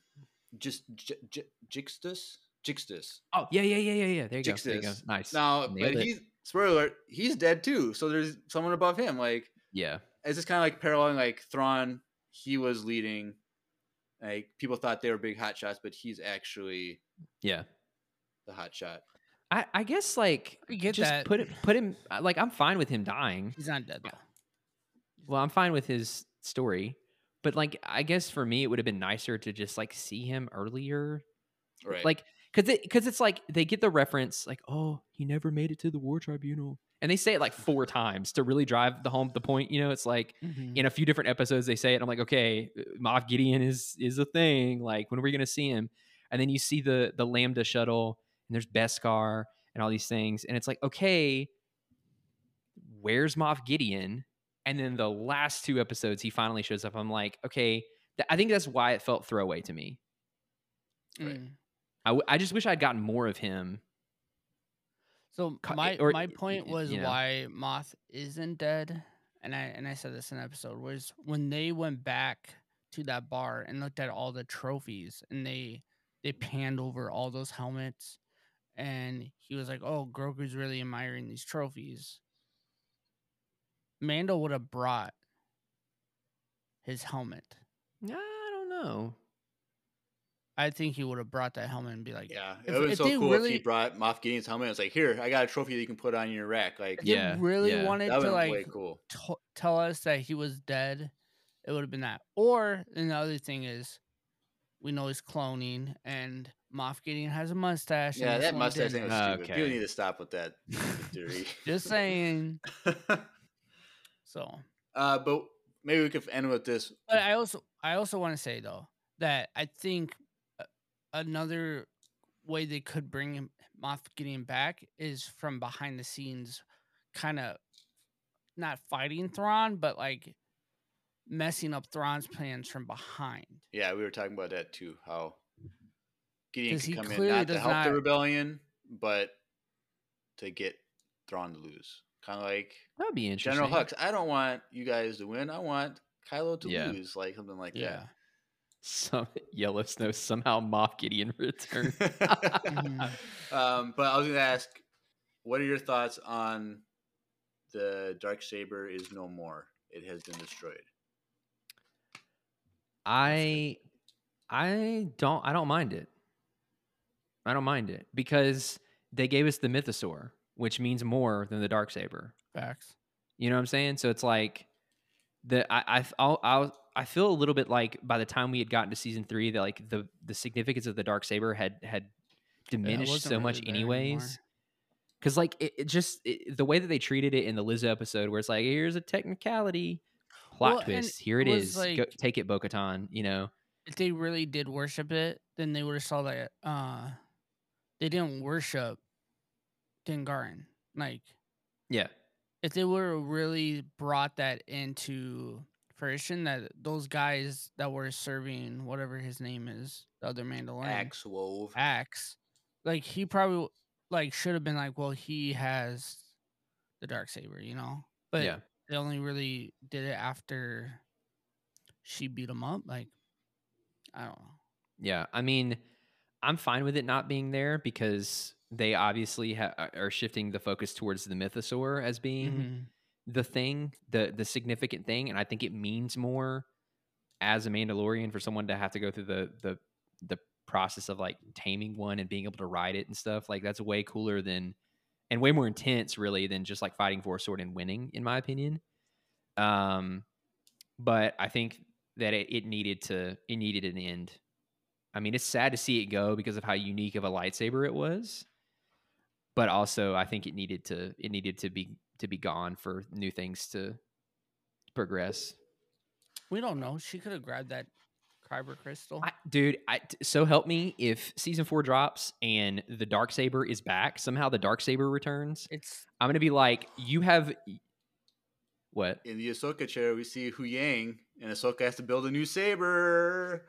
just J- J- Jixtus? Jixtus. oh yeah yeah yeah yeah yeah there you go there you go nice Now, Nailed but it. he's spoiler alert, he's dead too. So there's someone above him. Like yeah it's just kind of like paralleling like Thrawn. He was leading. Like people thought they were big hot shots, but he's actually yeah the hot shot. I, I guess like I get just that. put it put him uh, like I'm fine with him dying. He's not dead though. Well, I'm fine with his story, but like I guess for me it would have been nicer to just like see him earlier, Right. like because it because it's like they get the reference like oh he never made it to the war tribunal, and they say it like four times to really drive the home the point. You know, it's like Mhm. in a few different episodes they say it. I'm like okay, Moff Gideon is is a thing. Like when are we gonna see him? And then you see the the Lambda shuttle and there's Beskar and all these things, and it's like okay, where's Moff Gideon? And then the last two episodes, he finally shows up. I'm like, okay, th- I think that's why it felt throwaway to me. Right. Mm. I, w- I just wish I'd gotten more of him. So my or my point was you know. why Moff isn't dead, and I and I said this in an episode was when they went back to that bar and looked at all the trophies and they they panned over all those helmets, and he was like, "Oh, Grogu's really admiring these trophies." Mando would have brought his helmet. I don't know. I think he would have brought that helmet and be like, yeah, if- it was if so they cool if he brought Moff Gideon's helmet. It's like here, I got a trophy that you can put on your rack. Like if they Yeah, really yeah. wanted that to like cool. t- tell us that he was dead it would have been that. Or and the other thing is, we know he's cloning, and Moff Gideon has a mustache. Yeah, that mustache thing didn't. was stupid. Okay. People need to stop with that theory. Just saying. So, uh, but maybe we could end with this. but I also I also want to say though that I think uh, another way they could bring him, Moff Gideon back is from behind the scenes, kind of not fighting Thrawn, but like messing up Thrawn's plans from behind. Yeah, we were talking about that too. How Gideon he come in not to help the rebellion, but to get Thrawn to lose. Kind of like That'd be interesting. General Hux. I don't want you guys to win. I want Kylo to Yeah. lose, like something like Yeah. Some yellow snow somehow Moff Gideon returned. that. um, but I was going to ask, what are your thoughts on the dark saber is no more? It has been destroyed. I I don't I don't mind it. I don't mind it because they gave us the mythosaur, which means more than the dark saber. Facts. You know what I'm saying? So it's like the I I I'll, I'll, I feel a little bit like by the time we had gotten to season three, that like the the significance of the dark saber had had diminished wasn't so much really anyways. Because like it, it just it, the way that they treated it in the Lizzo episode, where it's like here's a technicality plot Well, twist, here it it is, Go, like- take it, Bo-Katan. You know, If they really did worship it, then they would have saw that uh they didn't worship Din Djarin. Like yeah, if they were really brought that into fruition that those guys that were serving whatever his name is, the other Mandalorian Axe Wove. Axe, like he probably like should have been like, well, he has the dark saber, you know. But yeah. they only really did it after she beat him up. Like, I don't know. Yeah, I mean, I'm fine with it not being there because they obviously ha- are shifting the focus towards the mythosaur as being Mhm. the thing, the the significant thing, and I think it means more as a Mandalorian for someone to have to go through the the the process of like taming one and being able to ride it and stuff. Like that's way cooler than and way more intense really than just like fighting for a sword and winning, in my opinion. Um, but I think that it, it needed to it needed an end. I mean, it's sad to see it go because of how unique of a lightsaber it was. But also, I think it needed to it needed to be to be gone for new things to progress. We don't know. She could have grabbed that kyber crystal. I, dude, I, t- so help me if season four drops and the dark saber is back somehow. The dark saber returns. it's I'm gonna be like, you have what? In the Ahsoka chair, we see Huyang, and Ahsoka has to build a new saber.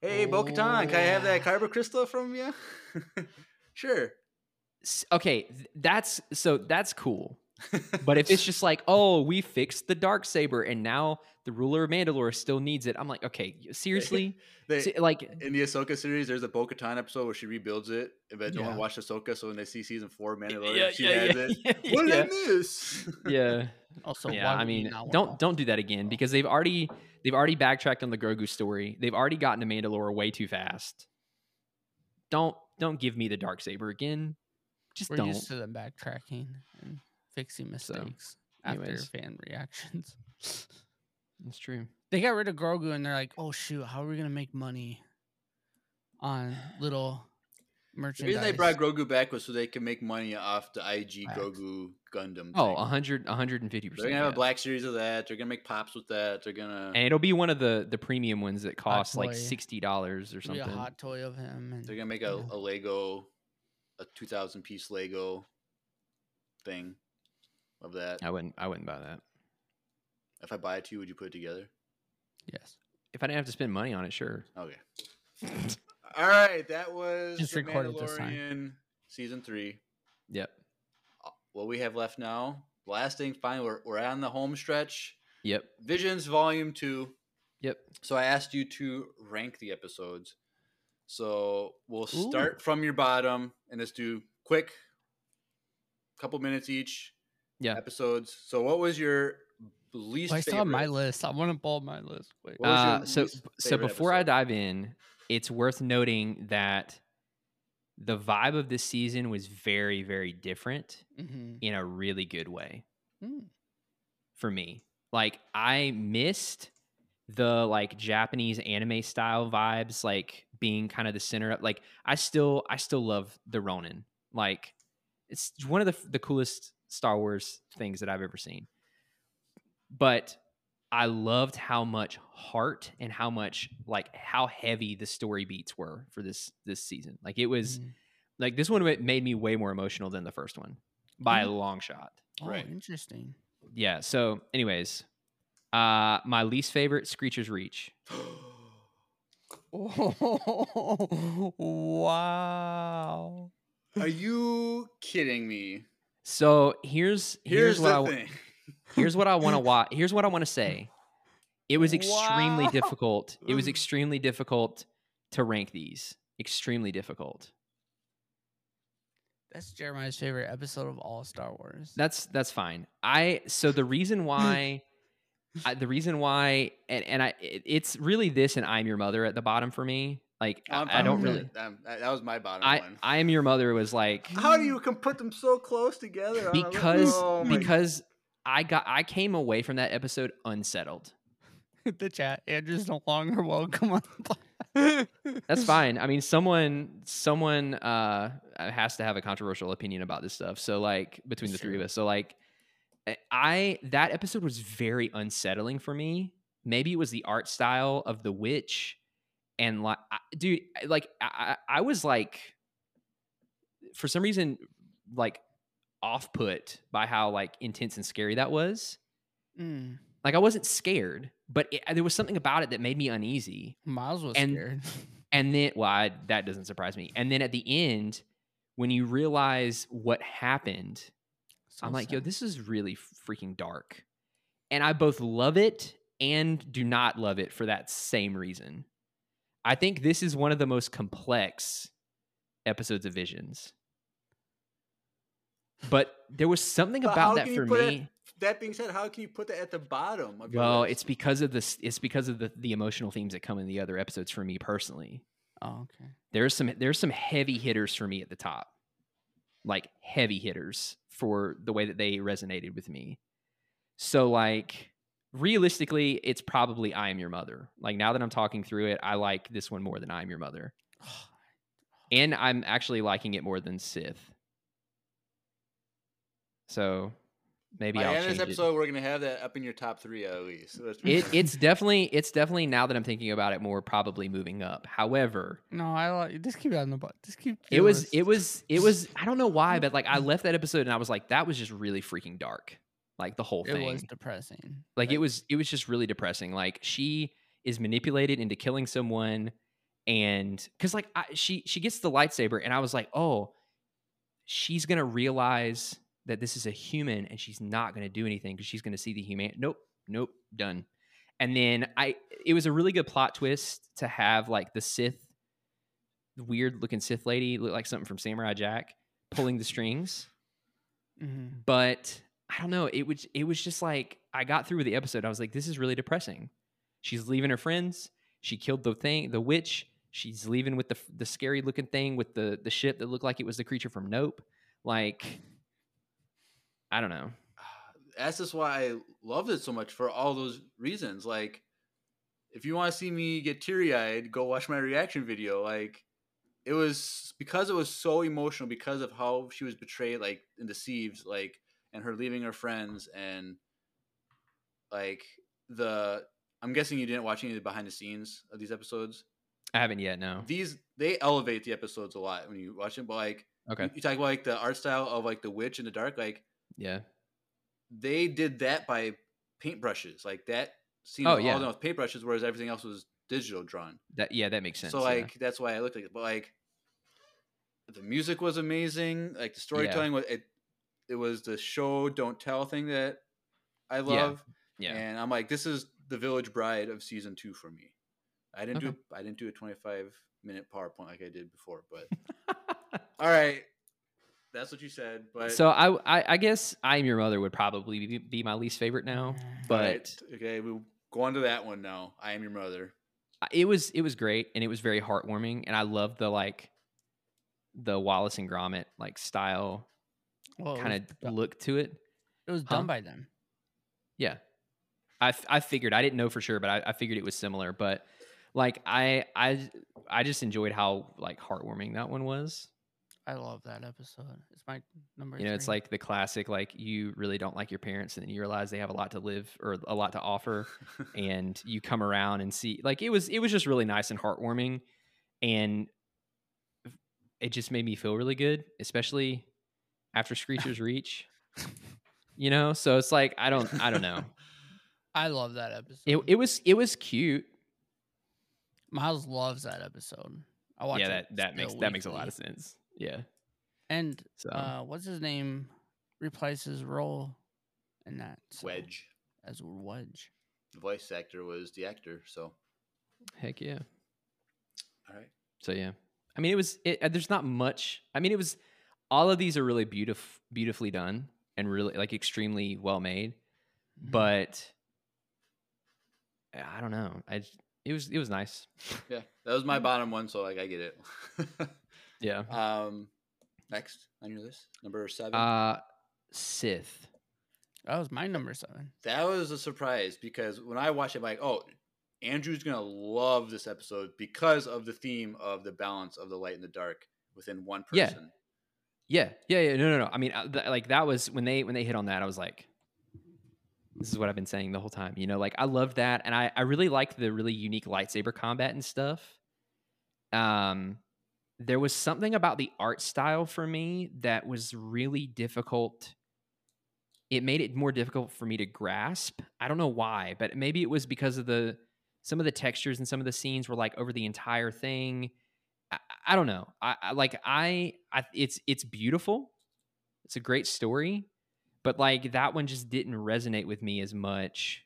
Hey, Bo Katan, can I have that Oh. kyber crystal from you? sure. Okay, that's so that's cool. But if it's just like, oh, we fixed the dark saber and now the ruler of Mandalore still needs it, I'm like, okay, seriously, They- Se- like, in the Ahsoka series, there's a Bo Katan episode where she rebuilds it, but no one Yeah. watched Ahsoka, so when they see season four of Mandalorian, yeah, she yeah, has yeah, it. yeah, What did. I miss? yeah. also yeah, I mean, don't don't do that again because they've already they've already backtracked on the Grogu story. They've already gotten to Mandalore way too fast. Don't don't give me the dark saber again. Just We're don't. used to them backtracking and fixing mistakes after fan reactions. That's true. they got rid of Grogu and they're like, oh shoot, how are we gonna make money on little The merchandise? reason they brought Grogu back was so they can make money off the IG Facts. Grogu Gundam. Oh, thing. 100 150 percent. They're gonna have a black series of that. They're gonna make pops with that. They're gonna and it'll be one of the the premium ones that cost like sixty dollars or It'll be something. a hot toy of him. And, they're gonna make a, yeah. a Lego, a two thousand piece Lego thing of that. I wouldn't I wouldn't buy that If I buy it to you, would you put it together? yes. if I didn't have to spend money on it. Sure. Okay. All right, that was Just the record it this time. Mandalorian season three. Yep. Uh, What we have left now, last thing, finally, we're, we're on the home stretch. Yep. Visions Volume Two. Yep. So I asked you to rank the episodes. So we'll Ooh. start from your bottom and let's do quick, couple minutes each. Yeah. Episodes. So what was your least? Oh, I have my list. I want to up my list. Wait. What was your Uh, so so before I dive in, it's worth noting that the vibe of this season was very very different Mm-hmm. in a really good way Mm. for me. Like I missed the like Japanese anime style vibes, like being kind of the center of like I still I still love the Ronin. Like it's one of the the coolest Star Wars things that I've ever seen. But I loved how much heart and how much like how heavy the story beats were for this this season. Like it was Mhm. like this one made me way more emotional than the first one by a Mhm. long shot. Oh, Right. interesting. Yeah. So, anyways, uh, my least favorite Screecher's Reach. oh, wow. Are you kidding me? So here's here's, Here's, what I the w- thing. here's what I want to watch. Here's what I want to say. It was extremely Wow. difficult. It was mm. extremely difficult to rank these. Extremely difficult. That's Jeremiah's favorite episode of all Star Wars. That's that's fine. I so the reason why I, the reason why and, and I it, it's really this and I'm your mother at the bottom for me. Like I, I'm I fine don't really it. That that was my bottom I one. I am your mother was like How do you can put them so close together? on a li- because Oh because I got I came away from that episode unsettled. the chat. Andrew's no longer welcome on. The block. That's fine. I mean, someone someone uh has to have a controversial opinion about this stuff. So like between the three of us. So like I- I that episode was very unsettling for me. Maybe it was the art style of the witch and like dude like I, I was like for some reason like off put by how like intense and scary that was. Mm, Like I wasn't scared, but it, there was something about it that made me uneasy. Miles was And- scared. And then, well, I, that doesn't surprise me. And then at the end, when you realize what happened, So I'm like, yo, this is really freaking dark. And I both love it and do not love it for that same reason. I think this is one of the most complex episodes of Visions. But there was something But about that for put it- me. that being said, how can you put that at the bottom of your Well, list? it's because of this. It's because of the the emotional themes that come in the other episodes for me personally. Oh, okay. there's some there's some heavy hitters for me at the top like heavy hitters for the way that they resonated with me so like realistically it's probably i am your mother like now that i'm talking through it i like this one more than i am your mother and i'm actually liking it more than sith so maybe By i'll the end of change this it. episode, we're gonna have that up in your top three at least. So that's- It, it's definitely it's definitely now that i'm thinking about it more probably moving up however No, I like. Just keep it on the butt. Just keep. it your was list. it was it was i don't know why but like i left that episode and i was like that was just really freaking dark like the whole It thing It was depressing. like it was it was just really depressing like she is manipulated into killing someone and because like I, she she gets the lightsaber and i was like oh she's gonna realize that this is a human and she's not gonna do anything because she's gonna see the human nope nope done and then i it was a really good plot twist to have like the sith weird looking sith lady look like something from samurai jack pulling the strings Mhm. but I don't know. It was it was just like I got through the episode. I was like, this is really depressing. She's leaving her friends. She killed the thing, the witch. She's leaving with the the scary looking thing with the the ship that looked like it was the creature from Nope. Like, I don't know. that's just why I loved it so much for all those reasons. Like, if you want to see me get teary eyed, go watch my reaction video. Like, it was because it was so emotional because of how she was betrayed, like and deceived, like, and her leaving her friends, and like the. I'm guessing you didn't watch any of the behind the scenes of these episodes. I haven't yet. No. These they elevate the episodes a lot when you watch them. But like, Okay. you, you talk about like the art style of like the witch in the dark, like Yeah. they did that by paintbrushes. Like that scene Oh, was yeah. all done with paintbrushes, whereas everything else was digital drawn. That yeah, that makes sense. so yeah. like that's why I looked like it. But like the music was amazing. Like the storytelling was it it was the show don't tell thing that I love. yeah. And I'm like, this is the Village Bride of season two for me. I didn't do I didn't do a 25 minute PowerPoint like I did before, but all right. That's what you said. But so I, I I guess I am your mother would probably be, be my least favorite now, but right, okay, we'll go on to that one now. I am your mother. It was it was great and it was very heartwarming and I loved the like the Wallace and Gromit like style Well, kind of look to it. It was Huh? done by them. Yeah. I, I figured I didn't know for sure, but I, I figured it was similar. But like I I I just enjoyed how like heartwarming that one was. I love that episode. It's my number. You know, it's like the classic like you really don't like your parents, and then you realize they have a lot to live or a lot to offer, and you come around and see like it was it was just really nice and heartwarming, and it just made me feel really good, especially after Screecher's Reach. You know, so it's like I don't I don't know. I love that episode. It it was it was cute. Miles loves that episode. I watch yeah, that that makes still that makes a lot of sense. Yeah. And So uh, what's his name? Replaces his role in that so- Wedge. as Wedge. The voice actor was the actor. So, heck yeah. all right. So yeah, I mean, it was. It, uh, there's not much. I mean, it was. All of these are really beautiful, beautifully done, and really like extremely well made. Mhm. But I don't know. I j- it was it was nice. Yeah, that was my bottom one. So like, I get it. Yeah. um, next on your list, number seven. Uh, Sith. that was my number seven. that was a surprise because when I watched it, I'm like, oh, Andrew's gonna love this episode because of the theme of the balance of the light and the dark within one person. Yeah, yeah, yeah. Yeah. No, no, no. I mean, uh, th- like that was when they when they hit on that. I was like, this is what I've been saying the whole time. You know, like I loved that, and I I really liked the really unique lightsaber combat and stuff. Um, there was something about the art style for me that was really difficult. It made it more difficult for me to grasp. I don't know why, but maybe it was because of the some of the textures and some of the scenes were like over the entire thing. I, don't know. I, I like I, I it's it's beautiful. It's a great story, but like that one just didn't resonate with me as much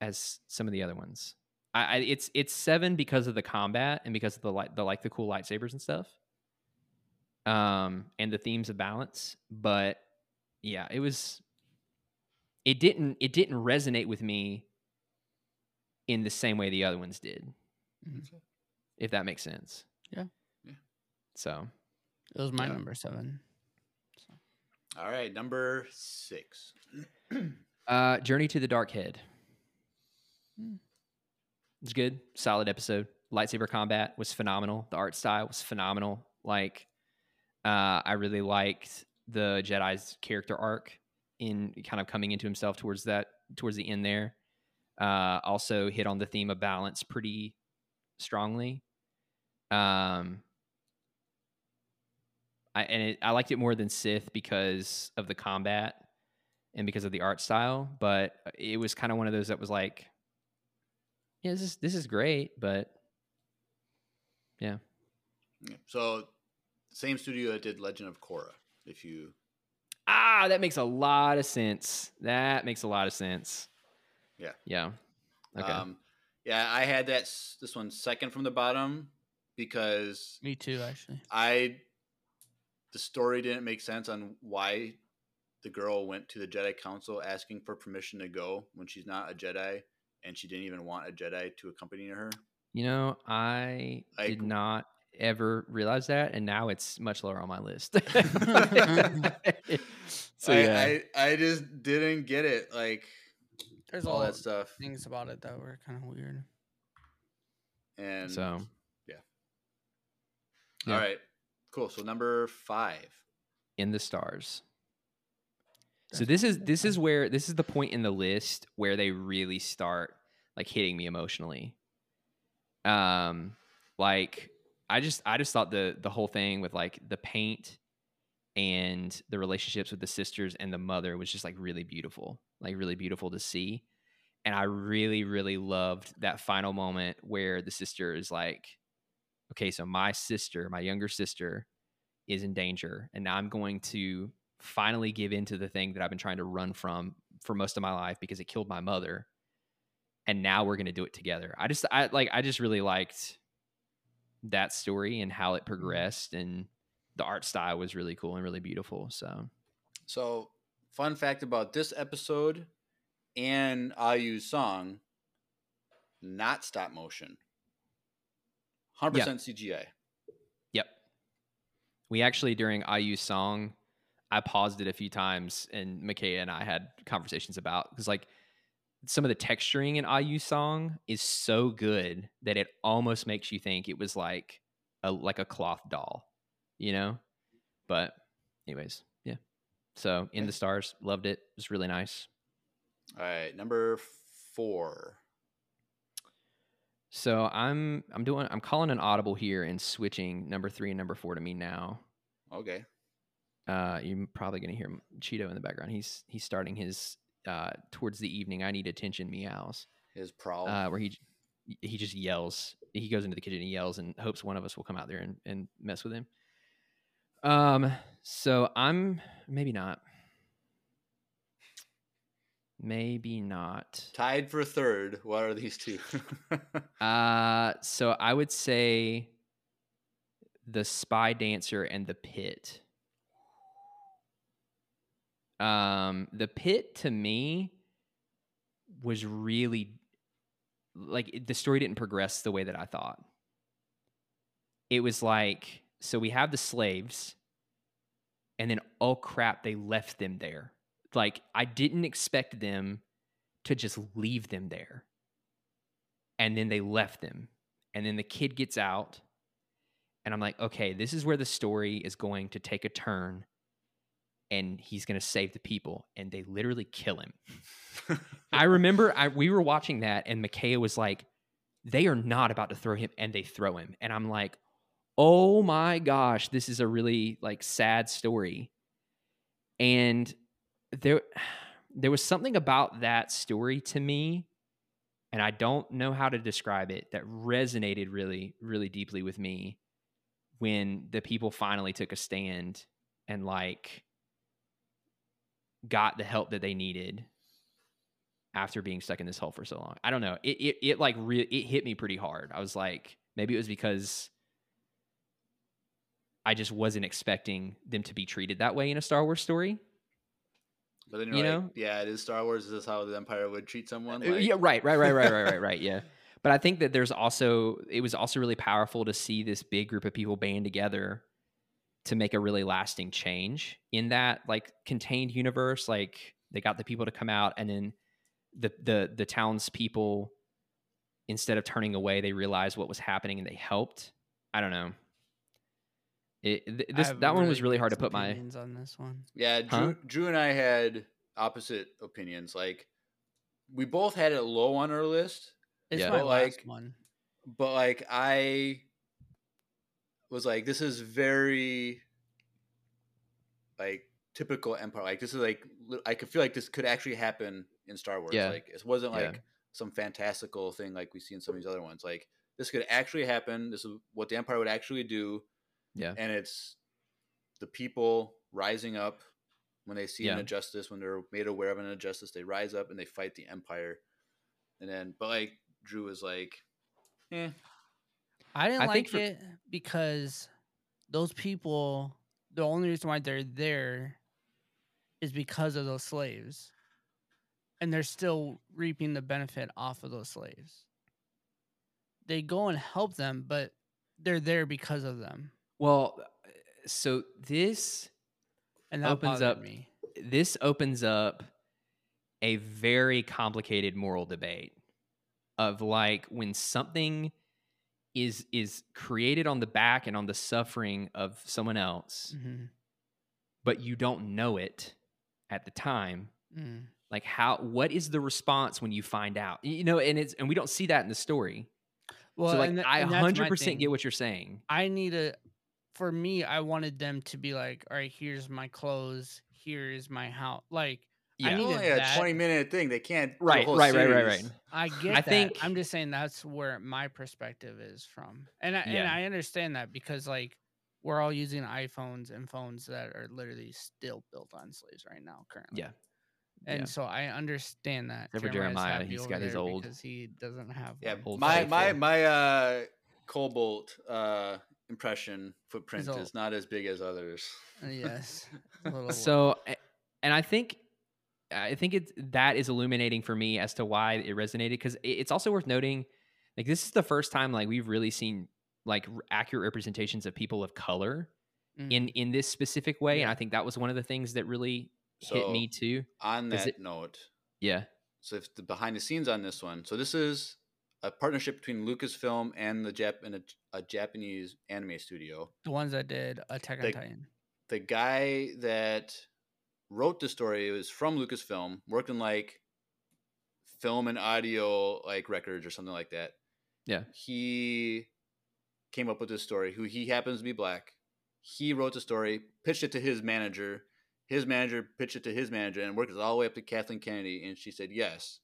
as some of the other ones. I, I it's it's seven because of the combat and because of the the like the cool lightsabers and stuff. Um and the themes of balance, but yeah, it was it didn't it didn't resonate with me in the same way the other ones did Mhm. If that makes sense. Yeah. Yeah. So It was my Yeah. number seven. All right, number six. uh Journey to the Dark Head. Hmm. It's good. Solid episode. Lightsaber combat was phenomenal. The art style was phenomenal. Like uh I really liked the Jedi's character arc in kind of coming into himself towards that towards the end there. Uh also hit on the theme of balance pretty strongly. Um I and it, I liked it more than Sith because of the combat and because of the art style, but it was kind of one of those that was like, yeah, this is this is great, but Yeah. So, same studio that did Legend of Korra. If you, ah, that makes a lot of sense. That makes a lot of sense. Yeah. Yeah. Okay. um, yeah, I had that this one second from the bottom because Me too, actually. I the story didn't make sense on why the girl went to the Jedi Council asking for permission to go when she's not a Jedi and she didn't even want a Jedi to accompany her. you know, I I did not ever realize that, and now it's much lower on my list. so I, yeah. I I just didn't get it. Like There's all all that stuff. things about it that were kind of weird. And so yeah. Yeah. All right. Cool. So number five. in the stars. So this is this is where this is the point in the list where they really start like hitting me emotionally. Um like I just I just thought the the whole thing with like the paint and the relationships with the sisters and the mother was just like really beautiful. Like really beautiful to see. And I really really loved that final moment where the sister is like okay, so my sister, my younger sister is in danger and now I'm going to finally give in to the thing that I've been trying to run from for most of my life because it killed my mother. And now we're going to do it together. I just I like I just really liked that story and how it mm-hmm. progressed and the art style was really cool and really beautiful. So, So, fun fact about this episode and Aau's song, not stop motion. 100% CGI. yep. We actually during Aau's song I paused it a few times and Makaya and I had conversations about cuz like some of the texturing in Aau song is so good that it almost makes you think it was like a like a cloth doll, you know? But anyways, yeah. So in the stars, loved it. It was really nice. All right, number four. So I'm I'm doing I'm calling an audible here and switching number three and number four to me now. Okay. Uh, you're probably gonna hear Cheeto in the background. He's he's starting his uh towards the evening. I need attention meows. His prowl. Uh, where he he just yells. He goes into the kitchen and yells and hopes one of us will come out there and, and mess with him. Um. So I'm maybe not. Maybe not. Tied for third. What are these two? Uh, so I would say the spy dancer and the pit. Um, the pit to me was really like the story didn't progress the way that I thought. It was like so we have the slaves and then oh crap they left them there. Like I didn't expect them to just leave them there. And then they left them. And then the kid gets out and i'm like okay this is where the story is going to take a turn and he's going to save the people. And they literally kill him. I remember I, we were watching that and Micaiah was like they are not about to throw him and they throw him. And i'm like oh my gosh this is a really like sad story. And there there was something about that story to me and I don't know how to describe it that resonated really, really deeply with me when the people finally took a stand and like got the help that they needed after being stuck in this hole for so long. I don't know. It it, it like re- it hit me pretty hard. I was like, maybe it was because I just wasn't expecting them to be treated that way in a Star Wars story. But then You know? yeah, it is Star Wars. Is this how the Empire would treat someone? Uh, Like, yeah, right, right, right, right, right, right, right. Yeah. But I think that there's also it was also really powerful to see this big group of people band together to make a really lasting change in that like contained universe. Like they got the people to come out and then the the the townspeople instead of turning away, they realized what was happening and they helped. I don't know. It th- this have that one was really hard to put my opinions on this one. Yeah, Drew, Huh? Drew and I had opposite opinions. Like, we both had it low on our list, It's Yeah. my But, last like, one. but like I was like, this is very like typical Empire. Like, this is like I could feel like this could actually happen in Star Wars. Yeah. Like, it wasn't Yeah. like some fantastical thing like we see in some of these other ones. Like, this could actually happen. This is what the Empire would actually do. Yeah. and it's the people rising up when they see an injustice when they're made aware of an injustice they rise up and they fight the empire and then but like drew is like eh. I didn't I think like for- it because those people, the only reason why they're there is because of those slaves. And they're still reaping the benefit off of those slaves. They go and help them, but they're there because of them. Well, so this And that Opens up- me. this opens up a very complicated moral debate of like when something is is created on the back and on the suffering of someone else Mhm. but you don't know it at the time Mm. like how what is the response when you find out you know and it's and we don't see that in the story Well, so like tha- i my 100% get what you're saying I need a for me, I wanted them to be like, all right, here's my clothes, here is my house. Like I Yeah. needed only a that. 20 minute thing they can't do a Right, whole right, right, right, right. I get I that. think- I'm just saying that's where my perspective is from. And I, and I understand that because like we're all using iPhones and phones that are literally still built on slaves right now currently. Yeah. And Yeah. so I understand that. Except for Jeremiah, he's got his old- because he doesn't have yeah. Old my my faithful. my uh cobalt uh impression footprint Is all- is not as big as others Uh, yes. so and i think i think it's that is illuminating for me as to why it resonated because it's also worth noting like this is the first time like we've really seen like r- accurate representations of people of color Mm. in in this specific way and i think that was one of the things that really hit me too on Does that it- note yeah so if the behind the scenes on this one. So this is a partnership between Lucasfilm and the Jap and a, a Japanese anime studio. The ones that did Attack on They- Titan. The guy that wrote the story was from Lucasfilm, worked in like film and audio like records or something like that. Yeah. He came up with this story. Who he happens to be black. He wrote the story, pitched it to his manager. His manager pitched it to his manager, and worked it all the way up to Kathleen Kennedy, and she said yes.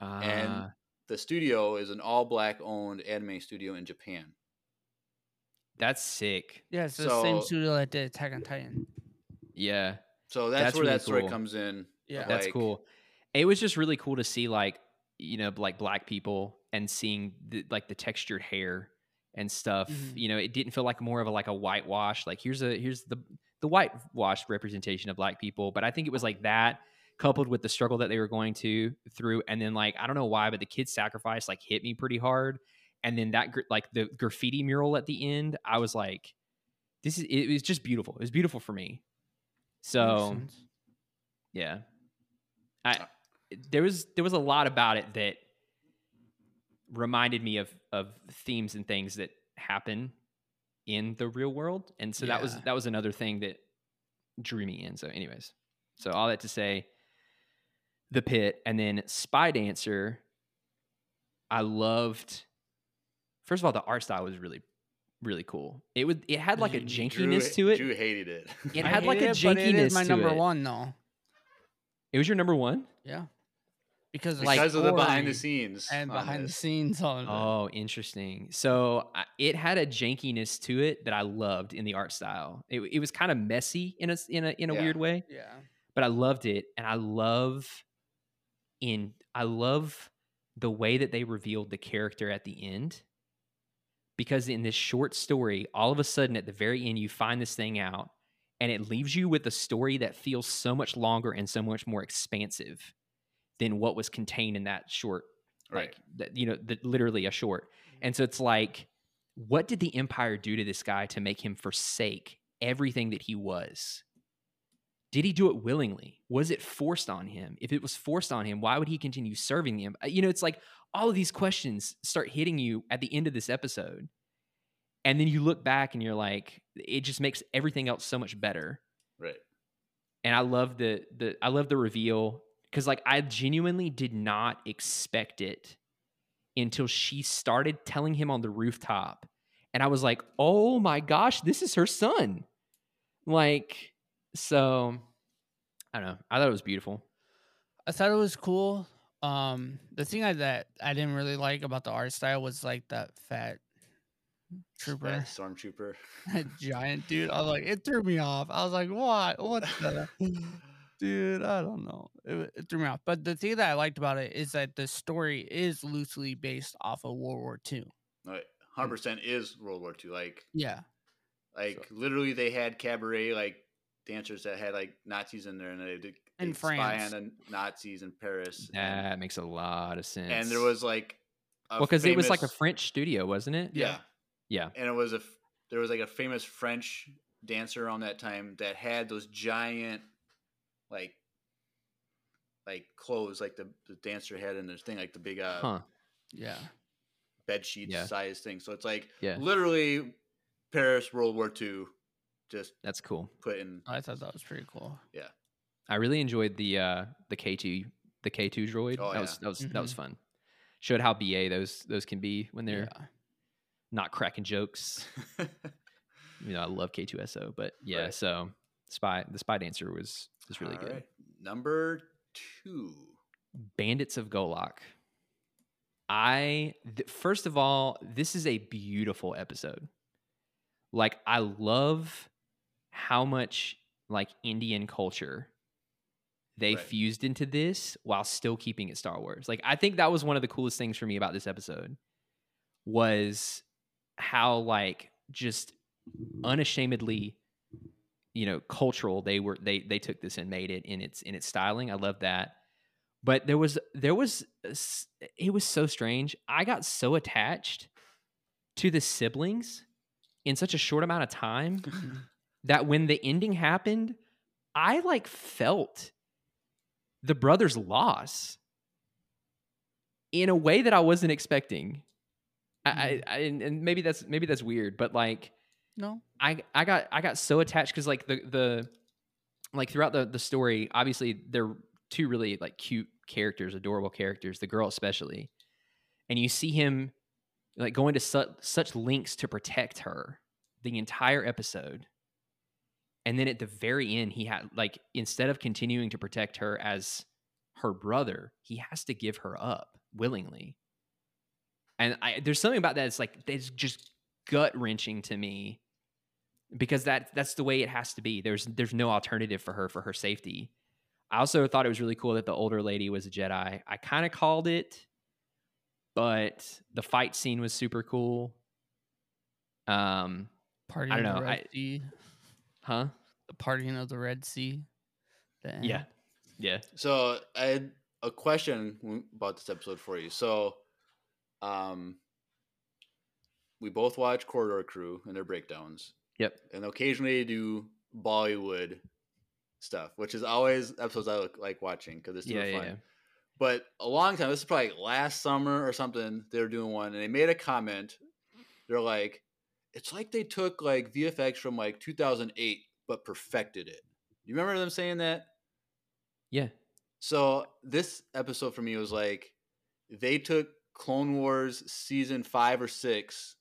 And Ah, the studio is an all black owned anime studio in Japan. that's sick. Yeah, it's the same studio that did Attack on Titan. Yeah. So that's, That's where really that story cool. comes in. Yeah. of, That's like- cool. It was just really cool to see like you know like black people and seeing the, like the textured hair and stuff. Mhm. You know, it didn't feel like more of a like a whitewash. Like here's a here's the the whitewashed representation of black people, but I think it was like that coupled with the struggle that they were going to through, and then like I don't know why, but the kid's sacrifice like hit me pretty hard. And then that like the graffiti mural at the end, I was like, this is it was just beautiful. It was beautiful for me. So yeah. I there was there was a lot about it that reminded me of of themes and things that happen in the real world. And so that was that was another thing that drew me in. So anyways. So all that to say the pit and then spy dancer I loved first of all the art style was really really cool. It would it had like a Drew- jankiness to it. Drew hated it. It I had like hate a it, but it is jankiness my to number it. one though. It was your number 1? Yeah, because Like- because of the behind the scenes and on behind the this. scenes on it. Oh, interesting. So I- it had a jankiness to it that I loved in the art style. It, it was kind of messy in a s- in a in a Yeah. weird way, Yeah, but I loved it, and I love in I love the way that they revealed the character at the end. Because in this short story, all of a sudden at the very end, you find this thing out, and it leaves you with a story that feels so much longer and so much more expansive than what was contained in that short Right. like that you know the, literally a short mm-hmm. and so it's like what did the empire do to this guy to make him forsake everything that he was did he do it willingly was it forced on him if it was forced on him why would he continue serving the empire uh, you know it's like all of these questions start hitting you at the end of this episode and then you look back and you're like it just makes everything else so much better Right. and I love the the I love the reveal because like I genuinely did not expect it until she started telling him on the rooftop, and I was like, "Oh my gosh, this is her son!" Like, so I don't know. I thought it was beautiful. I thought it was cool. Um, the thing I, that I didn't really like about the art style was like that fat trooper, That stormtrooper. that giant dude. I was like, it threw me off. I was like, what? What the? dude, I don't know. It, it threw me off. But the thing that I liked about it is that the story is loosely based off of World War II. Like, 100% is World War II. Like, Yeah. like literally, they had cabaret like dancers that had like Nazis in there, and they did In they'd spy France. on the Nazis in Paris. and, That makes a lot of sense. and there was like, a well, because it was like a French studio, wasn't it? yeah, Yeah. and it was a there was like a famous French dancer around that time that had those giant like like clothes like the, the dancer had in this thing like the big uh Huh. Yeah. bed sheets Yeah. size thing so it's like Yeah. literally paris world war ii just That's cool. put in I thought that was pretty cool. Yeah. I really enjoyed the uh the K two the K two droid. Oh, that was that was that was fun. Showed how BA those those can be when they're Yeah. not cracking jokes. You know, I love K two SO, but yeah. Right. So spy the spy dancer was was really All good. right. number two Bandits of Golak. I th- first of all, this is a beautiful episode. Like I love how much like Indian culture they Right. fused into this while still keeping it Star Wars. Like I think that was one of the coolest things for me about this episode was how like just unashamedly you know cultural they were they they took this and made it in its in its styling. I love that. But there was there was it was so strange. I got so attached to the siblings in such a short amount of time that when the ending happened, I like felt the brother's loss. in a way that I wasn't expecting. I, I, Mhm. I and, maybe that's maybe that's weird, but like No. I I got I got so attached because like the the like throughout the the story, obviously they're two really like cute characters, adorable characters, the girl especially, and you see him like going to su- such lengths to protect her the entire episode, and then at the very end, he had like instead of continuing to protect her as her brother, he has to give her up willingly. And I, there's something about that that's like it's just gut wrenching to me because that that's the way it has to be. There's there's no alternative for her for her safety. I also thought it was really cool that the older lady was a Jedi. I kind of called it, but the fight scene was super cool. Um, Partying I don't know, I-. huh? The partying of the Red Sea. The. Yeah, yeah. So I had a question about this episode for you. So, um, we both watch Corridor Crew and their breakdowns, Yep. and occasionally do Bollywood stuff, which is always episodes I look like watching because it's super Yeah, yeah, fun. yeah. But a long time, this is probably last summer or something. They were doing one, and they made a comment. They're like, "It's like they took like VFX from like 2008, but perfected it." You remember them saying that? Yeah. So this episode for me was like they took Clone Wars season five or six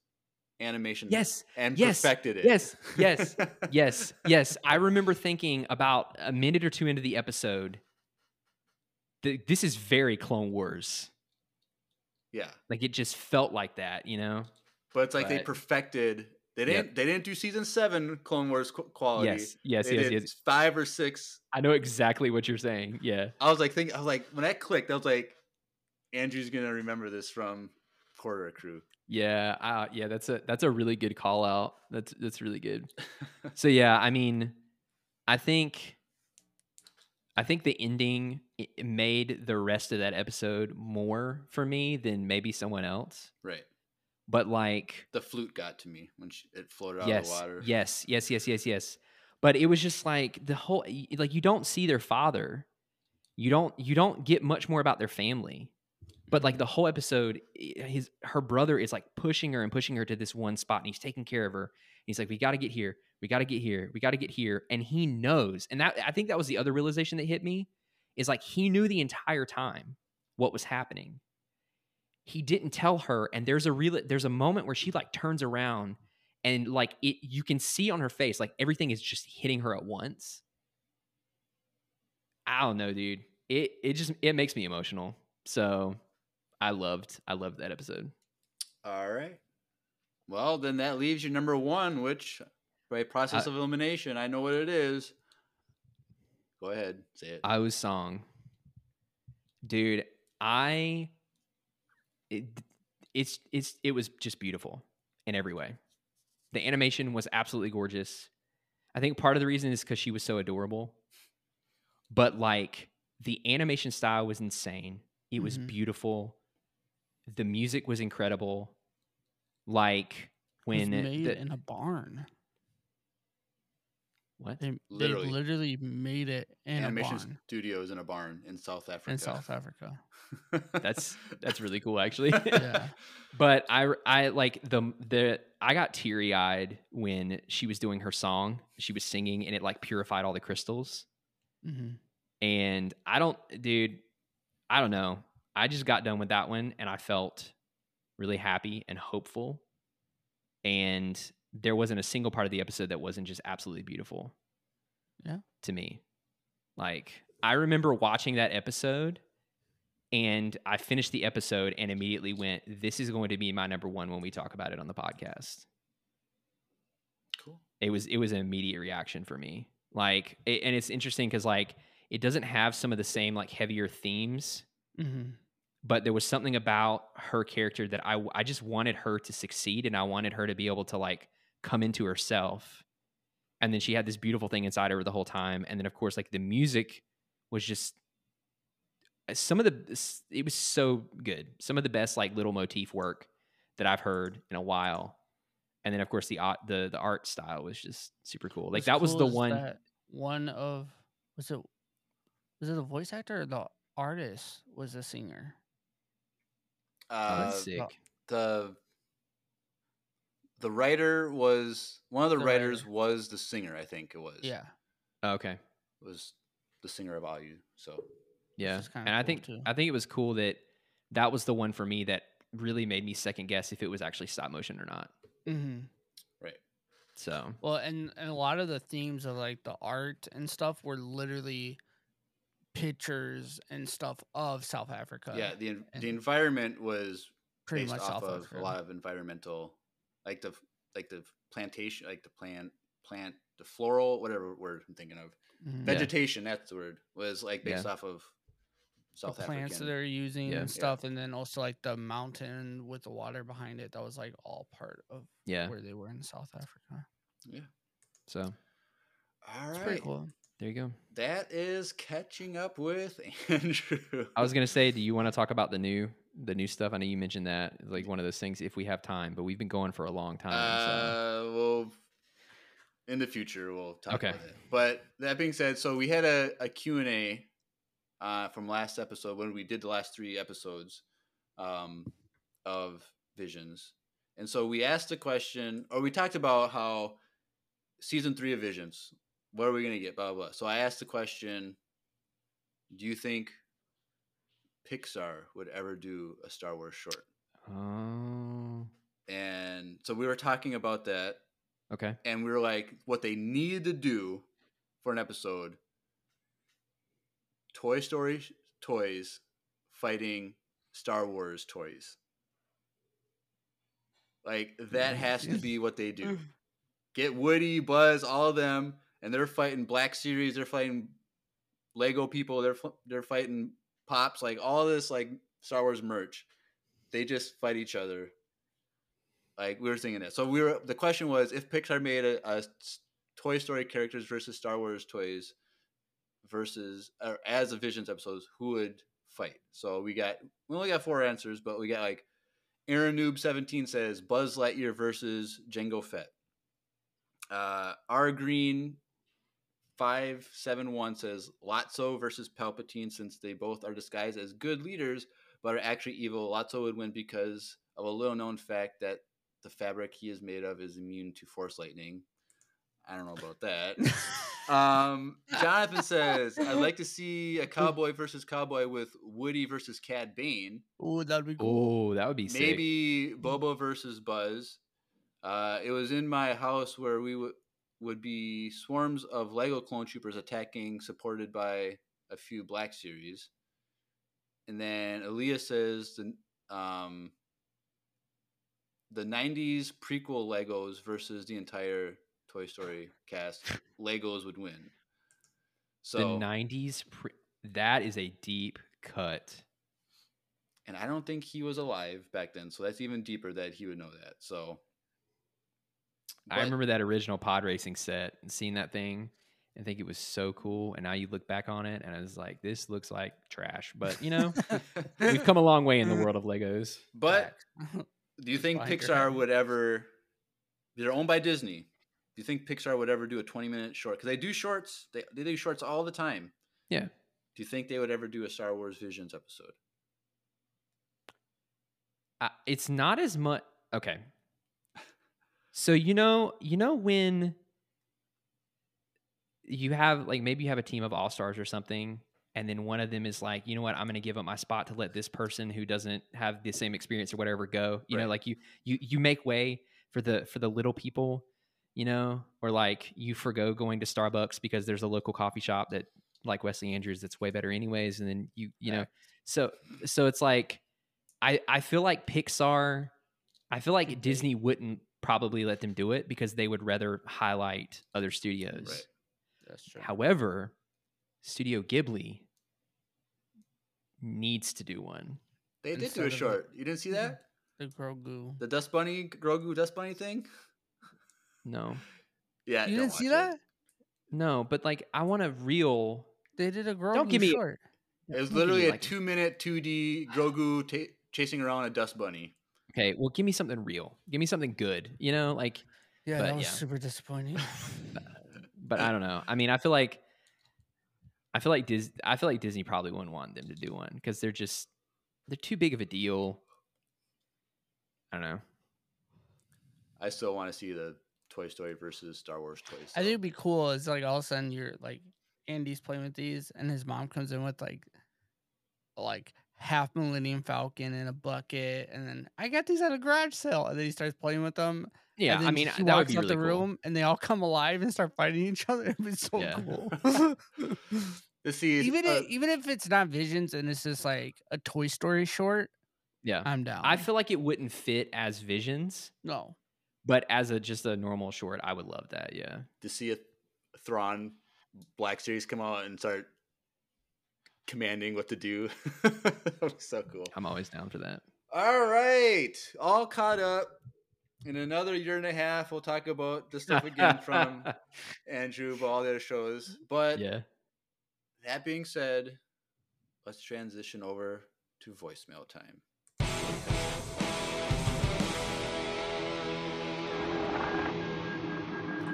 animation Yes. and yes, perfected it. yes, yes, yes, yes. I remember thinking about a minute or two into the episode. th- This is very Clone Wars. yeah. Like it just felt like that, you know. But it's like they perfected. They didn't. They didn't do season seven Clone Wars quality. Yes, yes, They yes, yes. Five or six. I know exactly what you're saying. Yeah. I was like thinking. I was like when that clicked. I was like, Andrew's gonna remember this from Corridor Crew. Yeah, uh, yeah, that's a that's a really good call out. That's that's really good. so yeah, I mean, I think I think the ending made the rest of that episode more for me than maybe someone else. Right. But like, The flute got to me when she, it floated out yes, of the water. yes, yes, yes, yes, yes. But it was just like the whole like you don't see their father. You don't you don't get much more about their family. But like mm-hmm. the whole episode, his her brother is like pushing her and pushing her to this one spot, and he's taking care of her. He's like, "We got to get here. We got to get here. We got to get here." And he knows, and that I think that was the other realization that hit me is like he knew the entire time what was happening. He didn't tell her, and there's a real there's a moment where she like turns around and like it you can see on her face like everything is just hitting her at once. I don't know, dude. It it just it makes me emotional. So I loved I loved that episode. All right. Well, then that leaves you number one, which by process Uh, of elimination, I know what it is. Go ahead, say it. I was song. Dude, I it, it's it's it was just beautiful in every way. The animation was absolutely gorgeous. I think part of the reason is cuz she was so adorable. But like the animation style was insane. It was Mhm. beautiful. The music was incredible. Like It was when made the, in a barn. What? They, Literally. they literally made it in a Animation barn studios in a barn in South Africa. in South Africa. That's that's really cool actually. Yeah. but I I like the the I got teary eyed when she was doing her song. She was singing and it like purified all the crystals. hmm And I don't, dude, I don't know. I just got done with that one and I felt really happy and hopeful. And there wasn't a single part of the episode that wasn't just absolutely beautiful. Yeah. To me. Like, I remember watching that episode and I finished the episode and immediately went, This is going to be my number one when we talk about it on the podcast cool. it was it was an immediate reaction for me like it, and it's interesting because like it doesn't have some of the same like heavier themes hmm but there was something about her character that I I just wanted her to succeed and I wanted her to be able to like come into herself. And then she had this beautiful thing inside her the whole time. And then of course like the music was just uh, some of the it was so good. Some of the best like little motif work that I've heard in a while. And then of course the art the the art style was just super cool. Like What's that was the one one of was it was it the voice actor or the artist was the singer? Oh, Uh, that's sick. the the writer was one of the, The writers writer. was the singer. I think it was. Yeah. Oh, okay. was the singer of Aau. So Yeah, is kinda and I cool, think too. I think it was cool that that was the one for me that really made me second guess if it was actually stop motion or not. Mm-hmm. right. So Well, and, and a lot of the themes of like the art and stuff were literally pictures and stuff of South Africa. yeah, the the environment was pretty based much off South of Africa. a lot of environmental, like the like the plantation, like the plant plant the floral whatever word I'm thinking of Mhm. vegetation. That's the word was like based Yeah. off of the South plants that they're using Yeah. and Yeah. stuff, and then also like the mountain with the water behind it. That was like all part of yeah, where they were in South Africa. Yeah. So All It's pretty cool. There you go. that is catching up with Andrew. I was gonna say, do you want to talk about the new the new stuff? I know you mentioned that like one of those things if we have time, but we've been going for a long time. so. Uh, well, in the future we'll talk Okay. about it. But that being said, so we had a, a Q&A uh, from last episode when we did the last three episodes um, of Visions. And so we asked the question, or we talked about how season three of Visions, what are we going to get, blah, blah, blah. So I asked the question, do you think Pixar would ever do a Star Wars short? Oh, And so we were talking about that okay. and we were like, what they needed to do for an episode Toy Story toys fighting Star Wars toys. Like, that has to be what they do. Get Woody, Buzz, all of them, and they're fighting Black Series, they're fighting Lego people, they're, they're fighting Pops, like all this, like Star Wars merch. They just fight each other like we were thinking that. So we were. The question was if Pixar made a Toy Story characters versus Star Wars toys versus or as a Visions episodes, who would fight? So we got we only got four answers, but we got like Aaron Noob seventeen says Buzz Lightyear versus Jango Fett. Uh, R Green five seven one says Lotso versus Palpatine since they both are disguised as good leaders but are actually evil. Lotso would win because of a little known fact that the fabric he is made of is immune to force lightning. I don't know about that. um, Jonathan says, I'd like to see a cowboy versus cowboy with Woody versus Cad Bane. Ooh, that'd be cool. Oh, that would be sick. Maybe Boba versus Buzz. Uh, it was in my house where we would would be swarms of Lego clone troopers attacking, supported by a few Black Series. And then Aaliyah says the um, the '90s prequel Legos versus the entire Toy Story cast. Legos would win. So the So, '90s. Pre- that is a deep cut. and I don't think he was alive back then, so that's even deeper that he would know that. So, I remember that original pod racing set and seeing that thing and think it was so cool. And now you look back on it and I was like, this looks like trash. But you know, we've come a long way in the mm. world of Legos. But do you think Pixar would ever? They're owned by Disney. Do you think Pixar would ever do a twenty-minute short? Because they do shorts. They they do shorts all the time. Yeah. Do you think they would ever do a Star Wars Visions episode? I, it's not as much. Okay. So you know, you know when you have like maybe you have a team of all stars or something, and then one of them is like, you know what, I'm going to give up my spot to let this person who doesn't have the same experience or whatever go. You know, like you you you make way for the for the little people, you know, or like you forgo going to Starbucks because there's a local coffee shop that like Wesley Andrews that's way better anyways, and then you you know, so so it's like I I feel like Pixar, I feel like Disney wouldn't probably let them do it because they would rather highlight other studios. Right. That's true. However, Studio Ghibli needs to do one. They did Instead do a of a- short. You didn't see that? the Grogu. The Dust Bunny, Grogu Dust Bunny thing? No, Yeah. You didn't see watch that? it. no, but like I want a real. They did a Grogu give me- short. It was Don't give me, literally a like- two-minute 2D Grogu ta- chasing around a Dust Bunny. Okay, well, give me something real. Give me something good. You know, like, Yeah, But, that was yeah. super disappointing. but I don't know. I mean, I feel like, I feel like Dis- I feel like Disney probably wouldn't want them to do one because they're just they're too big of a deal. I don't know. I still want to see the Toy Story versus Star Wars toys. I think it'd be cool. It's like all of a sudden you're like Andy's playing with these, and his mom comes in with like like half Millennium Falcon in a bucket, and then I got these at a garage sale, and then he starts playing with them. Yeah, and I mean he that would walks be out really the cool. room, and they all come alive and start fighting each other. It'd be so Yeah. cool. to see even uh, if, even if it's not Visions and it's just like a Toy Story short, Yeah, I'm down. I feel like it wouldn't fit as Visions, no. but as a just a normal short, I would love that. Yeah, to see a Thrawn Black Series come out and start commanding what to do. that would be so cool. I'm always down for that. All right, all caught up. In another year and a half, we'll talk about the stuff again from Andrew, about all their shows. But yeah. that being said, let's transition over to voicemail time.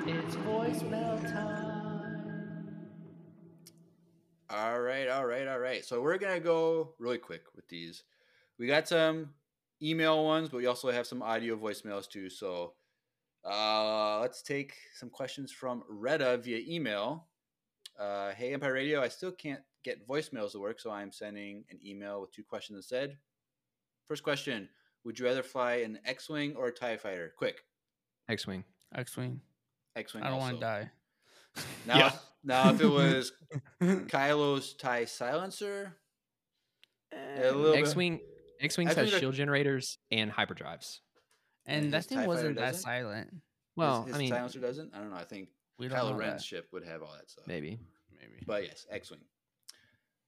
It's voicemail time. All right, all right, all right. So we're gonna go really quick with these. We got some email ones, but we also have some audio voicemails too. So uh, let's take some questions from Retta via email. Uh, hey, Empire Radio, I still can't get voicemails to work, so I'm sending an email with two questions instead. First question: Would you rather fly an X-wing or a Tie Fighter? Quick, X-wing. X-wing. X-wing. I don't want to die. Now, Yeah. now, if it was Kylo's Tie Silencer, a little bit- X-wing. X-wings I has shield generators and hyperdrives. And his that thing wasn't that doesn't? silent. Well, his, his I mean, silencer doesn't. I don't know. I think We Kylo Ren's that. ship would have all that stuff. maybe. Maybe. But yes, X-wing.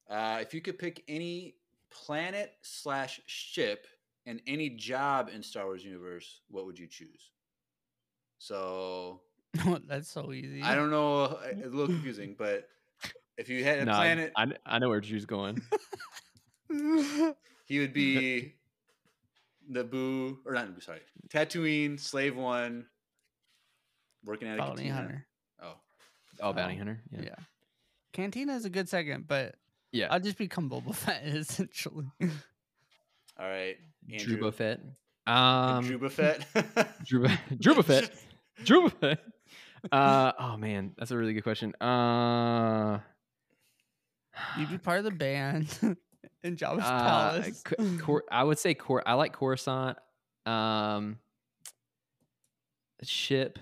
Uh, if you could pick any planet slash ship and any job in Star Wars universe, what would you choose? So That's so easy. I don't know. It's a little confusing, but if you had a No, I- planet, I, I know where Drew's going. he would be Naboo or not Naboo. Sorry, Tatooine, Slave One, working at a Bounty cantina. hunter. Oh, Oh, bounty Oh, hunter. Yeah. Yeah. Cantina is a good second, but Yeah. I'll just become Boba Fett essentially. all right. Drew Andrew. Buffett. And Um, Drew Buffett. Drew, Drew Buffett. Drew Buffett. Uh, oh man, that's a really good question. Uh, You'd be part of the band in Jabba's uh, palace. Cor- I would say Cor- I like Coruscant. Um, ship,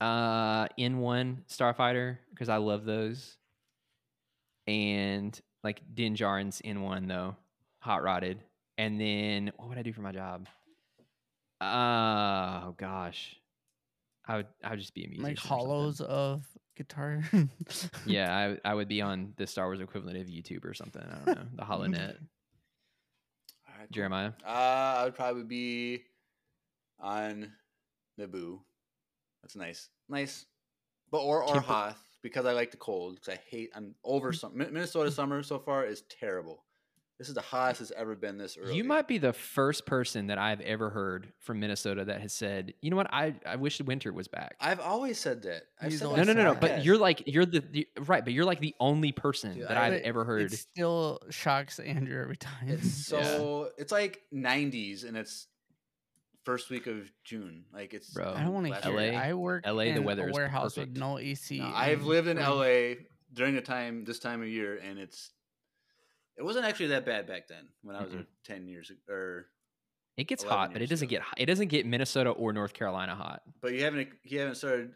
uh, N one Starfighter because I love those, and like Din Djarin's N one though, hot rotted. And then what would I do for my job? Uh, oh gosh, I would I would just be a musician. like hollows of guitar. Yeah, I, I would be on the Star Wars equivalent of YouTube or something. I don't know, the HoloNet. All right, cool. Jeremiah. Uh, I would probably be on Naboo. That's nice, nice, but or or Hoth because I like the cold. Because I hate I'm over some Minnesota summer so far is terrible. This is the highest it's ever been this early. You might be the first person that I've ever heard from Minnesota that has said, "You know what? I I wish winter was back." I've always said that. I've said no, no, no, no. But you're like you're the, the right, but you're like the only person Dude, that I- I've ever heard. It still shocks Andrew every time. It's Yeah. so it's like 90s and it's first week of June. Like it's Bro, I don't want to last hear. it. LA I work LA, the in weather a warehouse perfect. with no AC. No, I've lived in. LA during the time this time of year, and it's it wasn't actually that bad back then when I was Mm-mm. a ten years or. it gets hot, but it doesn't ago. get. It doesn't get Minnesota or North Carolina hot. But you haven't you haven't started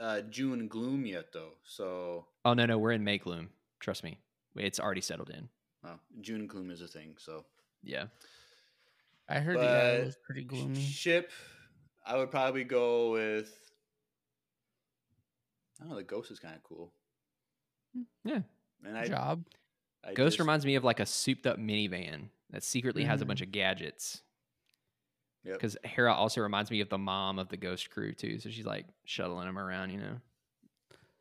uh, June gloom yet though, so Oh no, no, we're in May gloom. Trust me, it's already settled in. well, June gloom is a thing. So Yeah, I heard but was pretty gloomy. Ship, I would probably go with. I don't know. The ghost is kind of cool, yeah. and I, Job. I Ghost just- reminds me of like a souped up minivan that secretly has a bunch of gadgets. Yep. Because Hera also reminds me of the mom of the Ghost crew too, so she's like shuttling them around, you know.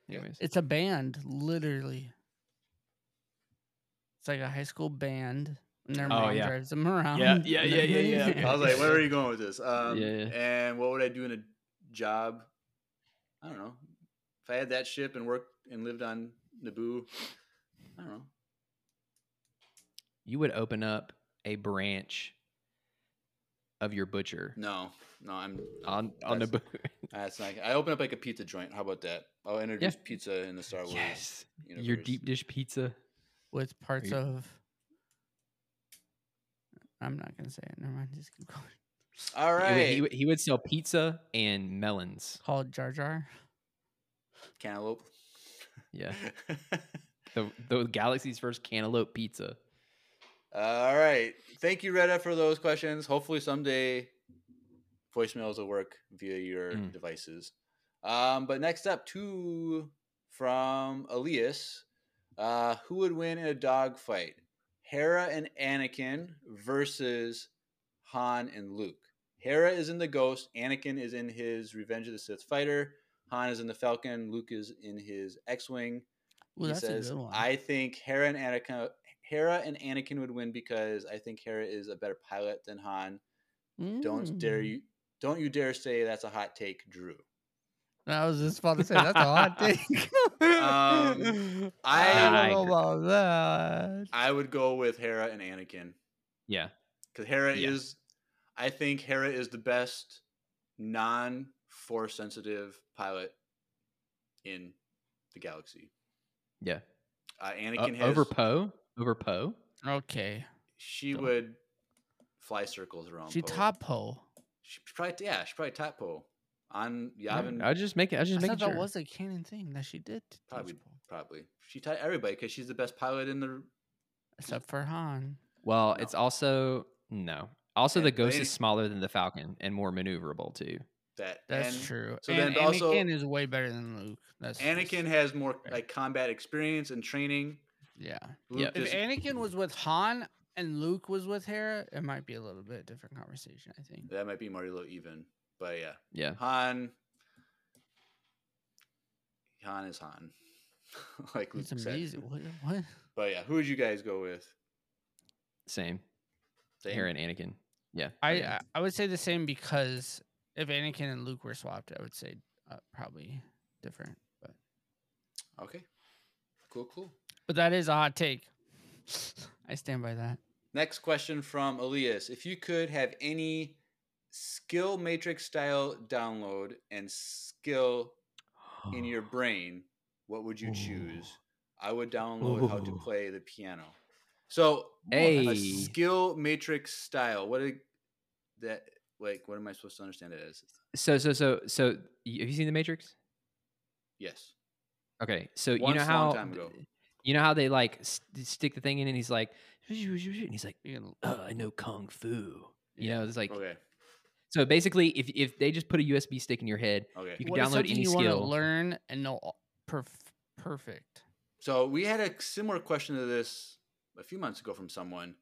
Yeah. Anyways, It's a band, literally. It's like a high school band, and their Oh, mom yeah. drives them around. yeah, and yeah, yeah, yeah, yeah. I was like, where are you going with this? Um, Yeah, yeah. And what would I do in a job? I don't know. If I had that ship and worked and lived on Naboo, I don't know. You would open up a branch of your butcher No, no, I'm no, on on the that's- bu- That's not. I open up like a pizza joint. How about that? I'll introduce pizza in the Star Wars. yes your deep dish pizza. with parts you- of. I'm not gonna say it. Never mind. Just keep going. All right. He would- He, he would sell pizza and melons. Called Jar Jar. cantaloupe. Yeah, the the galaxy's first cantaloupe pizza. All right. Thank you, Retta, for those questions. Hopefully, someday voicemails will work via your Mm. devices. Um, but next up, two from Elias. Uh, who would win in a dog fight? Hera and Anakin versus Han and Luke. Hera is in the Ghost. Anakin is in his Revenge of the Sith fighter. Han is in the Falcon. Luke is in his X-wing Ooh, he that's says, a good one. "I think Hera and Anakin, Hera and Anakin would win because I think Hera is a better pilot than Han. Don't dare Mm. you, don't you dare say that's a hot take, Drew. I was just about to say that's a hot take. Um, I- I I don't know about that. I would go with Hera and Anakin Yeah, because Hera Yeah. is, I think Hera is the best non-force sensitive pilot in the galaxy. yeah. Uh, Uh, Anakin has over Poe, over Poe. Okay, she Don't- would fly circles around. she Poe. top Poe. She probably yeah, she probably top Poe on Yavin. I was just making. I was just I making thought sure. that was a canon thing that she did. to teach Probably, Poe. probably. She tied everybody because she's the best pilot in the except for Han. well, No. it's also no. Also, the Ghost they- is smaller than the Falcon and more maneuverable too. that. That's and true. so and then also- Anakin is way better than Luke. That's just- Anakin has more Right. like combat experience and training. Yeah. Luke Yeah. If Anakin was with Han and Luke was with Hera, it might be a little bit different conversation. I think. that might be more a even, but yeah, Yeah, Han. Han is Han, like Luke It's said. amazing. What? what? But yeah, who would you guys go with? same. Same? Hera and Anakin. Yeah, I yeah. I- I would say the same because if Anakin and Luke were swapped, I would say uh, probably different. But Okay, cool, cool. But that is a hot take. I stand by that. Next question from Elias. If you could have any skill matrix style download and skill in your brain, what would you choose? I would download how to play the piano. So, a skill matrix style. What a, that like? What am I supposed to understand it as? So so so so. Have you seen the Matrix? Yes. Okay, so you Once, know long how. You know how they like st- stick the thing in, and he's like, and he's like, oh, I know kung fu. You know, it's like Okay. so basically, if if they just put a USB stick in your head, Okay. you can what is download something any you want to skill. learn and know all- perf- perfect. So we had a similar question to this a few months ago from someone.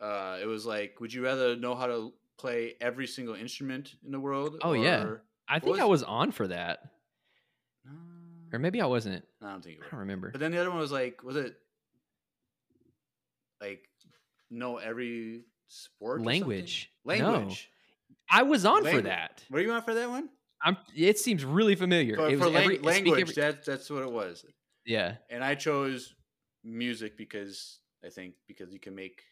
Uh, it was like, would you rather know how to play every single instrument in the world? Oh, yeah. I What think I was- was on for that, Uh, or maybe I wasn't. I don't think you I don't remember. But then the other one was like, was it like know every sport? or something? Language. No. Language. I was on for that. Were you on for that one? I'm. It seems really familiar. For, it was for lang- every, language, every- that's that's what it was. yeah. And I chose music because I think because you can make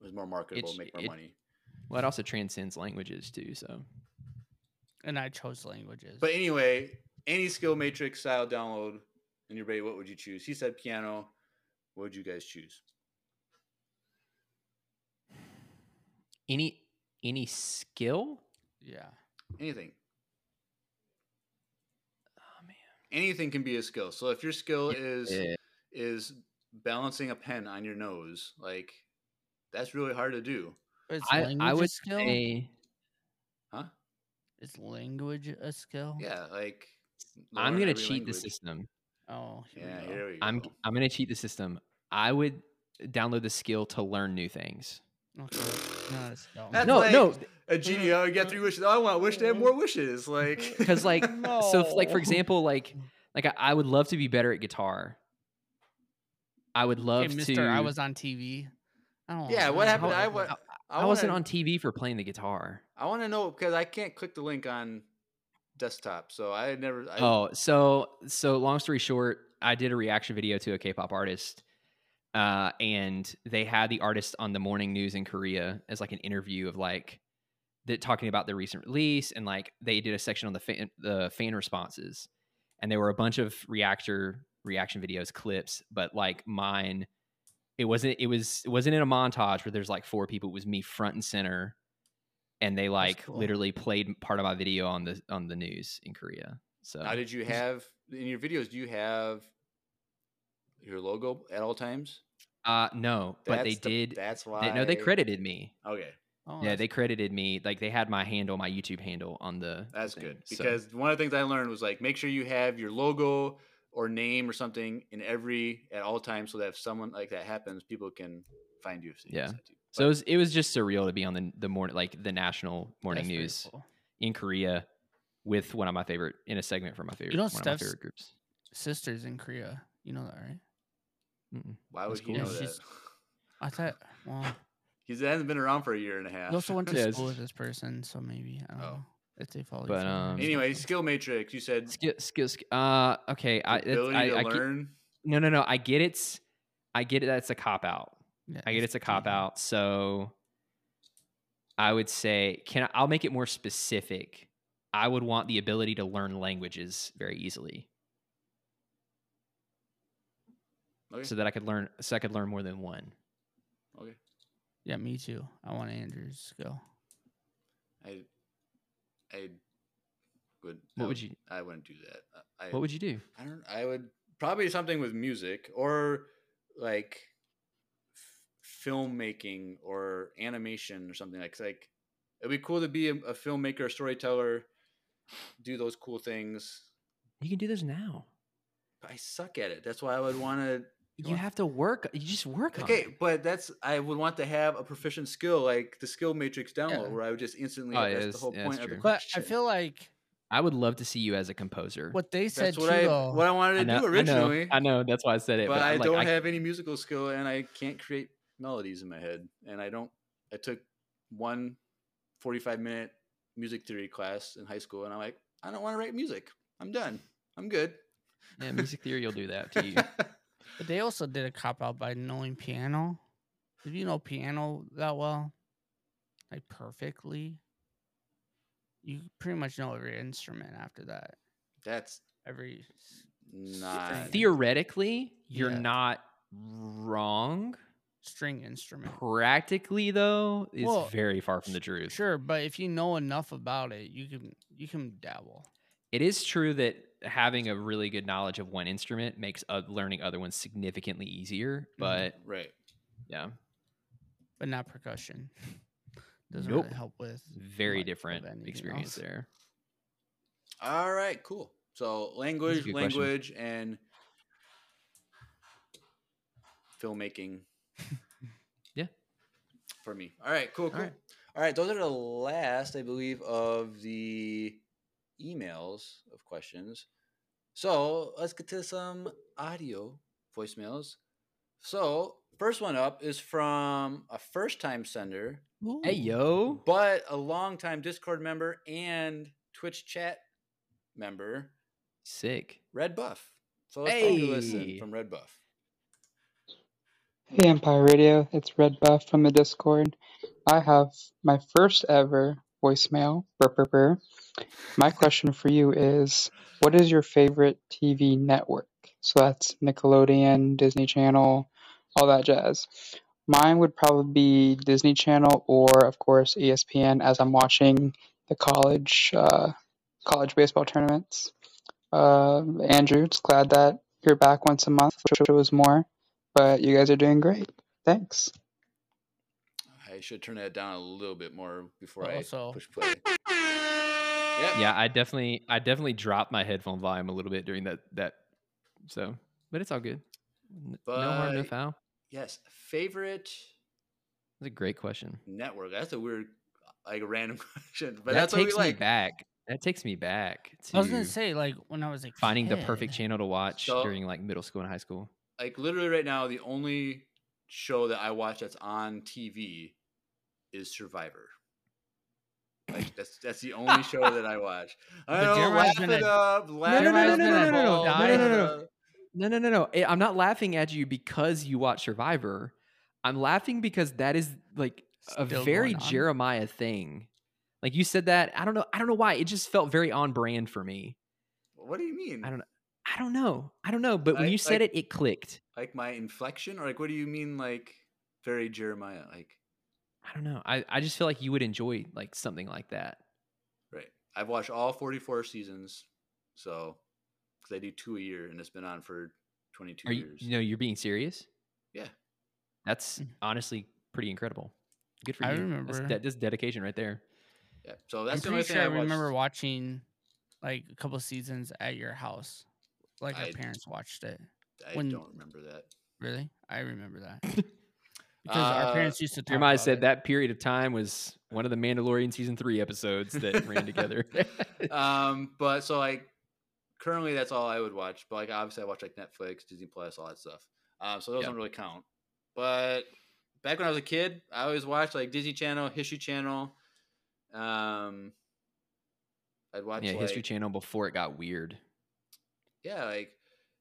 it was more marketable, It's- make more it- money. Well, it also transcends languages too. So And I chose languages. But anyway, any skill matrix style download in your brain, what would you choose? He said piano. What would you guys choose? any any skill. yeah. Anything. Oh man. Anything can be a skill. So if your skill is Yeah. is balancing a pen on your nose, like that's really hard to do. But It's I language would skill. say Huh? Is language a skill? Yeah, like I'm gonna every cheat the system. Oh, here Yeah, we go. here we go. I'm I'm gonna cheat the system. I would uh, download the skill to learn new things. Okay. No, that's. That's no, like no, a genie. Oh, you got three wishes. Oh, I want wish to have more wishes. Like, because like so if, like for example like like I, I would love to be better at guitar. I would love Okay, to. Mister, I was on TV. I don't yeah, know. what happened? don't I, know. wa- I, I, wasn't wanna- on TV for playing the guitar. I want to know because I can't click the link on desktop, so I had never. I, Oh, so so long story short, I did a reaction video to a K-pop artist. uh, and they had the artist on the morning news in Korea as like an interview of like that talking about the recent release, and like they did a section on the fan, the fan responses, and there were a bunch of reactor reaction videos clips, but like mine, it wasn't it was it wasn't in a montage where there's like four people. It was me front and center, and they like cool. literally played part of my video on the on the news in Korea. So Now, did you have in your videos? Do you have your logo at all times? uh no, but they the- did. That's why. They, no, they credited me. Okay, Oh, yeah, they credited me. Like they had my handle, my YouTube handle on the. the that's thing. good So- because one of the things I learned was like make sure you have your logo or name or something in every at all times so that if someone like that happens, people can find you. If they Yeah. Decide to. so it was, it was just surreal to be on the the morning like the national morning news cool. in Korea with one of my favorite in a segment from my favorite you know one of my Steph's- favorite groups. Sisters in Korea. You know that, right? Mm-mm. Why would That's he cool. know Yeah, that? I thought. Well, He hasn't been around for a year and a half. he also went to Yeah, school with this person, so maybe I don't Oh. know if they follow. But, each um. Anyway, skill matrix. You said Skill, skill, sk- uh, okay. I, it's, ability I, to I get- learn. no, no, no. I get it's, I get it. That's a cop out. Yeah, I get it's a cop out. So I would say, can I, I'll make it more specific. I would want the ability to learn languages very easily, Okay. so that I could learn, so I could learn more than one. okay. Yeah, me too. I want Andrew's skill. I. I. Would. What I would you? I wouldn't do that. I, What would you do? I don't. I would probably something with music or like f- filmmaking or animation or something like. 'cause, Like, it'd be cool to be a, a filmmaker, a storyteller, do those cool things. You can do those now. But I suck at it. That's why I would want to. You have to work. You just work on Okay, it. but that's I would want to have a proficient skill like the skill matrix download, Yeah. where I would just instantly. Oh, that's yeah, the whole yeah, point that's of the true. But I feel like I would love to see you as a composer. what they said that's too, what I though. what I wanted to I know, do I know, originally. I know. That's why I said it. but, I I'm like, don't I- have any musical skill and I can't create melodies in my head. And I don't. I took one 45 minute music theory class in high school, and I'm like, I don't want to write music. I'm done. I'm good. Yeah, music theory will do that to you. But they also did a cop out by knowing piano. If you know piano that well, like perfectly, you pretty much know every instrument after that. That's Every not. Theoretically, you're Yeah. not wrong. String instrument. Practically, though, is Well, very far from the truth. Sure, but if you know enough about it, you can you can dabble. It is true that having a really good knowledge of one instrument makes uh, learning other ones significantly easier. But right. yeah, but not percussion. Doesn't Nope. really help with very different experience else. there. All right. Cool. So language, good question. language, and filmmaking. Yeah. For me. All right. Cool. Cool. right. All right. Those are the last, I believe, of the emails of questions. So let's get to some audio voicemails. So first one up is from a first-time sender, Hey yo, but a long-time Discord member and Twitch chat member, sick. Red Buff. So let's take a listen from Red Buff. Hey Empire Radio, it's Red Buff from the Discord. I have my first ever voicemail. Brr, brr, brr. My question for you is what is your favorite TV network? So that's Nickelodeon, Disney Channel, all that jazz. Mine would probably be Disney Channel or, of course, ESPN as I'm watching the college uh, college baseball tournaments. Uh, Andrew, just glad that you're back once a month. Was more but you guys are doing great. Thanks. I should turn that down a little bit more before I Also- push play. Yep. Yeah, I definitely, I definitely dropped my headphone volume a little bit during that that. So, but it's all good. N- no harm, no But- foul. Yes. Favorite That's a great question. network. That's a weird, like a random question, but that that's what takes we me like. back. That takes me back to I was gonna say like when I was like finding the perfect channel to watch So- during like middle school and high school. Like literally right now, the only show that I watch that's on TV is Survivor. Like that's that's the only show that I watch. I But know, laugh been it a- up, laugh no, no, no, no, no, no, no, no, no, no. No, no, no, no. Eh, I'm not laughing at you because you watch Survivor. I'm laughing because that is like a Still very? Jeremiah thing. Like you said that. I don't know. I don't know why. It just felt very on brand for me. What do you mean? I don't know. I don't know. I don't know. But when I- you said like- it, it clicked. Like my inflection, or like what do you mean? Like very Jeremiah? Like I don't know. I, I just feel like you would enjoy like something like that. right? I've watched all 44 seasons, so because I do two a year, and it's been on for 22 Are you? years. You know, you're being serious. Yeah. That's Mm. honestly pretty incredible. Good for I you. remember- That's, that, that's dedication right there. Yeah. So that's I'm the only pretty thing sure I I remember watching like a couple seasons at your house. Like our I- parents watched it. I when- don't remember that. Really? I remember that. Because our Uh, parents used to talk Jeremiah about said it. that period of time was one of the Mandalorian season three episodes that ran together. um, but so like currently that's all I would watch. But like obviously I watch like Netflix, Disney Plus, all that stuff. Um, so those Yeah. don't really count. But back when I was a kid, I always watched like Disney Channel, History Channel. Um, I'd watch yeah, like, History Channel before it got weird. Yeah, like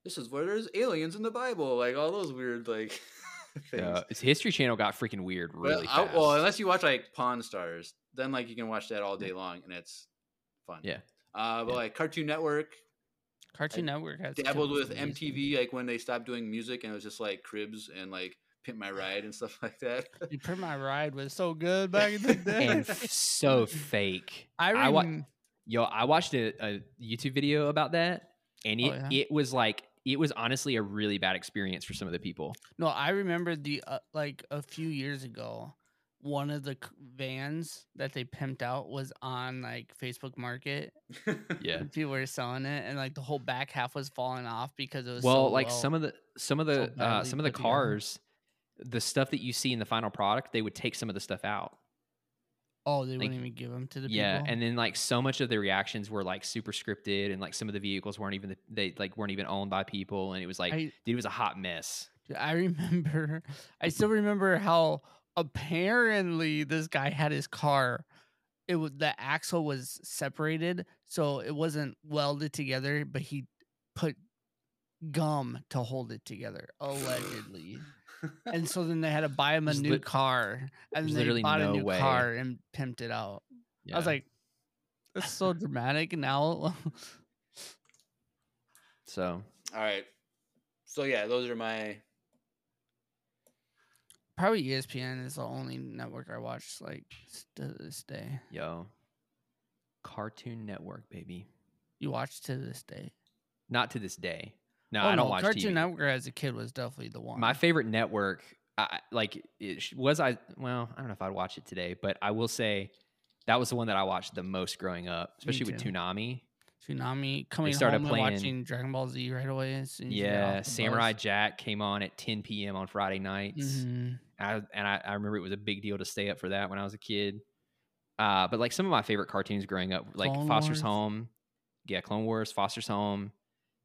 this is where there's aliens in the Bible, like all those weird like things. Uh, it's History Channel got freaking weird really I- fast. well, unless you watch like Pawn Stars, then like you can watch that all day long and it's fun. Yeah. Uh, but Yeah. like Cartoon Network, Cartoon Network has dabbled with movies. MTV like when they stopped doing music and it was just like Cribs and like Pimp My Ride and stuff like that. You Pimp My Ride was so good back in the day. and so fake. I I wa- Yo, I watched a, a YouTube video about that, and it Oh, yeah? it was like it was honestly a really bad experience for some of the people. No, I remember the uh, like a few years ago, one of the vans that they pimped out was on like Facebook Market. Yeah. people were selling it, and like the whole back half was falling off because it was Well, so like well- some of the some of the uh, some of the put together. cars, the stuff that you see in the final product, they would take some of the stuff out. Oh, they like, wouldn't even give them to the yeah, people. and then like so much of the reactions were like super scripted, and like some of the vehicles weren't even the, they like weren't even owned by people, and it was like I, dude, it was a hot mess. I remember, I still remember how apparently this guy had his car. It was the axle was separated, so it wasn't welded together, but he put gum to hold it together, allegedly. And so then they had to buy him a There's new lit- car, and there's then they literally bought a new way. car and pimped it out. I was Yeah. like, "That's so dramatic." And now, so all right. So yeah, those are my probably ESPN is the only network I watch like s- to this day. yo, Cartoon Network, baby. You watch to this day. Not to this day. No, Oh, I don't watch Cartoon TV. Network as a kid was definitely the one. My favorite network, I, like, it was I? Well, I don't know if I'd watch it today, but I will say that was the one that I watched the most growing up, especially with too. Toonami. Tsunami coming started home playing- and watching Dragon Ball Z right away. As soon as Yeah, Samurai bus. Jack came on at 10 p.m. on Friday nights. Mhm. I, and I, I remember it was a big deal to stay up for that when I was a kid. Uh, but like some of my favorite cartoons growing up, like Clone Foster's Wars. Home, yeah, Clone Wars, Foster's Home,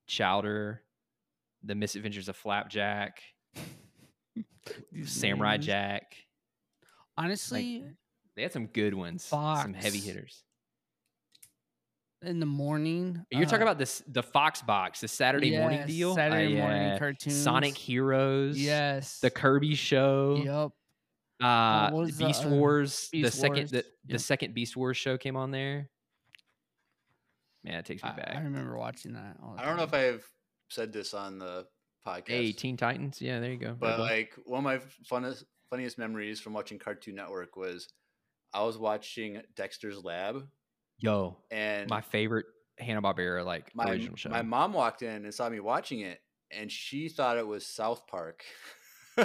Chowder, The Misadventures of Flapjack, Samurai names. Jack. Honestly, They had some good ones, some heavy hitters. in the morning. You're talking uh, about this the Fox box, the Saturday morning deal, Saturday Uh, morning yeah. cartoons. Sonic Heroes, Yes. the Kirby Show, Yep. uh, what was the Beast Wars. the Beast second Wars, the, the yep. second Beast Wars show came on there. Man, it takes me I, back. I remember watching that. All the I don't know if. I've said this on the podcast. Hey, Teen Titans. Yeah, there you go. But like one of my funnest, funniest memories from watching Cartoon Network was I was watching Dexter's Lab, yo, and my favorite Hanna Barbera like my original show. my mom walked in and saw me watching it, and she thought it was South Park.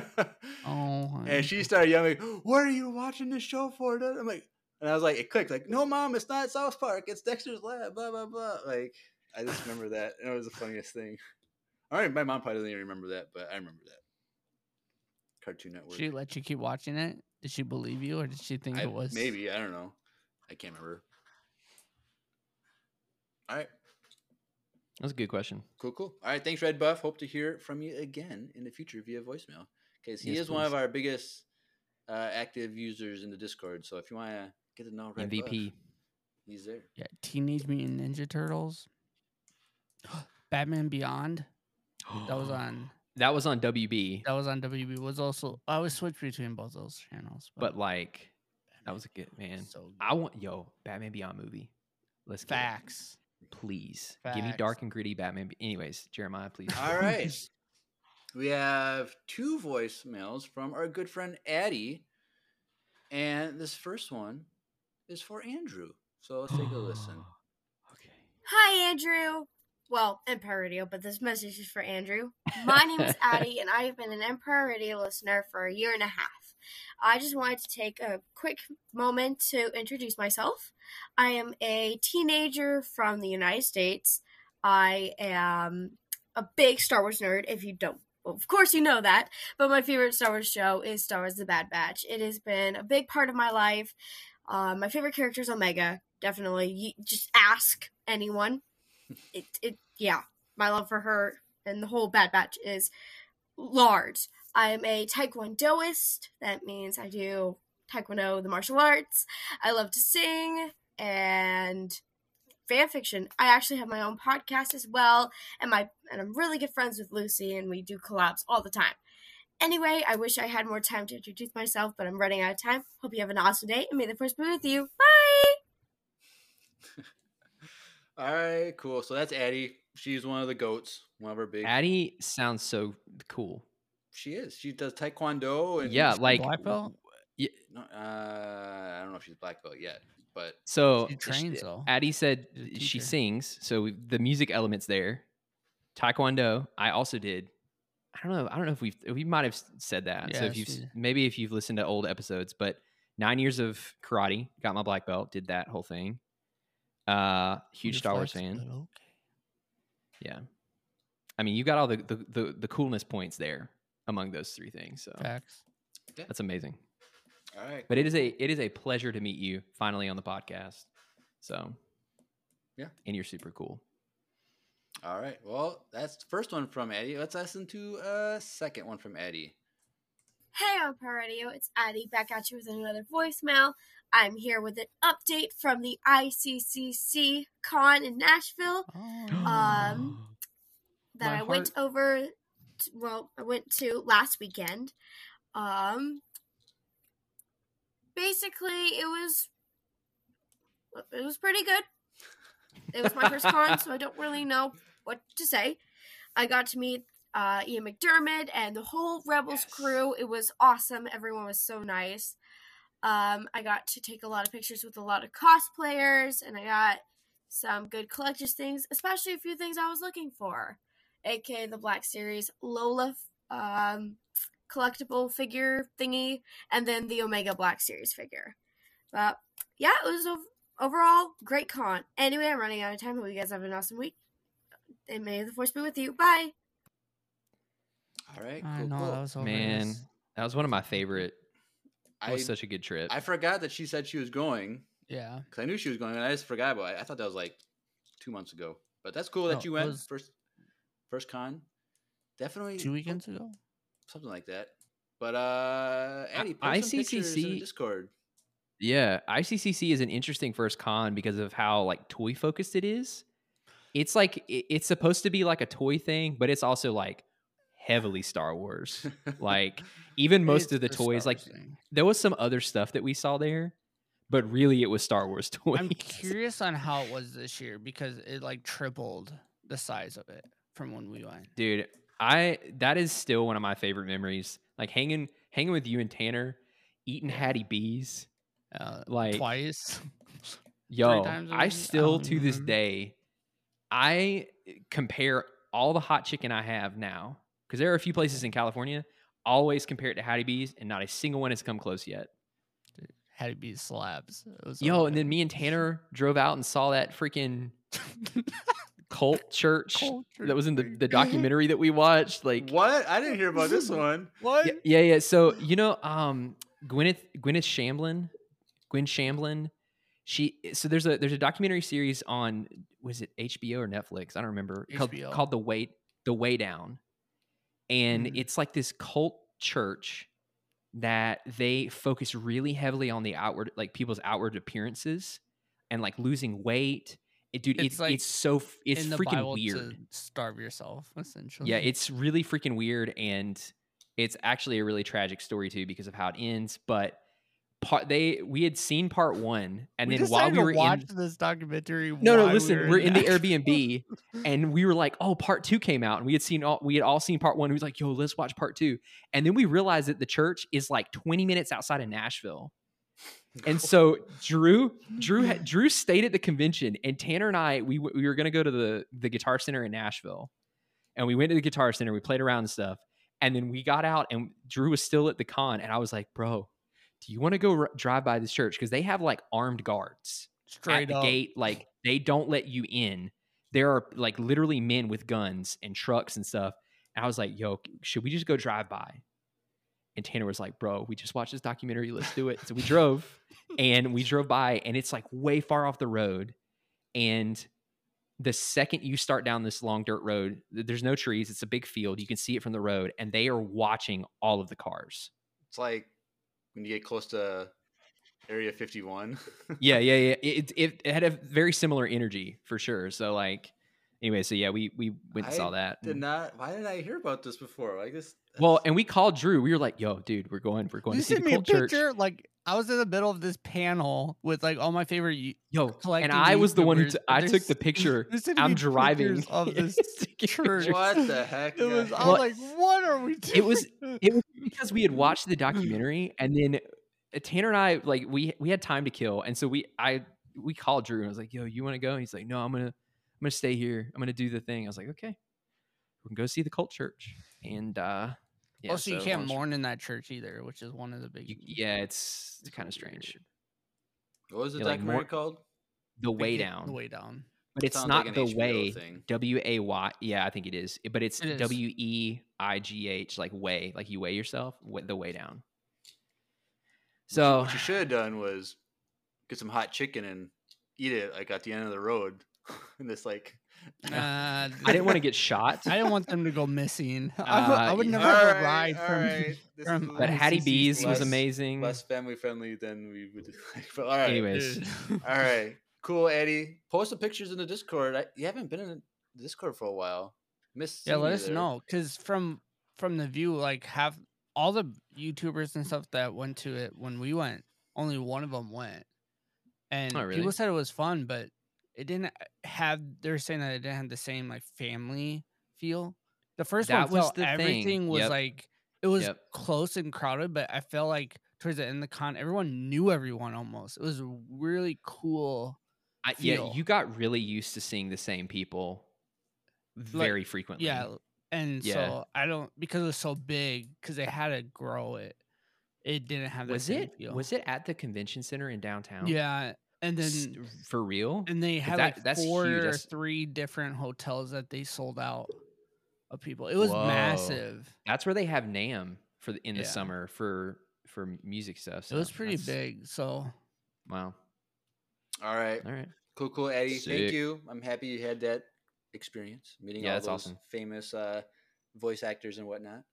Oh, and she started yelling, "What are you watching this show for?" Dad?" I'm like, and I was like, it clicked, like, "No, mom, it's not South Park. It's Dexter's Lab." Blah blah blah. Like, I just remember that, and it was the funniest thing. All right, my mom probably doesn't even remember that, but I remember that. Cartoon Network. she let you keep watching it. Did she believe you, or did she think I- it was maybe I don't know. I can't remember. All right, That's a good question. cool, cool. All right, thanks, Red Buff. Hope to hear from you again in the future via voicemail because he Yes, is one of our biggest uh, active users in the Discord. So if you want to get to know Red Buff, MVP. he's there. Yeah, Teenage Mutant Ninja Turtles, Batman Beyond. That was on. That was on WB, That was on WB. Was also I was switched between both those channels. but like that was a good man. so good. I want yo Batman Beyond movie. Let's get it. facts. please. Give me dark and gritty Batman. Be- Anyways, Jeremiah, please. All right. we have two voicemails from our good friend Addie. And this first one is for Andrew. So let's take a listen. okay. Hi, Andrew. Well, Empire Radio, but this message is for Andrew. My name is Addie, and I have been an Empire Radio listener for a year and a half. I just wanted to take a quick moment to introduce myself. I am a teenager from the United States. I am a big Star Wars nerd, if you don't. Well, of course, you know that, but my favorite Star Wars show is Star Wars The Bad Batch. It has been a big part of my life. Uh, my favorite character is Omega, definitely. You, just ask anyone it, it yeah my love for her and the whole bad batch is large. I am a taekwondoist. That means i do taekwondo the martial arts. I love to sing and fan fiction. I actually have my own podcast as well and my and i'm really good friends with lucy and we do collabs all the time. Anyway i wish i had more time to introduce myself but i'm running out of time. Hope you have an awesome day and may the force be with you. Bye All right, cool. So that's Addie. She's one of the goats, one of our big. Addie sounds so cool. She is. She does taekwondo and Yeah, like Black belt. No, uh, I don't know if she's black belt yet, but so. She sh- trains, though. Addie said she sings, so the music elements there. Taekwondo, I also did. I don't know. I don't know if we've we might have said that. so if you've s- she- maybe if you've listened to old episodes, but nine years of karate, got my black belt, did that whole thing. Uh, huge Star Wars fan. Okay. Yeah, I mean, you got all the the the, the coolness points there among those three things. So Facts. that's amazing. all right. But it is a it is a pleasure to meet you finally on the podcast. So Yeah. and you're super cool. All right. Well, that's the first one from Eddie. Let's listen to a second one from Eddie. Hey, Empire Radio, it's Addie back at you with another voicemail. I'm here with an update from the ICCC con in Nashville Oh. Um, that My I went over. To, well, I went to last weekend. Um, basically, it was it was pretty good. It was my first con, so I don't really know what to say. I got to meet uh, Ian McDiarmid and the whole Rebels crew. It was awesome. Everyone was so nice. Um, I got to take a lot of pictures with a lot of cosplayers, and I got some good collector's things, especially a few things I was looking for, aka the Black Series Lola um, collectible figure thingy, and then the Omega Black Series figure. But yeah, it was ov- overall great con. Anyway, I'm running out of time. Hope you guys have an awesome week. And may the force be with you. Bye. All right. I know cool. that was Man, hilarious. that was one of my favorite. That I was such a good trip. I forgot that she said she was going Yeah. because I knew she was going, and I just forgot about it. I thought that was like two months ago. But that's cool that you went was- first. First con, definitely Two weekends ago. something like that. But uh, Eddie, post some pictures in the ICCC Discord. yeah, ICCC is an interesting first con because of how like toy focused it is. It's like it's supposed to be like a toy thing, but it's also like heavily Star Wars. Like even most of the toys, like thing. there was some other stuff that we saw there, but really it was Star Wars toys. I'm curious on how it was this year because it like tripled the size of it from when we went. dude i that is still one of my favorite memories like hanging hanging with you and tanner eating Hattie B's Uh, Like- twice. yo i still to this day i compare all the hot chicken i have now because there are a few places in california always compare it to hattie B's, and not a single one has come close yet Hattie B's slabs. Yo and then me and tanner drove out and saw that freaking cult church Culture that was in the, the documentary that we watched like What? I didn't hear about this one. What? Yeah, yeah, yeah. So you know, um, Gwyneth Gwyneth Shamblin, Gwen Shamblin. She so there's a there's a documentary series on was it HBO or Netflix? I don't remember. Called, HBO. called the Way the Way Down, and Mm. it's like this cult church that they focus really heavily on the outward like people's outward appearances and like losing weight it, dude, It's it's like it's so it's freaking Bible weird. to starve yourself, essentially. Yeah, it's really freaking weird, and it's actually a really tragic story too because of how it ends. But part they we had seen part one, and we then while we were watching this documentary. no no listen, we are in the Airbnb, and we were like, oh, part two came out, and we had seen all we had all seen part one. We was like, yo, let's watch part two, and then we realized that the church is like twenty minutes outside of Nashville. And so Drew, Drew, had, Drew stayed at the convention, and Tanner and I, we we were gonna go to the the Guitar Center in Nashville, and we went to the Guitar Center, we played around and stuff, and then we got out, and Drew was still at the con, and I was like, bro, do you want to go r- drive by this church because they have like armed guards at the up. gate, like they don't let you in. There are like literally men with guns and trucks and stuff. And I was like, yo, should we just go drive by? And Tanner was like, bro, we just watched this documentary. Let's do it. So we drove and we drove by, and it's like way far off the road. And the second you start down this long dirt road, there's no trees. It's a big field. You can see it from the road, and they are watching all of the cars. It's like when you get close to Area 51. yeah, yeah, yeah. It, it it had a very similar energy for sure. So like, anyway, so yeah, we we went and saw that. Did and- not. Why didn't I hear about this before? Like this. well, and we called Drew. We were like, "Yo, dude, we're going. We're going You to see sent the me a cult church." picture. Like I was in the middle of this panel with like all my favorite. y- Yo, and I was the one who YouTubers, t- and I took the picture. I'm driving of this church. what the heck? It was. guys? I Well, was like, what are we doing? it was- it was because we had watched the documentary and then uh, Tanner and I like we we had time to kill and so we I we called Drew and I was like, "Yo, you want to go?" And he's like, "No, I'm gonna I'm gonna stay here. I'm gonna do the thing." I was like, "Okay, we can go see the cult church." And uh, yeah, also, you so can't mourn in that church either, which is one of the big. you- yeah, it's it's kind of strange. What was the yeah, like documentary more- called? The way down, The way down. but it's not like the HBO way. thing. W A Y. Yeah, I think it is. But it's It is. W E I G H, like way. like you weigh yourself, wa- the way down. So what you should have done was get some hot chicken and eat it like at the end of the road. and this like. Uh, I didn't want to get shot. I didn't want them to go missing. I would, I would Uh, never have a Alright, ride from. alright, this from But Uh, Hattie ICC B's was amazing. less family friendly than we would like. But all right. Anyways, All right. Cool, Eddie. Post the pictures in the Discord. I, you haven't been in the Discord for a while. Miss. Yeah, let us know because from from the view, like have all the YouTubers and stuff that went to it when we went, only one of them went, and Oh, really? people said it was fun, but it didn't uh, have. They're saying that it didn't have the same like family feel. The first That one was felt the thing. everything was Yep. like it was Yep. close and crowded, but I felt like towards the end of the con, everyone knew everyone almost. It was really cool. I, yeah, you got really used to seeing the same people very frequently. Yeah, and Yeah. so I don't because it was so big because they had to grow it. It didn't have that Was it feel. was it at the convention center in downtown? Yeah, and then for real? and they had that- like that's four huge, or three different hotels that they sold out of people. It was Whoa. massive. That's where they have Nam for the, in the Yeah. summer for for music stuff. It was pretty big. So Wow. All right. All right. Cool, cool, Eddie. Thank you. I'm happy you had that experience meeting Yeah, all that's those awesome. famous uh, voice actors and whatnot.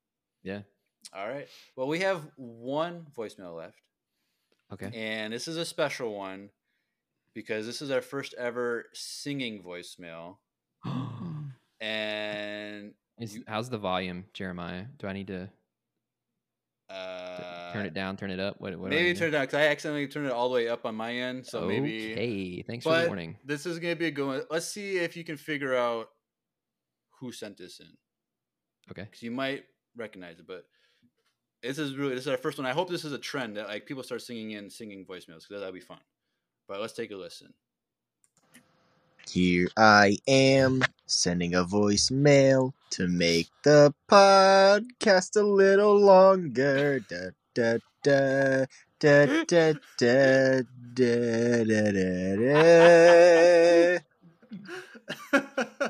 Yeah. All right. Well, we have one voicemail left, Okay. and this is a special one because this is our first ever singing voicemail. And Is, you- how's the volume, Jeremiah? Do I need to t- uh, turn it down, turn it up? What, what Maybe turn it down because I accidentally turned it all the way up on my end. So maybe. Okay. Thanks for the warning. this is gonna be a good one. Let's see if you can figure out who sent this in. Okay. because you might recognize it. But this is really this is our first one. I hope this is a trend that like people start singing in singing voicemails because that'll be fun. But let's take a listen. Here I am sending a voicemail to make the podcast a little longer. Da, da, da. Da, da, da, da, da, da, da.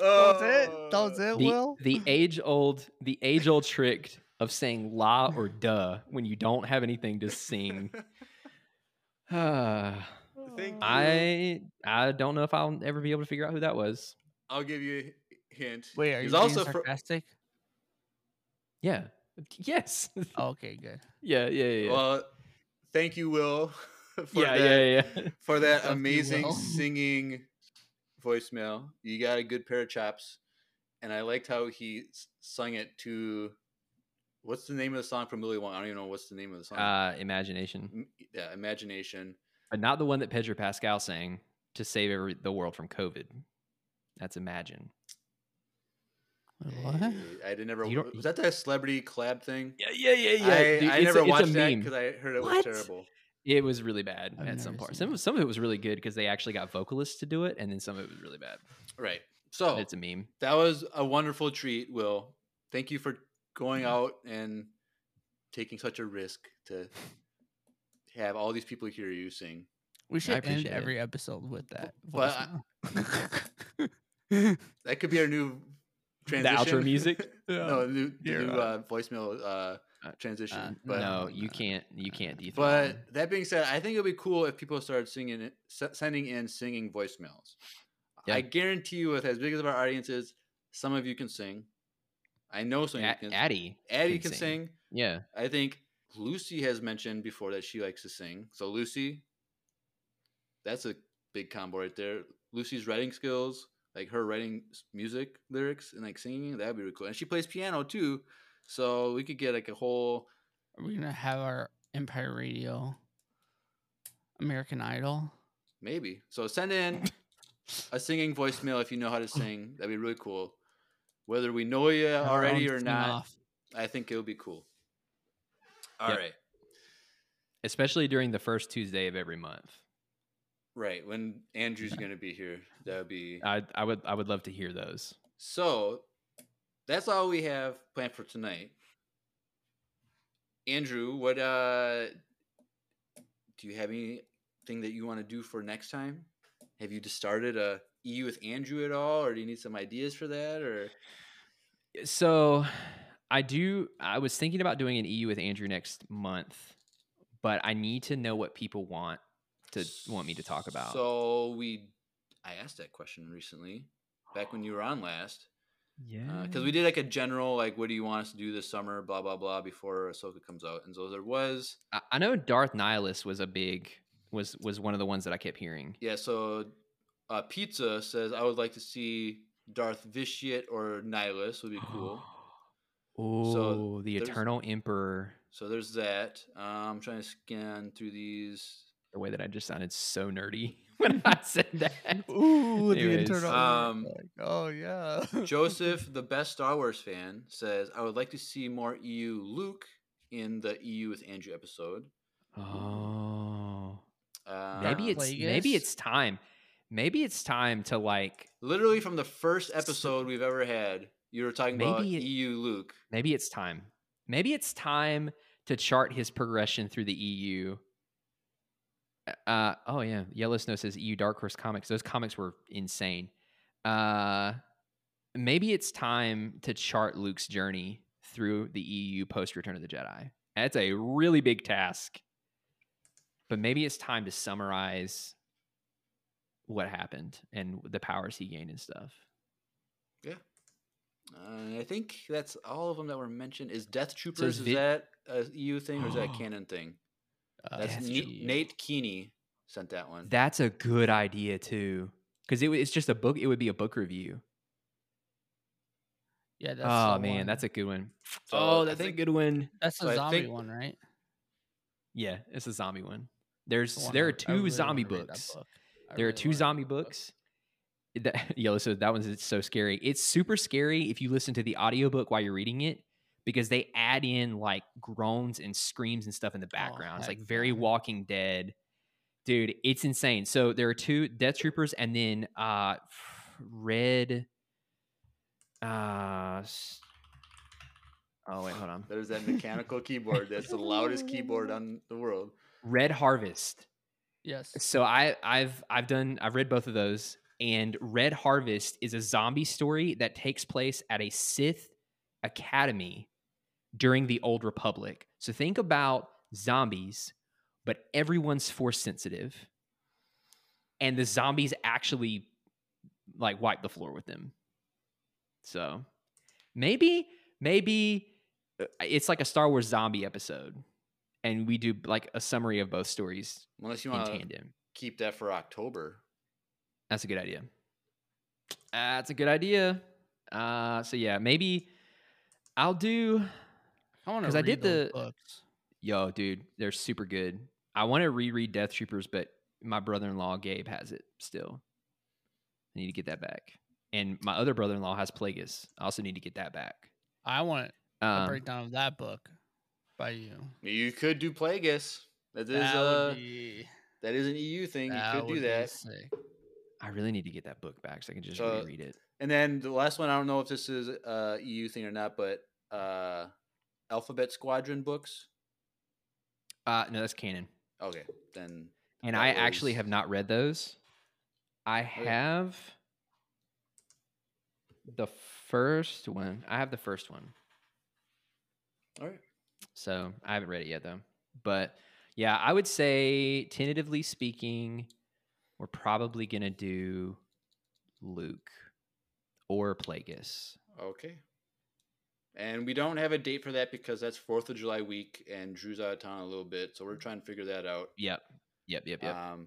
That was it. That was it. The, Will the age old the age old trick of saying la or duh when you don't have anything to sing Thank you. I I don't know if I'll ever be able to figure out who that was. I'll give you a hint. wait, are you He's being also fr- sarcastic? Yeah. Yes. Oh, okay, good. yeah, yeah, yeah. yeah. well. Thank you, Will. for yeah, that, yeah, yeah. for that If you amazing singing voicemail. You got a good pair of chops, and I liked how he s- sung it to. What's the name of the song from Willy Wonka? I don't even know what's the name of the song. Uh, imagination, yeah, Imagination. but not the one that Pedro Pascal sang to save every, the world from COVID. That's Imagine. What? Hey, I did never. You don't- Was that that celebrity collab thing? Yeah, yeah, yeah, I, I never watched that meme. because I heard it What? was terrible. It was really bad I've at some never parts. Some, some of it was really good because they actually got vocalists to do it, and then some of it was really bad. Right. So But it's a meme. that was a wonderful treat, Will. Thank you for going Mm-hmm. out and taking such a risk to have all these people hear you sing. We should end appreciate it. every episode with that. But I- That could be our new transition. The outro music? no, new, the new uh, uh, voicemail uh, uh, transition. uh, but no, you can't. You can't dethrone. but that being said, I think it'd be cool if people started singing, it, sending in singing voicemails. Yeah. I guarantee you, with as big as our audience is, some of you can sing. I know some of you A- can. Addie. Addie can sing. Yeah. I think Lucy has mentioned before that she likes to sing. So Lucy, that's a big combo right there. Lucy's writing skills, like her writing music lyrics and like singing, that'd be really cool. And she plays piano too, so we could get like a whole. Are we gonna have our Empire Radio, American Idol? Maybe. So send in a singing voicemail if you know how to sing. That'd be really cool. Whether we know you already or not, sing-off. I think it would be cool. All right, Yep. Especially during the first Tuesday of every month. right. When Andrew's going to be here, that would be. I I would I would love to hear those. So that's all we have planned for tonight. Andrew, what uh do you have anything that you want to do for next time? Have you just started a EU with Andrew at all, or do you need some ideas for that? Or So I do I was thinking about doing an EU with Andrew next month, but I need to know what people want to want me to talk about. So we, I asked that question recently, back when you were on last, uh, yeah. because we did like a general like, what do you want us to do this summer, blah blah blah, before Ahsoka comes out, and so there was I, I know Darth Nihilus was a big was was one of the ones that I kept hearing. Yeah, so uh, Pizza says I would like to see Darth Vitiate or Nihilus would be cool. Oh, the Eternal Emperor. so there's that. Um, I'm trying to scan through these. The way that I just sounded so nerdy when I said that. Ooh, the Anyways, internal. um, oh yeah. Joseph, the best Star Wars fan, says I would like to see more EU Luke in the EU with Andrew episode. Oh, Uh, maybe it's maybe it's time. Maybe it's time to like. literally from the first episode we've ever had. You were talking about it- EU Luke. Maybe it's time. Maybe it's time to chart his progression through the EU. Uh oh yeah, Yellow Snow says EU Dark Horse comics. Those comics were insane. Uh maybe it's time to chart Luke's journey through the EU post Return of the Jedi. That's a really big task. But maybe it's time to summarize what happened and the powers he gained and stuff. Yeah. Uh, I think that's all of them that were mentioned. Is Death Troopers is vid- that a EU thing or is that a canon thing? Uh, That's Death Nate Keeney sent that one. That's a good idea too, because it, it's just a book. It would be a book review. yeah, that's oh man, one. that's a good one. So, oh, I that's think- a good one. that's so a I zombie think- one, right? Yeah, it's a zombie one. There's The one there I- are two really zombie wanna read that books. book. I There are two zombie that book. books. That, Yellow says that one's it's so scary. It's super scary if you listen to the audiobook while you're reading it because they add in like groans and screams and stuff in the background. it's like very. Walking Dead. Dude, it's insane. So there are two Death Troopers and then uh Red uh Oh wait, hold on. There's that mechanical keyboard. That's the loudest keyboard on the world. Red Harvest. Yes. So I I've I've done I've read both of those and Red Harvest is a zombie story that takes place at a Sith academy during the Old Republic. So think about zombies but everyone's force sensitive and the zombies actually like wipe the floor with them. So maybe maybe uh, it's like a Star Wars zombie episode and we do like a summary of both stories Unless you in want to tandem. keep that for October. That's a good idea. That's a good idea. Uh, so yeah, maybe I'll do. I want 'Cause to because I did the- books. Yo, dude, they're super good. I want to reread Death Troopers, but my brother-in-law Gabe has it still. I need to get that back. And my other brother-in-law has Plagueis. I also need to get that back. I want a Um, breakdown of that book by you. You could do Plagueis. That is that uh, be. that is an EU thing. you could do that. I really need to get that book back so I can just So- reread it. And then the last one, I don't know if this is a EU thing or not, but uh, Alphabet Squadron books. Uh, no, that's canon. Okay, then And That I actually have not read those. I have the first one. I have the first one. all right. So I haven't read it yet though. But yeah, I would say tentatively speaking, we're probably gonna do Luke or Plagueis. Okay. And we don't have a date for that because that's Fourth of July week, and Drew's out of town a little bit, so we're trying to figure that out. Yep. Yep. Yep. Yep. Um,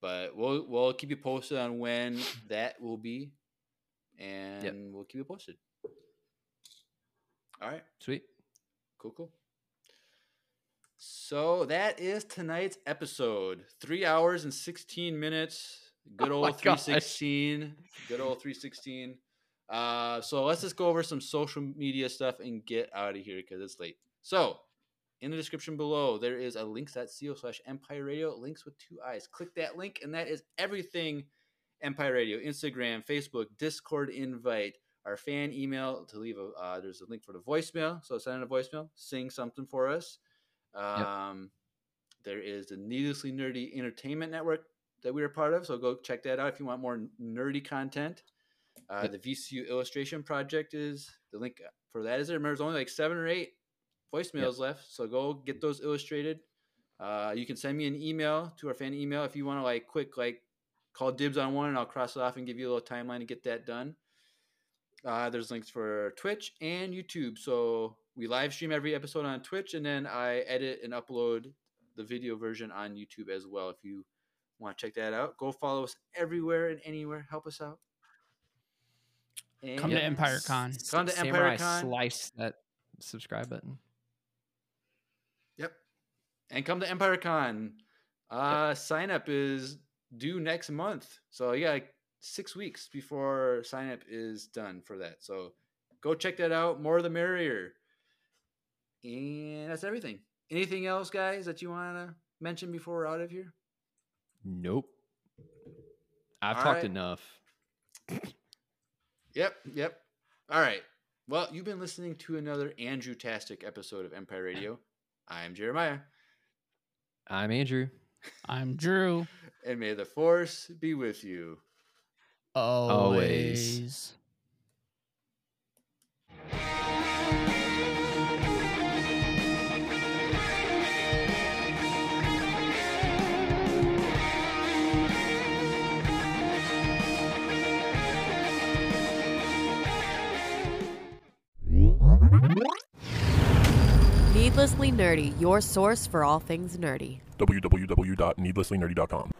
but we'll we'll keep you posted on when that will be, and we'll keep you posted. All right, Sweet. cool, cool. So that is tonight's episode. Three hours and sixteen minutes. Good Oh my old three gosh. Good old three sixteen. Uh, so let's just go over some social media stuff and get out of here because it's late. So in the description below, there is a liinks.co slash Empire Radio, links with two eyes. Click that link, and that is everything Empire Radio, Instagram, Facebook, Discord invite, our fan email to leave a, uh, there's a link for the voicemail. So send in a voicemail, sing something for us. Um, There is the Needlessly Nerdy Entertainment Network that we are part of. So go check that out if you want more nerdy content. Uh, Yep. The VCU illustration project is the link for that is there. Remember, there's only like seven or eight voicemails left. So go get those illustrated. Uh, you can send me an email to our fan email if you want to like quick like call dibs on one and I'll cross it off and give you a little timeline to get that done. Uh, there's links for Twitch and YouTube. So we live stream every episode on Twitch and then I edit and upload the video version on YouTube as well. If you want to check that out, go follow us everywhere and anywhere. Help us out. Come to And- Empire Con. Come to Empire Con. Slice that subscribe button. Yep. And come to Empire Con. Uh sign up is due next month. So yeah, like six weeks before sign up is done for that. So go check that out. More the merrier. And that's everything. Anything else, guys, that you wanna mention before we're out of here? Nope. I've All talked right. enough. Yep, yep. All right. Well, you've been listening to another Andrew Tastic episode of Empire Radio. I'm Jeremiah. I'm Andrew. I'm Drew. And may the force be with you. Always. Needlessly Nerdy, your source for all things nerdy. www.needlesslynerdy.com.